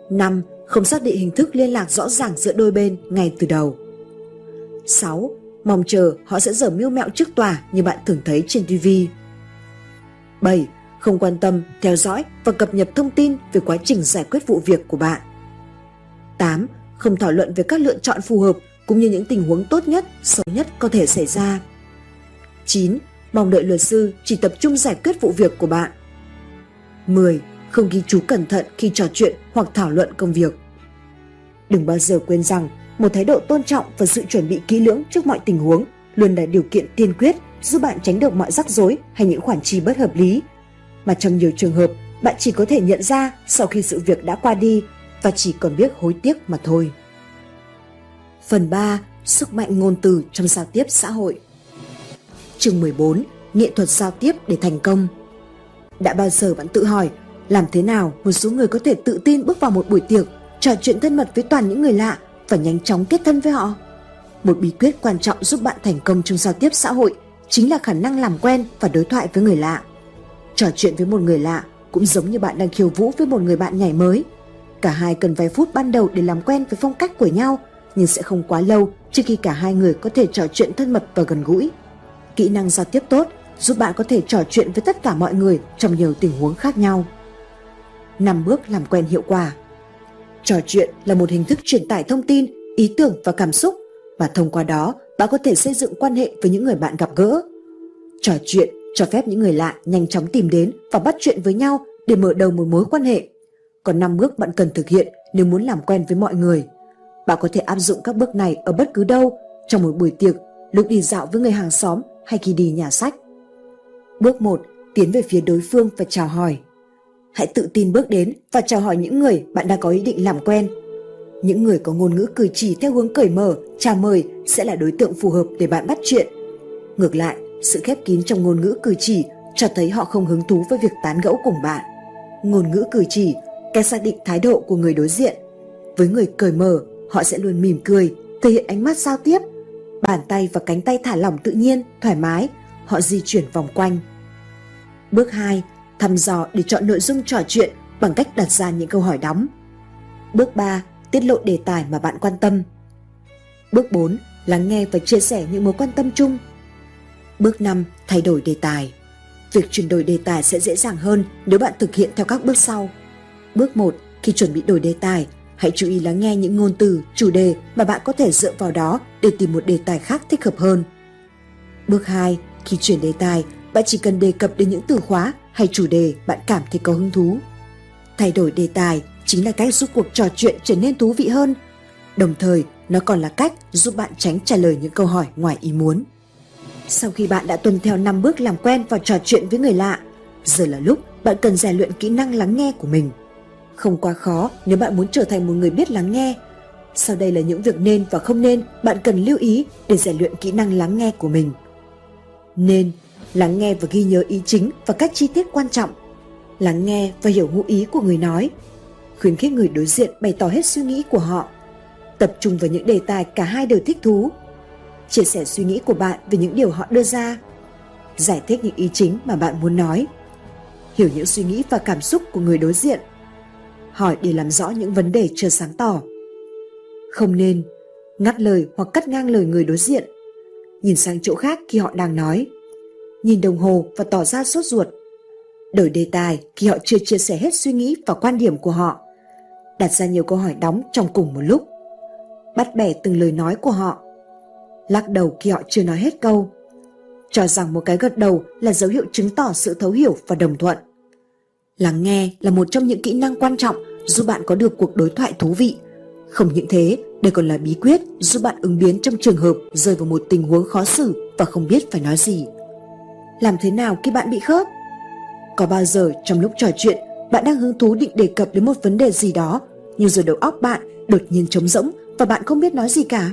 5. Không xác định hình thức liên lạc rõ ràng giữa đôi bên ngay từ đầu. 6. Mong chờ họ sẽ dở mưu mẹo trước tòa như bạn thường thấy trên TV. 7. Không quan tâm, theo dõi và cập nhật thông tin về quá trình giải quyết vụ việc của bạn. 8. Không thảo luận về các lựa chọn phù hợp cũng như những tình huống tốt nhất, xấu nhất có thể xảy ra. 9. Mong đợi luật sư chỉ tập trung giải quyết vụ việc của bạn. 10. Không ghi chú cẩn thận khi trò chuyện hoặc thảo luận công việc. Đừng bao giờ quên rằng một thái độ tôn trọng và sự chuẩn bị kỹ lưỡng trước mọi tình huống luôn là điều kiện tiên quyết giúp bạn tránh được mọi rắc rối hay những khoản chi bất hợp lý. Mà trong nhiều trường hợp, bạn chỉ có thể nhận ra sau khi sự việc đã qua đi và chỉ còn biết hối tiếc mà thôi. Phần 3. Sức mạnh ngôn từ trong giao tiếp xã hội Chương 14. Nghệ thuật giao tiếp để thành công Đã bao giờ bạn tự hỏi làm thế nào một số người có thể tự tin bước vào một buổi tiệc trò chuyện thân mật với toàn những người lạ và nhanh chóng kết thân với họ. Một bí quyết quan trọng giúp bạn thành công trong giao tiếp xã hội chính là khả năng làm quen và đối thoại với người lạ. Trò chuyện với một người lạ cũng giống như bạn đang khiêu vũ với một người bạn nhảy mới. Cả hai cần vài phút ban đầu để làm quen với phong cách của nhau, nhưng sẽ không quá lâu trước khi cả hai người có thể trò chuyện thân mật và gần gũi. Kỹ năng giao tiếp tốt giúp bạn có thể trò chuyện với tất cả mọi người trong nhiều tình huống khác nhau. 5 bước làm quen hiệu quả. Trò chuyện là một hình thức truyền tải thông tin, ý tưởng và cảm xúc và thông qua đó bạn có thể xây dựng quan hệ với những người bạn gặp gỡ. Trò chuyện cho phép những người lạ nhanh chóng tìm đến và bắt chuyện với nhau để mở đầu một mối quan hệ. Còn 5 bước bạn cần thực hiện nếu muốn làm quen với mọi người. Bạn có thể áp dụng các bước này ở bất cứ đâu, trong một buổi tiệc, lúc đi dạo với người hàng xóm hay khi đi nhà sách. Bước 1. Tiến về phía đối phương và chào hỏi. Hãy tự tin bước đến và chào hỏi những người bạn đang có ý định làm quen. Những người có ngôn ngữ cử chỉ theo hướng cởi mở, chào mời sẽ là đối tượng phù hợp để bạn bắt chuyện. Ngược lại, sự khép kín trong ngôn ngữ cử chỉ cho thấy họ không hứng thú với việc tán gẫu cùng bạn. Ngôn ngữ cử chỉ, cách xác định thái độ của người đối diện. Với người cởi mở, họ sẽ luôn mỉm cười, thể hiện ánh mắt giao tiếp. Bàn tay và cánh tay thả lỏng tự nhiên, thoải mái, họ di chuyển vòng quanh. Bước 2. Thăm dò để chọn nội dung trò chuyện bằng cách đặt ra những câu hỏi đóng. Bước 3. Tiết lộ đề tài mà bạn quan tâm. Bước 4. Lắng nghe và chia sẻ những mối quan tâm chung. Bước 5. Thay đổi đề tài. Việc chuyển đổi đề tài sẽ dễ dàng hơn nếu bạn thực hiện theo các bước sau. Bước 1. Khi chuẩn bị đổi đề tài, hãy chú ý lắng nghe những ngôn từ, chủ đề mà bạn có thể dựa vào đó để tìm một đề tài khác thích hợp hơn. Bước 2. Khi chuyển đề tài, bạn chỉ cần đề cập đến những từ khóa hay chủ đề bạn cảm thấy có hứng thú. Thay đổi đề tài chính là cách giúp cuộc trò chuyện trở nên thú vị hơn. Đồng thời, nó còn là cách giúp bạn tránh trả lời những câu hỏi ngoài ý muốn. Sau khi bạn đã tuân theo 5 bước làm quen và trò chuyện với người lạ, giờ là lúc bạn cần rèn luyện kỹ năng lắng nghe của mình. Không quá khó nếu bạn muốn trở thành một người biết lắng nghe. Sau đây là những việc nên và không nên bạn cần lưu ý để rèn luyện kỹ năng lắng nghe của mình. Nên lắng nghe và ghi nhớ ý chính và các chi tiết quan trọng. Lắng nghe và hiểu ngụ ý của người nói. Khuyến khích người đối diện bày tỏ hết suy nghĩ của họ. Tập trung vào những đề tài cả hai đều thích thú chia sẻ suy nghĩ của bạn về những điều họ đưa ra, giải thích những ý chính mà bạn muốn nói, hiểu những suy nghĩ và cảm xúc của người đối diện, hỏi để làm rõ những vấn đề chưa sáng tỏ. Không nên ngắt lời hoặc cắt ngang lời người đối diện, nhìn sang chỗ khác khi họ đang nói, nhìn đồng hồ và tỏ ra sốt ruột, đổi đề tài khi họ chưa chia sẻ hết suy nghĩ và quan điểm của họ, đặt ra nhiều câu hỏi đóng trong cùng một lúc, bắt bẻ từng lời nói của họ lắc đầu khi họ chưa nói hết câu. Cho rằng một cái gật đầu là dấu hiệu chứng tỏ sự thấu hiểu và đồng thuận. Lắng nghe là một trong những kỹ năng quan trọng giúp bạn có được cuộc đối thoại thú vị. Không những thế, đây còn là bí quyết giúp bạn ứng biến trong trường hợp rơi vào một tình huống khó xử và không biết phải nói gì. Làm thế nào khi bạn bị khớp? Có bao giờ trong lúc trò chuyện, bạn đang hứng thú định đề cập đến một vấn đề gì đó, nhưng rồi đầu óc bạn đột nhiên trống rỗng và bạn không biết nói gì cả?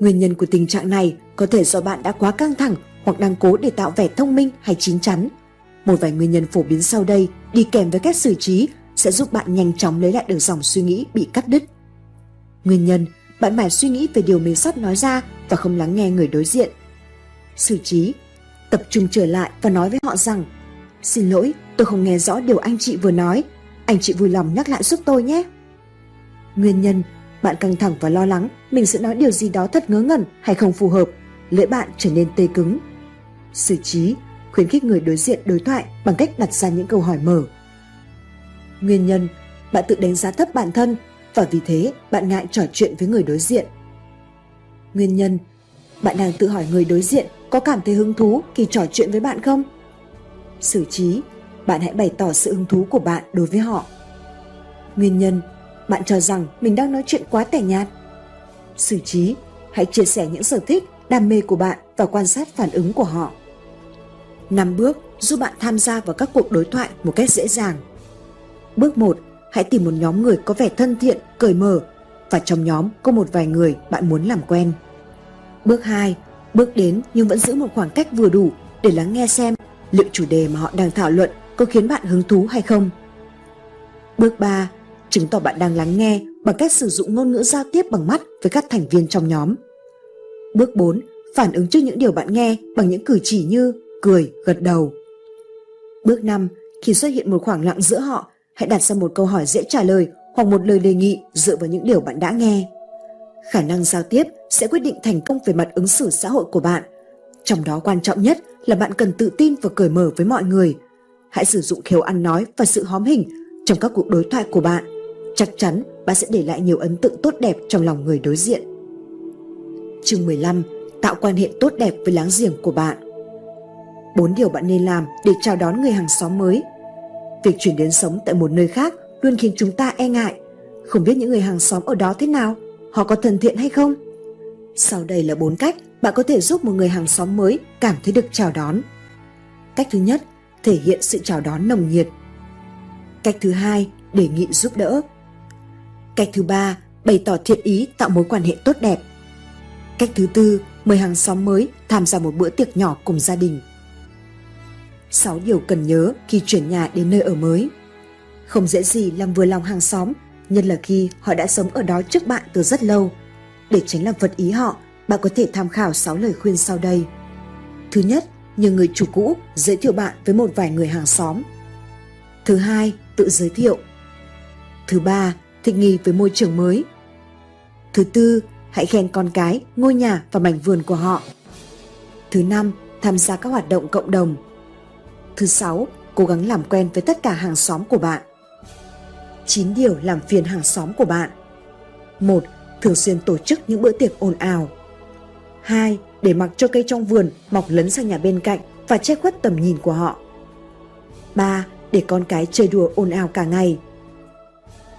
Nguyên nhân của tình trạng này có thể do bạn đã quá căng thẳng hoặc đang cố để tạo vẻ thông minh hay chín chắn. Một vài nguyên nhân phổ biến sau đây đi kèm với cách xử trí sẽ giúp bạn nhanh chóng lấy lại được dòng suy nghĩ bị cắt đứt. Nguyên nhân, bạn mải suy nghĩ về điều mình sắp nói ra và không lắng nghe người đối diện. Xử trí, tập trung trở lại và nói với họ rằng Xin lỗi, tôi không nghe rõ điều anh chị vừa nói. Anh chị vui lòng nhắc lại giúp tôi nhé. Nguyên nhân, bạn căng thẳng và lo lắng mình sẽ nói điều gì đó thật ngớ ngẩn hay không phù hợp, lưỡi bạn trở nên tê cứng. Xử trí, khuyến khích người đối diện đối thoại bằng cách đặt ra những câu hỏi mở. Nguyên nhân, bạn tự đánh giá thấp bản thân và vì thế bạn ngại trò chuyện với người đối diện. Nguyên nhân, bạn đang tự hỏi người đối diện có cảm thấy hứng thú khi trò chuyện với bạn không? Xử trí, bạn hãy bày tỏ sự hứng thú của bạn đối với họ. Nguyên nhân, bạn cho rằng mình đang nói chuyện quá tẻ nhạt. Xử trí, hãy chia sẻ những sở thích, đam mê của bạn và quan sát phản ứng của họ. Năm bước giúp bạn tham gia vào các cuộc đối thoại một cách dễ dàng. Bước 1, hãy tìm một nhóm người có vẻ thân thiện, cởi mở và trong nhóm có một vài người bạn muốn làm quen. Bước 2, bước đến nhưng vẫn giữ một khoảng cách vừa đủ để lắng nghe xem liệu chủ đề mà họ đang thảo luận có khiến bạn hứng thú hay không. Bước 3, chứng tỏ bạn đang lắng nghe bằng cách sử dụng ngôn ngữ giao tiếp bằng mắt với các thành viên trong nhóm. Bước 4. Phản ứng trước những điều bạn nghe bằng những cử chỉ như cười, gật đầu. Bước 5. Khi xuất hiện một khoảng lặng giữa họ, hãy đặt ra một câu hỏi dễ trả lời hoặc một lời đề nghị dựa vào những điều bạn đã nghe. Khả năng giao tiếp sẽ quyết định thành công về mặt ứng xử xã hội của bạn. Trong đó quan trọng nhất là bạn cần tự tin và cởi mở với mọi người. Hãy sử dụng khéo ăn nói và sự hóm hình trong các cuộc đối thoại của bạn. Chắc chắn bạn sẽ để lại nhiều ấn tượng tốt đẹp trong lòng người đối diện. Chương 15. Tạo quan hệ tốt đẹp với láng giềng của bạn. Bốn điều bạn nên làm để chào đón người hàng xóm mới. Việc chuyển đến sống tại một nơi khác luôn khiến chúng ta e ngại, không biết những người hàng xóm ở đó thế nào, họ có thân thiện hay không. Sau đây là bốn cách bạn có thể giúp một người hàng xóm mới cảm thấy được chào đón. Cách thứ nhất, thể hiện sự chào đón nồng nhiệt. Cách thứ hai, đề nghị giúp đỡ. Cách thứ ba, bày tỏ thiện ý tạo mối quan hệ tốt đẹp. Cách thứ tư, mời hàng xóm mới tham gia một bữa tiệc nhỏ cùng gia đình. 6 điều cần nhớ khi chuyển nhà đến nơi ở mới. Không dễ gì làm vừa lòng hàng xóm, nhất là khi họ đã sống ở đó trước bạn từ rất lâu. Để tránh làm vật ý họ, bạn có thể tham khảo 6 lời khuyên sau đây. Thứ nhất, nhờ người chủ cũ giới thiệu bạn với một vài người hàng xóm. Thứ hai, tự giới thiệu. Thứ ba, thích nghi với môi trường mới. Thứ tư, hãy khen con cái, ngôi nhà và mảnh vườn của họ. Thứ năm, tham gia các hoạt động cộng đồng. Thứ sáu, cố gắng làm quen với tất cả hàng xóm của bạn. 9 điều làm phiền hàng xóm của bạn. 1. Thường xuyên tổ chức những bữa tiệc ồn ào. 2. Để mặc cho cây trong vườn mọc lấn sang nhà bên cạnh và che khuất tầm nhìn của họ. 3. Để con cái chơi đùa ồn ào cả ngày.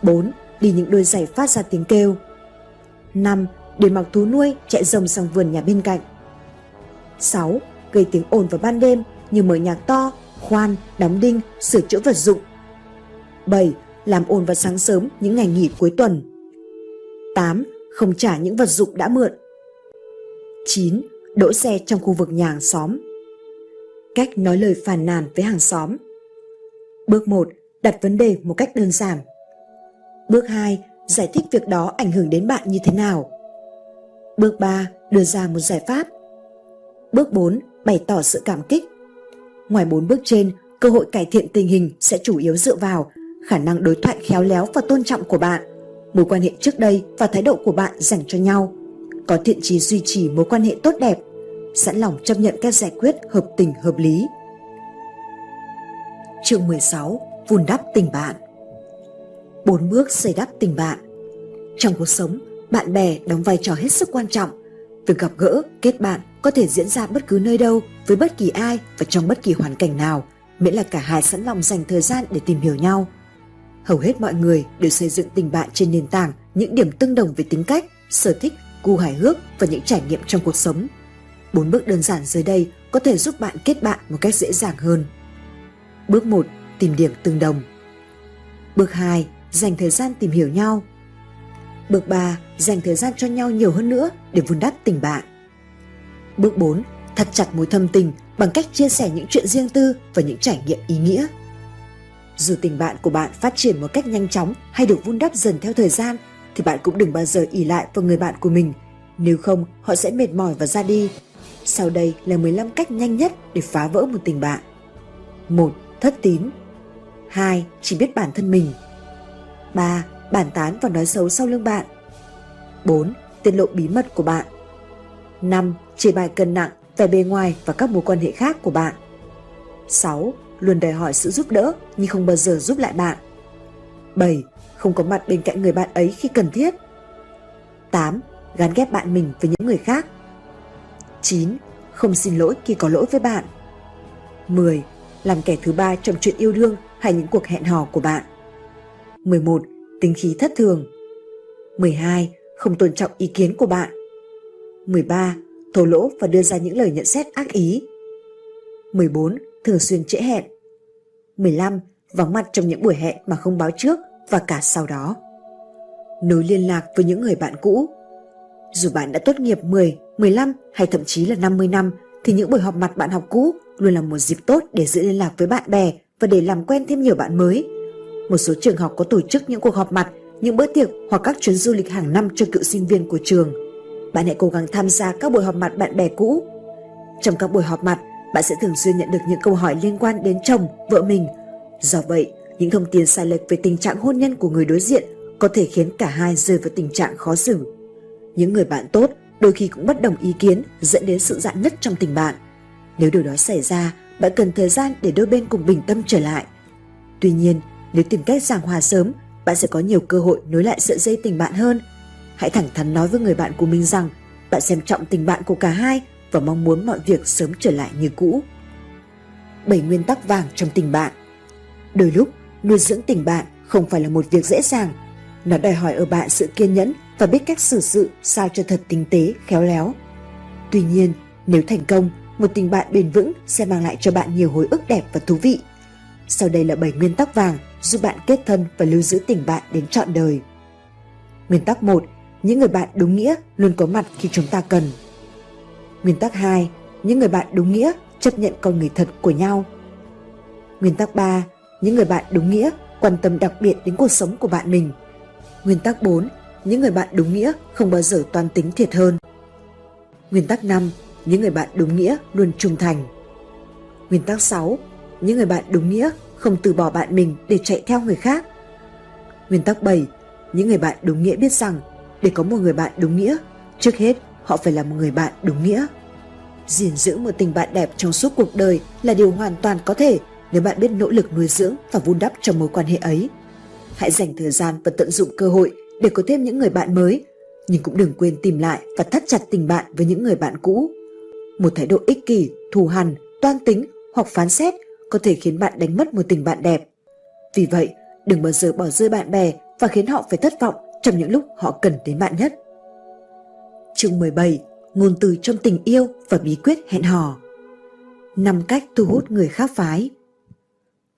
4. Đi những đôi giày phát ra tiếng kêu. 5. Để mặc thú nuôi chạy rồng sang vườn nhà bên cạnh. 6. Gây tiếng ồn vào ban đêm như mở nhạc to, khoan, đóng đinh, sửa chữa vật dụng. 7. Làm ồn vào sáng sớm những ngày nghỉ cuối tuần. 8. Không trả những vật dụng đã mượn. 9. Đỗ xe trong khu vực nhà hàng xóm. Cách nói lời phàn nàn với hàng xóm. Bước 1. Đặt vấn đề một cách đơn giản. Bước 2. Giải thích việc đó ảnh hưởng đến bạn như thế nào. Bước 3. Đưa ra một giải pháp. Bước 4. Bày tỏ sự cảm kích. Ngoài 4 bước trên, cơ hội cải thiện tình hình sẽ chủ yếu dựa vào khả năng đối thoại khéo léo và tôn trọng của bạn, mối quan hệ trước đây và thái độ của bạn dành cho nhau, có thiện chí duy trì mối quan hệ tốt đẹp, sẵn lòng chấp nhận các giải quyết hợp tình hợp lý. Chương 16. Vun đắp tình bạn Bốn bước xây đắp tình bạn Trong cuộc sống, bạn bè đóng vai trò hết sức quan trọng. Việc gặp gỡ, kết bạn có thể diễn ra bất cứ nơi đâu, với bất kỳ ai và trong bất kỳ hoàn cảnh nào, miễn là cả hai sẵn lòng dành thời gian để tìm hiểu nhau. Hầu hết mọi người đều xây dựng tình bạn trên nền tảng những điểm tương đồng về tính cách, sở thích, gu hài hước và những trải nghiệm trong cuộc sống. Bốn bước đơn giản dưới đây có thể giúp bạn kết bạn một cách dễ dàng hơn. Bước 1. Tìm điểm tương đồng. Bước 2. Dành thời gian tìm hiểu nhau. Bước 3. Dành thời gian cho nhau nhiều hơn nữa để vun đắp tình bạn. Bước 4. Thật chặt mối thâm tình bằng cách chia sẻ những chuyện riêng tư và những trải nghiệm ý nghĩa. Dù tình bạn của bạn phát triển một cách nhanh chóng hay được vun đắp dần theo thời gian, thì bạn cũng đừng bao giờ ỉ lại vào người bạn của mình. Nếu không, họ sẽ mệt mỏi và ra đi. Sau đây là 15 cách nhanh nhất để phá vỡ một tình bạn. 1. Thất tín 2. Chỉ biết bản thân mình 3. Bản tán và nói xấu sau lưng bạn 4. Tiết lộ bí mật của bạn 5. Chê bài cân nặng, vẻ bề ngoài và các mối quan hệ khác của bạn 6 luôn đòi hỏi sự giúp đỡ nhưng không bao giờ giúp lại bạn. 7. Không có mặt bên cạnh người bạn ấy khi cần thiết. 8. Gán ghép bạn mình với những người khác. 9. Không xin lỗi khi có lỗi với bạn. 10. Làm kẻ thứ ba trong chuyện yêu đương hay những cuộc hẹn hò của bạn. 11. Tính khí thất thường. 12. Không tôn trọng ý kiến của bạn. 13. Thổ lỗ và đưa ra những lời nhận xét ác ý. 14 thường xuyên trễ hẹn. 15. Vắng mặt trong những buổi hẹn mà không báo trước và cả sau đó. Nối liên lạc với những người bạn cũ. Dù bạn đã tốt nghiệp 10, 15 hay thậm chí là 50 năm thì những buổi họp mặt bạn học cũ luôn là một dịp tốt để giữ liên lạc với bạn bè và để làm quen thêm nhiều bạn mới. Một số trường học có tổ chức những cuộc họp mặt, những bữa tiệc hoặc các chuyến du lịch hàng năm cho cựu sinh viên của trường. Bạn hãy cố gắng tham gia các buổi họp mặt bạn bè cũ. Trong các buổi họp mặt, bạn sẽ thường xuyên nhận được những câu hỏi liên quan đến chồng, vợ mình. Do vậy, những thông tin sai lệch về tình trạng hôn nhân của người đối diện có thể khiến cả hai rơi vào tình trạng khó xử. Những người bạn tốt đôi khi cũng bất đồng ý kiến dẫn đến sự dạn nứt trong tình bạn. Nếu điều đó xảy ra, bạn cần thời gian để đôi bên cùng bình tâm trở lại. Tuy nhiên, nếu tìm cách giảng hòa sớm, bạn sẽ có nhiều cơ hội nối lại sợi dây tình bạn hơn. Hãy thẳng thắn nói với người bạn của mình rằng bạn xem trọng tình bạn của cả hai và mong muốn mọi việc sớm trở lại như cũ. 7 nguyên tắc vàng trong tình bạn Đôi lúc, nuôi dưỡng tình bạn không phải là một việc dễ dàng. Nó đòi hỏi ở bạn sự kiên nhẫn và biết cách xử sự sao cho thật tinh tế, khéo léo. Tuy nhiên, nếu thành công, một tình bạn bền vững sẽ mang lại cho bạn nhiều hồi ức đẹp và thú vị. Sau đây là 7 nguyên tắc vàng giúp bạn kết thân và lưu giữ tình bạn đến trọn đời. Nguyên tắc 1. Những người bạn đúng nghĩa luôn có mặt khi chúng ta cần. Nguyên tắc 2. Những người bạn đúng nghĩa chấp nhận con người thật của nhau. Nguyên tắc 3. Những người bạn đúng nghĩa quan tâm đặc biệt đến cuộc sống của bạn mình. Nguyên tắc 4. Những người bạn đúng nghĩa không bao giờ toan tính thiệt hơn. Nguyên tắc 5. Những người bạn đúng nghĩa luôn trung thành. Nguyên tắc 6. Những người bạn đúng nghĩa không từ bỏ bạn mình để chạy theo người khác. Nguyên tắc 7. Những người bạn đúng nghĩa biết rằng để có một người bạn đúng nghĩa, trước hết họ phải là một người bạn đúng nghĩa gìn giữ một tình bạn đẹp trong suốt cuộc đời là điều hoàn toàn có thể nếu bạn biết nỗ lực nuôi dưỡng và vun đắp cho mối quan hệ ấy. Hãy dành thời gian và tận dụng cơ hội để có thêm những người bạn mới, nhưng cũng đừng quên tìm lại và thắt chặt tình bạn với những người bạn cũ. Một thái độ ích kỷ, thù hằn, toan tính hoặc phán xét có thể khiến bạn đánh mất một tình bạn đẹp. Vì vậy, đừng bao giờ bỏ rơi bạn bè và khiến họ phải thất vọng trong những lúc họ cần đến bạn nhất. Chương 17. Ngôn từ trong tình yêu và bí quyết hẹn hò. Năm cách thu hút người khác phái.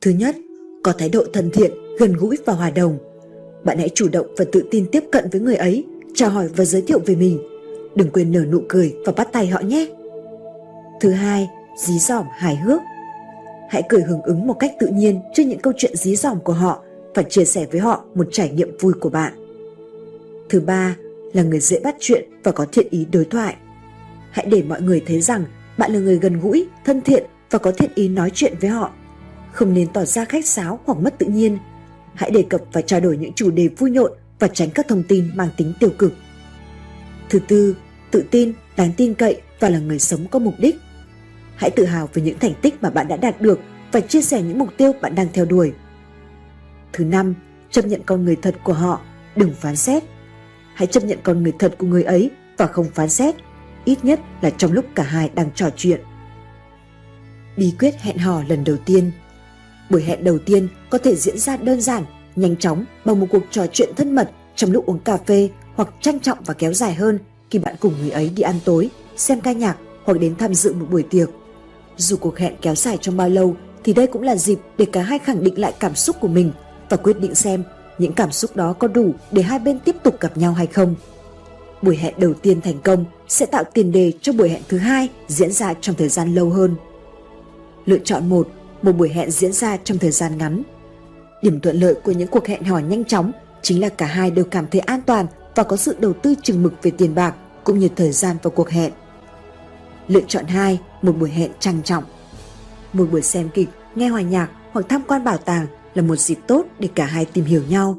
Thứ nhất, có thái độ thân thiện, gần gũi và hòa đồng. Bạn hãy chủ động và tự tin tiếp cận với người ấy, chào hỏi và giới thiệu về mình. Đừng quên nở nụ cười và bắt tay họ nhé. Thứ hai, dí dỏm hài hước. Hãy cười hưởng ứng một cách tự nhiên trước những câu chuyện dí dỏm của họ và chia sẻ với họ một trải nghiệm vui của bạn. Thứ ba là người dễ bắt chuyện và có thiện ý đối thoại. Hãy để mọi người thấy rằng bạn là người gần gũi, thân thiện và có thiện ý nói chuyện với họ. Không nên tỏ ra khách sáo hoặc mất tự nhiên. Hãy đề cập và trao đổi những chủ đề vui nhộn và tránh các thông tin mang tính tiêu cực. Thứ tư, tự tin, đáng tin cậy và là người sống có mục đích. Hãy tự hào về những thành tích mà bạn đã đạt được và chia sẻ những mục tiêu bạn đang theo đuổi. Thứ năm, chấp nhận con người thật của họ, đừng phán xét. Hãy chấp nhận con người thật của người ấy và không phán xét, ít nhất là trong lúc cả hai đang trò chuyện. Bí quyết hẹn hò lần đầu tiên Buổi hẹn đầu tiên có thể diễn ra đơn giản, nhanh chóng bằng một cuộc trò chuyện thân mật trong lúc uống cà phê hoặc trang trọng và kéo dài hơn khi bạn cùng người ấy đi ăn tối, xem ca nhạc hoặc đến tham dự một buổi tiệc. Dù cuộc hẹn kéo dài trong bao lâu thì đây cũng là dịp để cả hai khẳng định lại cảm xúc của mình và quyết định xem những cảm xúc đó có đủ để hai bên tiếp tục gặp nhau hay không. Buổi hẹn đầu tiên thành công sẽ tạo tiền đề cho buổi hẹn thứ hai diễn ra trong thời gian lâu hơn. Lựa chọn một, một buổi hẹn diễn ra trong thời gian ngắn. Điểm thuận lợi của những cuộc hẹn hò nhanh chóng chính là cả hai đều cảm thấy an toàn và có sự đầu tư chừng mực về tiền bạc cũng như thời gian vào cuộc hẹn. Lựa chọn 2, một buổi hẹn trang trọng. Một buổi xem kịch, nghe hòa nhạc hoặc tham quan bảo tàng là một dịp tốt để cả hai tìm hiểu nhau.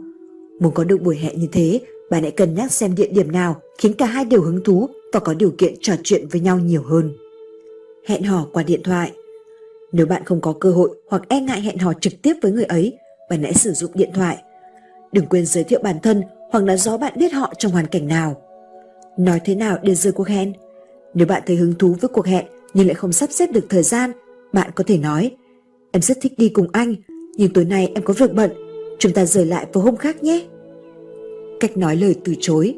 Muốn có được buổi hẹn như thế, bạn hãy cân nhắc xem địa điểm nào khiến cả hai đều hứng thú và có điều kiện trò chuyện với nhau nhiều hơn. Hẹn hò qua điện thoại Nếu bạn không có cơ hội hoặc e ngại hẹn hò trực tiếp với người ấy, bạn hãy sử dụng điện thoại. Đừng quên giới thiệu bản thân hoặc nói rõ bạn biết họ trong hoàn cảnh nào. Nói thế nào để rời cuộc hẹn? Nếu bạn thấy hứng thú với cuộc hẹn nhưng lại không sắp xếp được thời gian, bạn có thể nói Em rất thích đi cùng anh, nhưng tối nay em có việc bận, chúng ta rời lại vào hôm khác nhé. Cách nói lời từ chối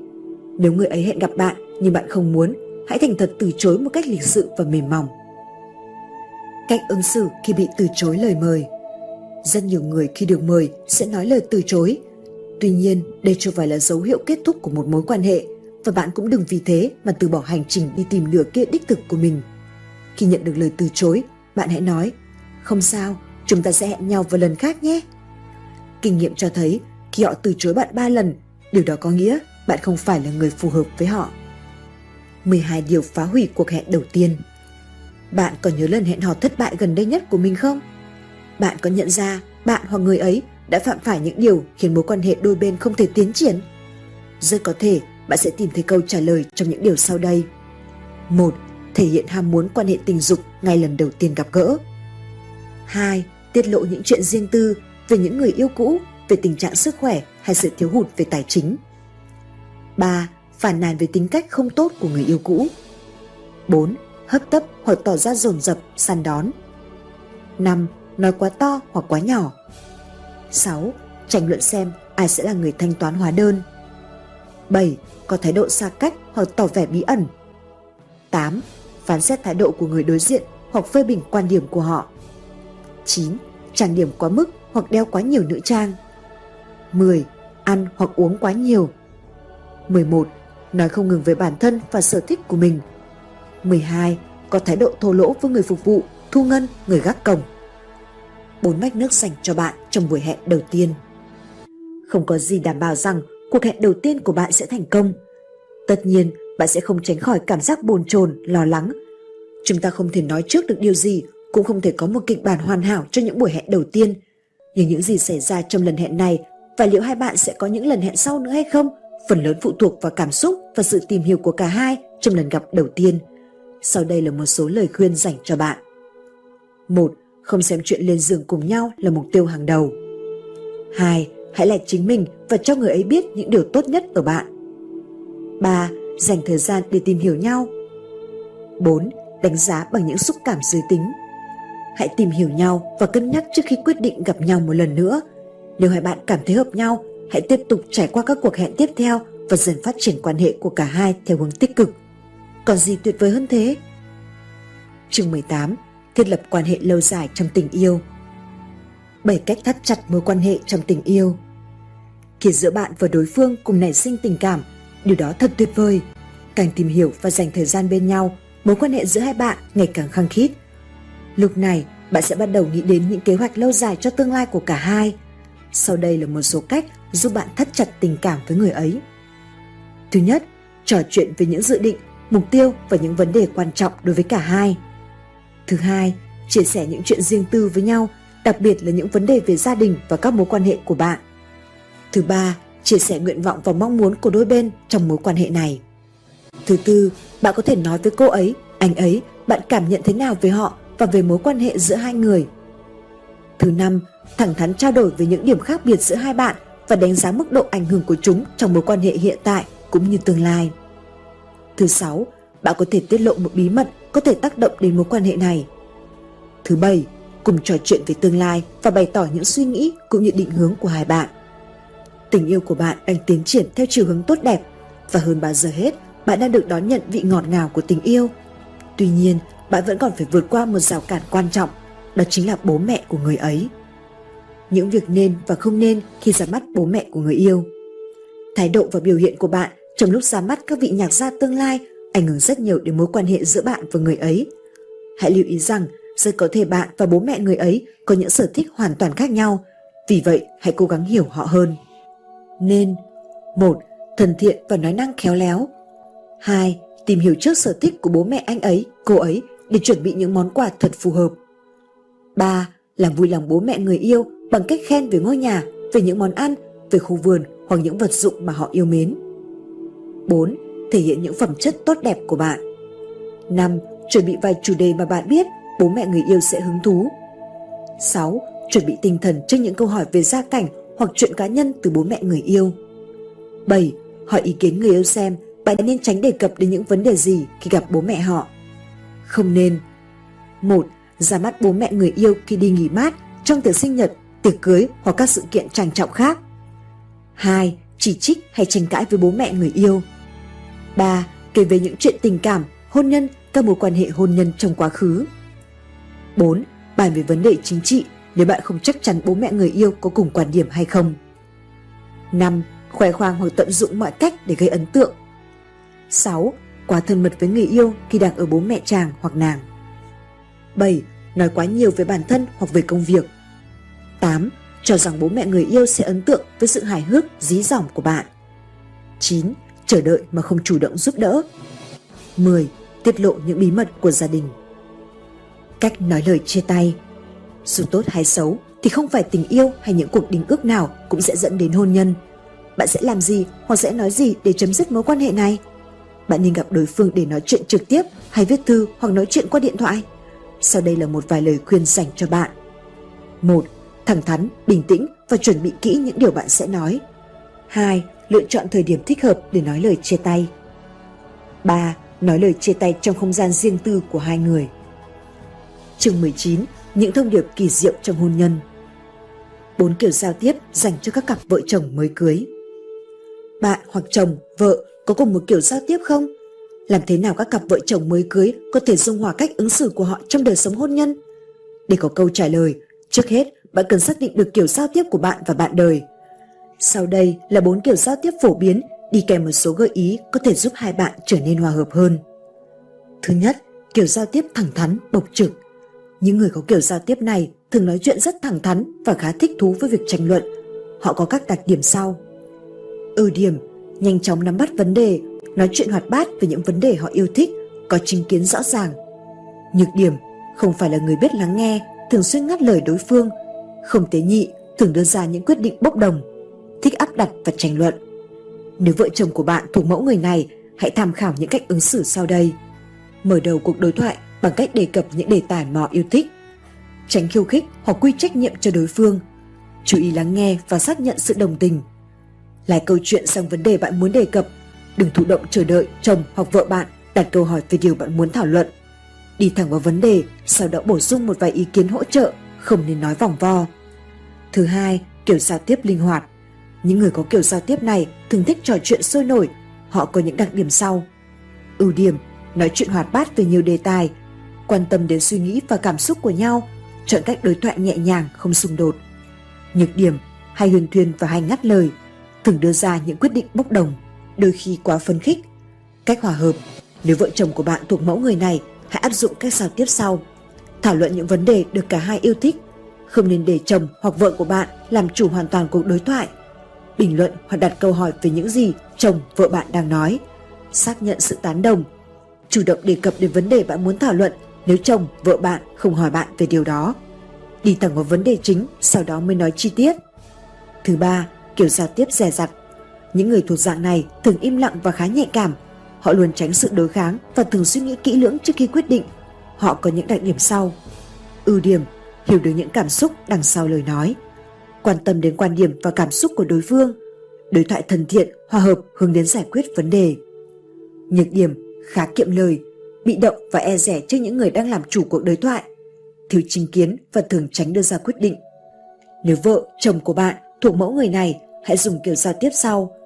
Nếu người ấy hẹn gặp bạn nhưng bạn không muốn, hãy thành thật từ chối một cách lịch sự và mềm mỏng. Cách ứng xử khi bị từ chối lời mời Rất nhiều người khi được mời sẽ nói lời từ chối. Tuy nhiên, đây chưa phải là dấu hiệu kết thúc của một mối quan hệ và bạn cũng đừng vì thế mà từ bỏ hành trình đi tìm nửa kia đích thực của mình. Khi nhận được lời từ chối, bạn hãy nói, không sao, chúng ta sẽ hẹn nhau vào lần khác nhé. Kinh nghiệm cho thấy khi họ từ chối bạn ba lần, điều đó có nghĩa bạn không phải là người phù hợp với họ. 12 điều phá hủy cuộc hẹn đầu tiên Bạn còn nhớ lần hẹn hò thất bại gần đây nhất của mình không? Bạn có nhận ra bạn hoặc người ấy đã phạm phải những điều khiến mối quan hệ đôi bên không thể tiến triển? Rất có thể bạn sẽ tìm thấy câu trả lời trong những điều sau đây. 1. Thể hiện ham muốn quan hệ tình dục ngay lần đầu tiên gặp gỡ. 2. Tiết lộ những chuyện riêng tư về những người yêu cũ, về tình trạng sức khỏe hay sự thiếu hụt về tài chính. 3. Phản nàn về tính cách không tốt của người yêu cũ. 4. Hấp tấp hoặc tỏ ra dồn dập, săn đón. 5. Nói quá to hoặc quá nhỏ. 6. Tranh luận xem ai sẽ là người thanh toán hóa đơn. 7. Có thái độ xa cách hoặc tỏ vẻ bí ẩn. 8. Phán xét thái độ của người đối diện hoặc phê bình quan điểm của họ. 9. Trang điểm quá mức hoặc đeo quá nhiều nữ trang. 10. Ăn hoặc uống quá nhiều. 11. Nói không ngừng về bản thân và sở thích của mình. 12. Có thái độ thô lỗ với người phục vụ, thu ngân, người gác cổng. Bốn mách nước dành cho bạn trong buổi hẹn đầu tiên. Không có gì đảm bảo rằng cuộc hẹn đầu tiên của bạn sẽ thành công. Tất nhiên, bạn sẽ không tránh khỏi cảm giác bồn chồn, lo lắng. Chúng ta không thể nói trước được điều gì, cũng không thể có một kịch bản hoàn hảo cho những buổi hẹn đầu tiên. Nhưng những gì xảy ra trong lần hẹn này và liệu hai bạn sẽ có những lần hẹn sau nữa hay không, phần lớn phụ thuộc vào cảm xúc và sự tìm hiểu của cả hai trong lần gặp đầu tiên. Sau đây là một số lời khuyên dành cho bạn. 1. Không xem chuyện lên giường cùng nhau là mục tiêu hàng đầu. 2 hãy là chính mình và cho người ấy biết những điều tốt nhất ở bạn. 3. Dành thời gian để tìm hiểu nhau. 4. Đánh giá bằng những xúc cảm giới tính. Hãy tìm hiểu nhau và cân nhắc trước khi quyết định gặp nhau một lần nữa. Nếu hai bạn cảm thấy hợp nhau, hãy tiếp tục trải qua các cuộc hẹn tiếp theo và dần phát triển quan hệ của cả hai theo hướng tích cực. Còn gì tuyệt vời hơn thế? Chương 18. Thiết lập quan hệ lâu dài trong tình yêu – 7 cách thắt chặt mối quan hệ trong tình yêu. Khi giữa bạn và đối phương cùng nảy sinh tình cảm, điều đó thật tuyệt vời. Càng tìm hiểu và dành thời gian bên nhau, mối quan hệ giữa hai bạn ngày càng khăng khít. Lúc này, bạn sẽ bắt đầu nghĩ đến những kế hoạch lâu dài cho tương lai của cả hai. Sau đây là một số cách giúp bạn thắt chặt tình cảm với người ấy. Thứ nhất, trò chuyện về những dự định, mục tiêu và những vấn đề quan trọng đối với cả hai. Thứ hai, chia sẻ những chuyện riêng tư với nhau đặc biệt là những vấn đề về gia đình và các mối quan hệ của bạn. Thứ ba, chia sẻ nguyện vọng và mong muốn của đôi bên trong mối quan hệ này. Thứ tư, bạn có thể nói với cô ấy, anh ấy, bạn cảm nhận thế nào về họ và về mối quan hệ giữa hai người. Thứ năm, thẳng thắn trao đổi về những điểm khác biệt giữa hai bạn và đánh giá mức độ ảnh hưởng của chúng trong mối quan hệ hiện tại cũng như tương lai. Thứ sáu, bạn có thể tiết lộ một bí mật có thể tác động đến mối quan hệ này. Thứ bảy, cùng trò chuyện về tương lai và bày tỏ những suy nghĩ cũng như định hướng của hai bạn. Tình yêu của bạn đang tiến triển theo chiều hướng tốt đẹp và hơn bao giờ hết, bạn đang được đón nhận vị ngọt ngào của tình yêu. Tuy nhiên, bạn vẫn còn phải vượt qua một rào cản quan trọng, đó chính là bố mẹ của người ấy. Những việc nên và không nên khi ra mắt bố mẹ của người yêu. Thái độ và biểu hiện của bạn trong lúc ra mắt các vị nhạc gia tương lai ảnh hưởng rất nhiều đến mối quan hệ giữa bạn và người ấy. Hãy lưu ý rằng rất có thể bạn và bố mẹ người ấy có những sở thích hoàn toàn khác nhau, vì vậy hãy cố gắng hiểu họ hơn. Nên một Thân thiện và nói năng khéo léo 2. Tìm hiểu trước sở thích của bố mẹ anh ấy, cô ấy để chuẩn bị những món quà thật phù hợp 3. Làm vui lòng bố mẹ người yêu bằng cách khen về ngôi nhà, về những món ăn, về khu vườn hoặc những vật dụng mà họ yêu mến 4. Thể hiện những phẩm chất tốt đẹp của bạn 5. Chuẩn bị vài chủ đề mà bạn biết bố mẹ người yêu sẽ hứng thú. 6. Chuẩn bị tinh thần trước những câu hỏi về gia cảnh hoặc chuyện cá nhân từ bố mẹ người yêu. 7. Hỏi ý kiến người yêu xem bạn nên tránh đề cập đến những vấn đề gì khi gặp bố mẹ họ. Không nên 1. Ra mắt bố mẹ người yêu khi đi nghỉ mát, trong tiệc sinh nhật, tiệc cưới hoặc các sự kiện trang trọng khác. 2. Chỉ trích hay tranh cãi với bố mẹ người yêu. 3. Kể về những chuyện tình cảm, hôn nhân, các mối quan hệ hôn nhân trong quá khứ. 4. Bàn về vấn đề chính trị nếu bạn không chắc chắn bố mẹ người yêu có cùng quan điểm hay không. 5. Khoe khoang hoặc tận dụng mọi cách để gây ấn tượng. 6. Quá thân mật với người yêu khi đang ở bố mẹ chàng hoặc nàng. 7. Nói quá nhiều về bản thân hoặc về công việc. 8. Cho rằng bố mẹ người yêu sẽ ấn tượng với sự hài hước, dí dỏm của bạn. 9. Chờ đợi mà không chủ động giúp đỡ. 10. Tiết lộ những bí mật của gia đình cách nói lời chia tay. Dù tốt hay xấu thì không phải tình yêu hay những cuộc đính ước nào cũng sẽ dẫn đến hôn nhân. bạn sẽ làm gì hoặc sẽ nói gì để chấm dứt mối quan hệ này? Bạn nên gặp đối phương để nói chuyện trực tiếp hay viết thư hoặc nói chuyện qua điện thoại. Sau đây là một vài lời khuyên dành cho bạn. 1. Thẳng thắn, bình tĩnh và chuẩn bị kỹ những điều bạn sẽ nói. 2. Lựa chọn thời điểm thích hợp để nói lời chia tay. 3. Nói lời chia tay trong không gian riêng tư của hai người. Chương 19. Những thông điệp kỳ diệu trong hôn nhân. Bốn kiểu giao tiếp dành cho các cặp vợ chồng mới cưới. Bạn hoặc chồng, vợ có cùng một kiểu giao tiếp không? Làm thế nào các cặp vợ chồng mới cưới có thể dung hòa cách ứng xử của họ trong đời sống hôn nhân? Để có câu trả lời, trước hết bạn cần xác định được kiểu giao tiếp của bạn và bạn đời. Sau đây là bốn kiểu giao tiếp phổ biến đi kèm một số gợi ý có thể giúp hai bạn trở nên hòa hợp hơn. Thứ nhất, kiểu giao tiếp thẳng thắn, bộc trực. Những người có kiểu giao tiếp này thường nói chuyện rất thẳng thắn và khá thích thú với việc tranh luận. Họ có các đặc điểm sau. Ưu điểm, nhanh chóng nắm bắt vấn đề, nói chuyện hoạt bát về những vấn đề họ yêu thích, có chính kiến rõ ràng. Nhược điểm, không phải là người biết lắng nghe, thường xuyên ngắt lời đối phương, không tế nhị, thường đưa ra những quyết định bốc đồng, thích áp đặt và tranh luận. Nếu vợ chồng của bạn thuộc mẫu người này, hãy tham khảo những cách ứng xử sau đây. Mở đầu cuộc đối thoại bằng cách đề cập những đề tài mà họ yêu thích. Tránh khiêu khích hoặc quy trách nhiệm cho đối phương. Chú ý lắng nghe và xác nhận sự đồng tình. Lại câu chuyện sang vấn đề bạn muốn đề cập. Đừng thụ động chờ đợi chồng hoặc vợ bạn đặt câu hỏi về điều bạn muốn thảo luận. Đi thẳng vào vấn đề, sau đó bổ sung một vài ý kiến hỗ trợ, không nên nói vòng vo. Thứ hai, kiểu giao tiếp linh hoạt. Những người có kiểu giao tiếp này thường thích trò chuyện sôi nổi, họ có những đặc điểm sau. Ưu điểm, nói chuyện hoạt bát về nhiều đề tài, quan tâm đến suy nghĩ và cảm xúc của nhau, chọn cách đối thoại nhẹ nhàng, không xung đột. Nhược điểm, hay huyền thuyền và hay ngắt lời, thường đưa ra những quyết định bốc đồng, đôi khi quá phấn khích. Cách hòa hợp, nếu vợ chồng của bạn thuộc mẫu người này, hãy áp dụng cách giao tiếp sau. Thảo luận những vấn đề được cả hai yêu thích, không nên để chồng hoặc vợ của bạn làm chủ hoàn toàn cuộc đối thoại. Bình luận hoặc đặt câu hỏi về những gì chồng, vợ bạn đang nói. Xác nhận sự tán đồng. Chủ động đề cập đến vấn đề bạn muốn thảo luận nếu chồng, vợ bạn không hỏi bạn về điều đó. Đi thẳng vào vấn đề chính, sau đó mới nói chi tiết. Thứ ba, kiểu giao tiếp dè dặt. Những người thuộc dạng này thường im lặng và khá nhạy cảm. Họ luôn tránh sự đối kháng và thường suy nghĩ kỹ lưỡng trước khi quyết định. Họ có những đặc điểm sau. Ưu điểm, hiểu được những cảm xúc đằng sau lời nói. Quan tâm đến quan điểm và cảm xúc của đối phương. Đối thoại thân thiện, hòa hợp hướng đến giải quyết vấn đề. Nhược điểm, khá kiệm lời, bị động và e rẻ trước những người đang làm chủ cuộc đối thoại, thiếu chính kiến và thường tránh đưa ra quyết định. Nếu vợ, chồng của bạn thuộc mẫu người này, hãy dùng kiểu giao tiếp sau.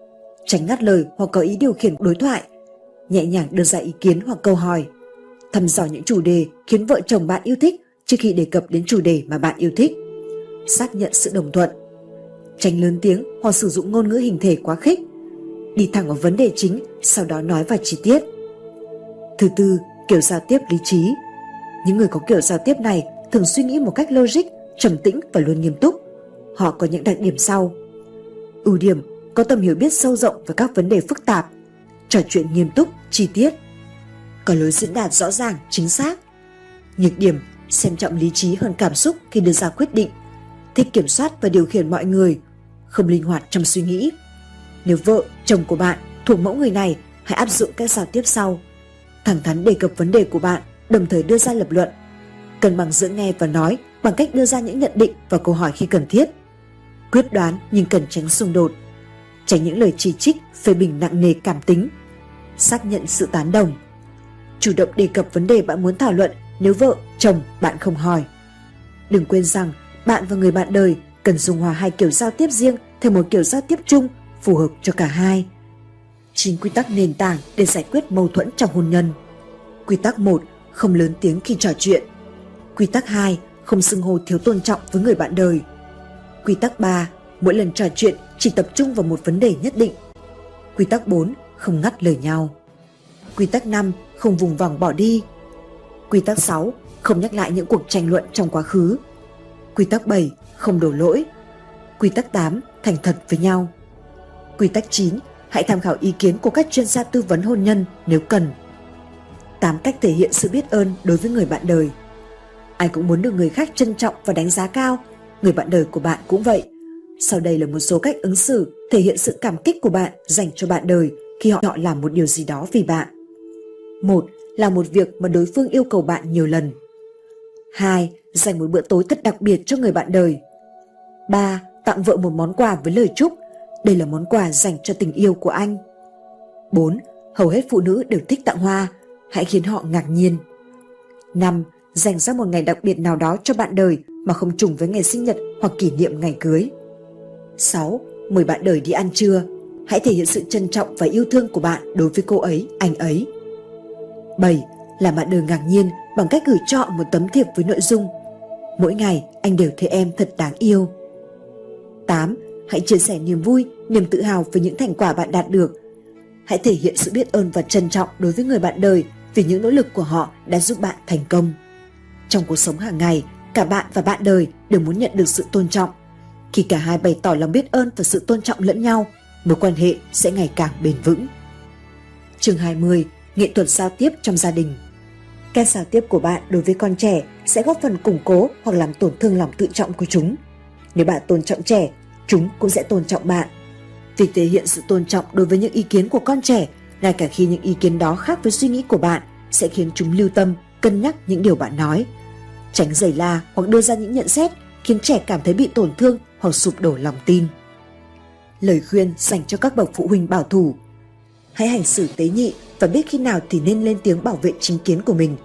Tránh ngắt lời hoặc có ý điều khiển đối thoại. Nhẹ nhàng đưa ra ý kiến hoặc câu hỏi. Thăm dò những chủ đề khiến vợ chồng bạn yêu thích trước khi đề cập đến chủ đề mà bạn yêu thích. Xác nhận sự đồng thuận. Tránh lớn tiếng hoặc sử dụng ngôn ngữ hình thể quá khích. Đi thẳng vào vấn đề chính, sau đó nói vào chi tiết Thứ tư, kiểu giao tiếp lý trí. Những người có kiểu giao tiếp này thường suy nghĩ một cách logic, trầm tĩnh và luôn nghiêm túc. Họ có những đặc điểm sau. Ưu điểm, có tầm hiểu biết sâu rộng về các vấn đề phức tạp, trò chuyện nghiêm túc, chi tiết. Có lối diễn đạt rõ ràng, chính xác. Nhược điểm, xem trọng lý trí hơn cảm xúc khi đưa ra quyết định, thích kiểm soát và điều khiển mọi người, không linh hoạt trong suy nghĩ. Nếu vợ, chồng của bạn thuộc mẫu người này, hãy áp dụng các giao tiếp sau thẳng thắn đề cập vấn đề của bạn, đồng thời đưa ra lập luận. Cân bằng giữa nghe và nói bằng cách đưa ra những nhận định và câu hỏi khi cần thiết. Quyết đoán nhưng cần tránh xung đột. Tránh những lời chỉ trích, phê bình nặng nề cảm tính. Xác nhận sự tán đồng. Chủ động đề cập vấn đề bạn muốn thảo luận nếu vợ, chồng bạn không hỏi. Đừng quên rằng bạn và người bạn đời cần dung hòa hai kiểu giao tiếp riêng theo một kiểu giao tiếp chung phù hợp cho cả hai. chín quy tắc nền tảng để giải quyết mâu thuẫn trong hôn nhân. Quy tắc 1. Không lớn tiếng khi trò chuyện. Quy tắc 2. Không xưng hô thiếu tôn trọng với người bạn đời. Quy tắc 3. Mỗi lần trò chuyện chỉ tập trung vào một vấn đề nhất định. Quy tắc 4. Không ngắt lời nhau. Quy tắc 5. Không vùng vằng bỏ đi. Quy tắc 6. Không nhắc lại những cuộc tranh luận trong quá khứ. Quy tắc 7. Không đổ lỗi. Quy tắc 8. Thành thật với nhau. Quy tắc 9 hãy tham khảo ý kiến của các chuyên gia tư vấn hôn nhân nếu cần. 8 cách thể hiện sự biết ơn đối với người bạn đời. Ai cũng muốn được người khác trân trọng và đánh giá cao, người bạn đời của bạn cũng vậy. Sau đây là một số cách ứng xử thể hiện sự cảm kích của bạn dành cho bạn đời khi họ, họ làm một điều gì đó vì bạn. Một là một việc mà đối phương yêu cầu bạn nhiều lần. hai Dành một bữa tối thật đặc biệt cho người bạn đời. ba Tặng vợ một món quà với lời chúc. Đây là món quà dành cho tình yêu của anh. 4. Hầu hết phụ nữ đều thích tặng hoa. Hãy khiến họ ngạc nhiên. 5. Dành ra một ngày đặc biệt nào đó cho bạn đời mà không trùng với ngày sinh nhật hoặc kỷ niệm ngày cưới. 6. Mời bạn đời đi ăn trưa. Hãy thể hiện sự trân trọng và yêu thương của bạn đối với cô ấy, anh ấy. 7. là bạn đời ngạc nhiên bằng cách gửi cho một tấm thiệp với nội dung Mỗi ngày anh đều thấy em thật đáng yêu. 8. Hãy chia sẻ niềm vui, niềm tự hào về những thành quả bạn đạt được. Hãy thể hiện sự biết ơn và trân trọng đối với người bạn đời vì những nỗ lực của họ đã giúp bạn thành công. Trong cuộc sống hàng ngày, cả bạn và bạn đời đều muốn nhận được sự tôn trọng. Khi cả hai bày tỏ lòng biết ơn và sự tôn trọng lẫn nhau, mối quan hệ sẽ ngày càng bền vững. Chương 20. Nghệ thuật giao tiếp trong gia đình Cách giao tiếp của bạn đối với con trẻ sẽ góp phần củng cố hoặc làm tổn thương lòng tự trọng của chúng. Nếu bạn tôn trọng trẻ, chúng cũng sẽ tôn trọng bạn. Việc thể hiện sự tôn trọng đối với những ý kiến của con trẻ, ngay cả khi những ý kiến đó khác với suy nghĩ của bạn, sẽ khiến chúng lưu tâm, cân nhắc những điều bạn nói. Tránh giày la hoặc đưa ra những nhận xét khiến trẻ cảm thấy bị tổn thương hoặc sụp đổ lòng tin. Lời khuyên dành cho các bậc phụ huynh bảo thủ Hãy hành xử tế nhị và biết khi nào thì nên lên tiếng bảo vệ chính kiến của mình.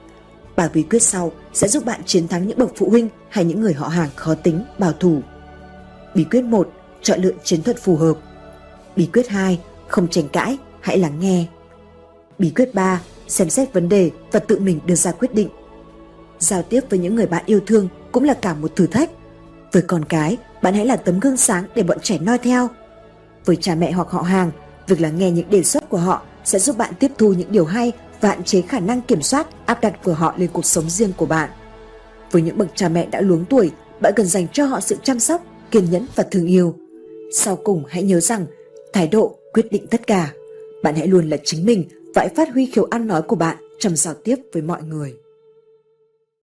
Bài bí quyết sau sẽ giúp bạn chiến thắng những bậc phụ huynh hay những người họ hàng khó tính, bảo thủ. Bí quyết 1. Chọn lựa chiến thuật phù hợp. Bí quyết 2. Không tranh cãi, hãy lắng nghe. Bí quyết 3. Xem xét vấn đề và tự mình đưa ra quyết định. Giao tiếp với những người bạn yêu thương cũng là cả một thử thách. Với con cái, bạn hãy là tấm gương sáng để bọn trẻ noi theo. Với cha mẹ hoặc họ hàng, việc lắng nghe những đề xuất của họ sẽ giúp bạn tiếp thu những điều hay và hạn chế khả năng kiểm soát áp đặt của họ lên cuộc sống riêng của bạn. Với những bậc cha mẹ đã luống tuổi, bạn cần dành cho họ sự chăm sóc, kiên nhẫn và thương yêu. Sau cùng hãy nhớ rằng thái độ quyết định tất cả. Bạn hãy luôn là chính mình và hãy phát huy khiếu ăn nói của bạn trong giao tiếp với mọi người.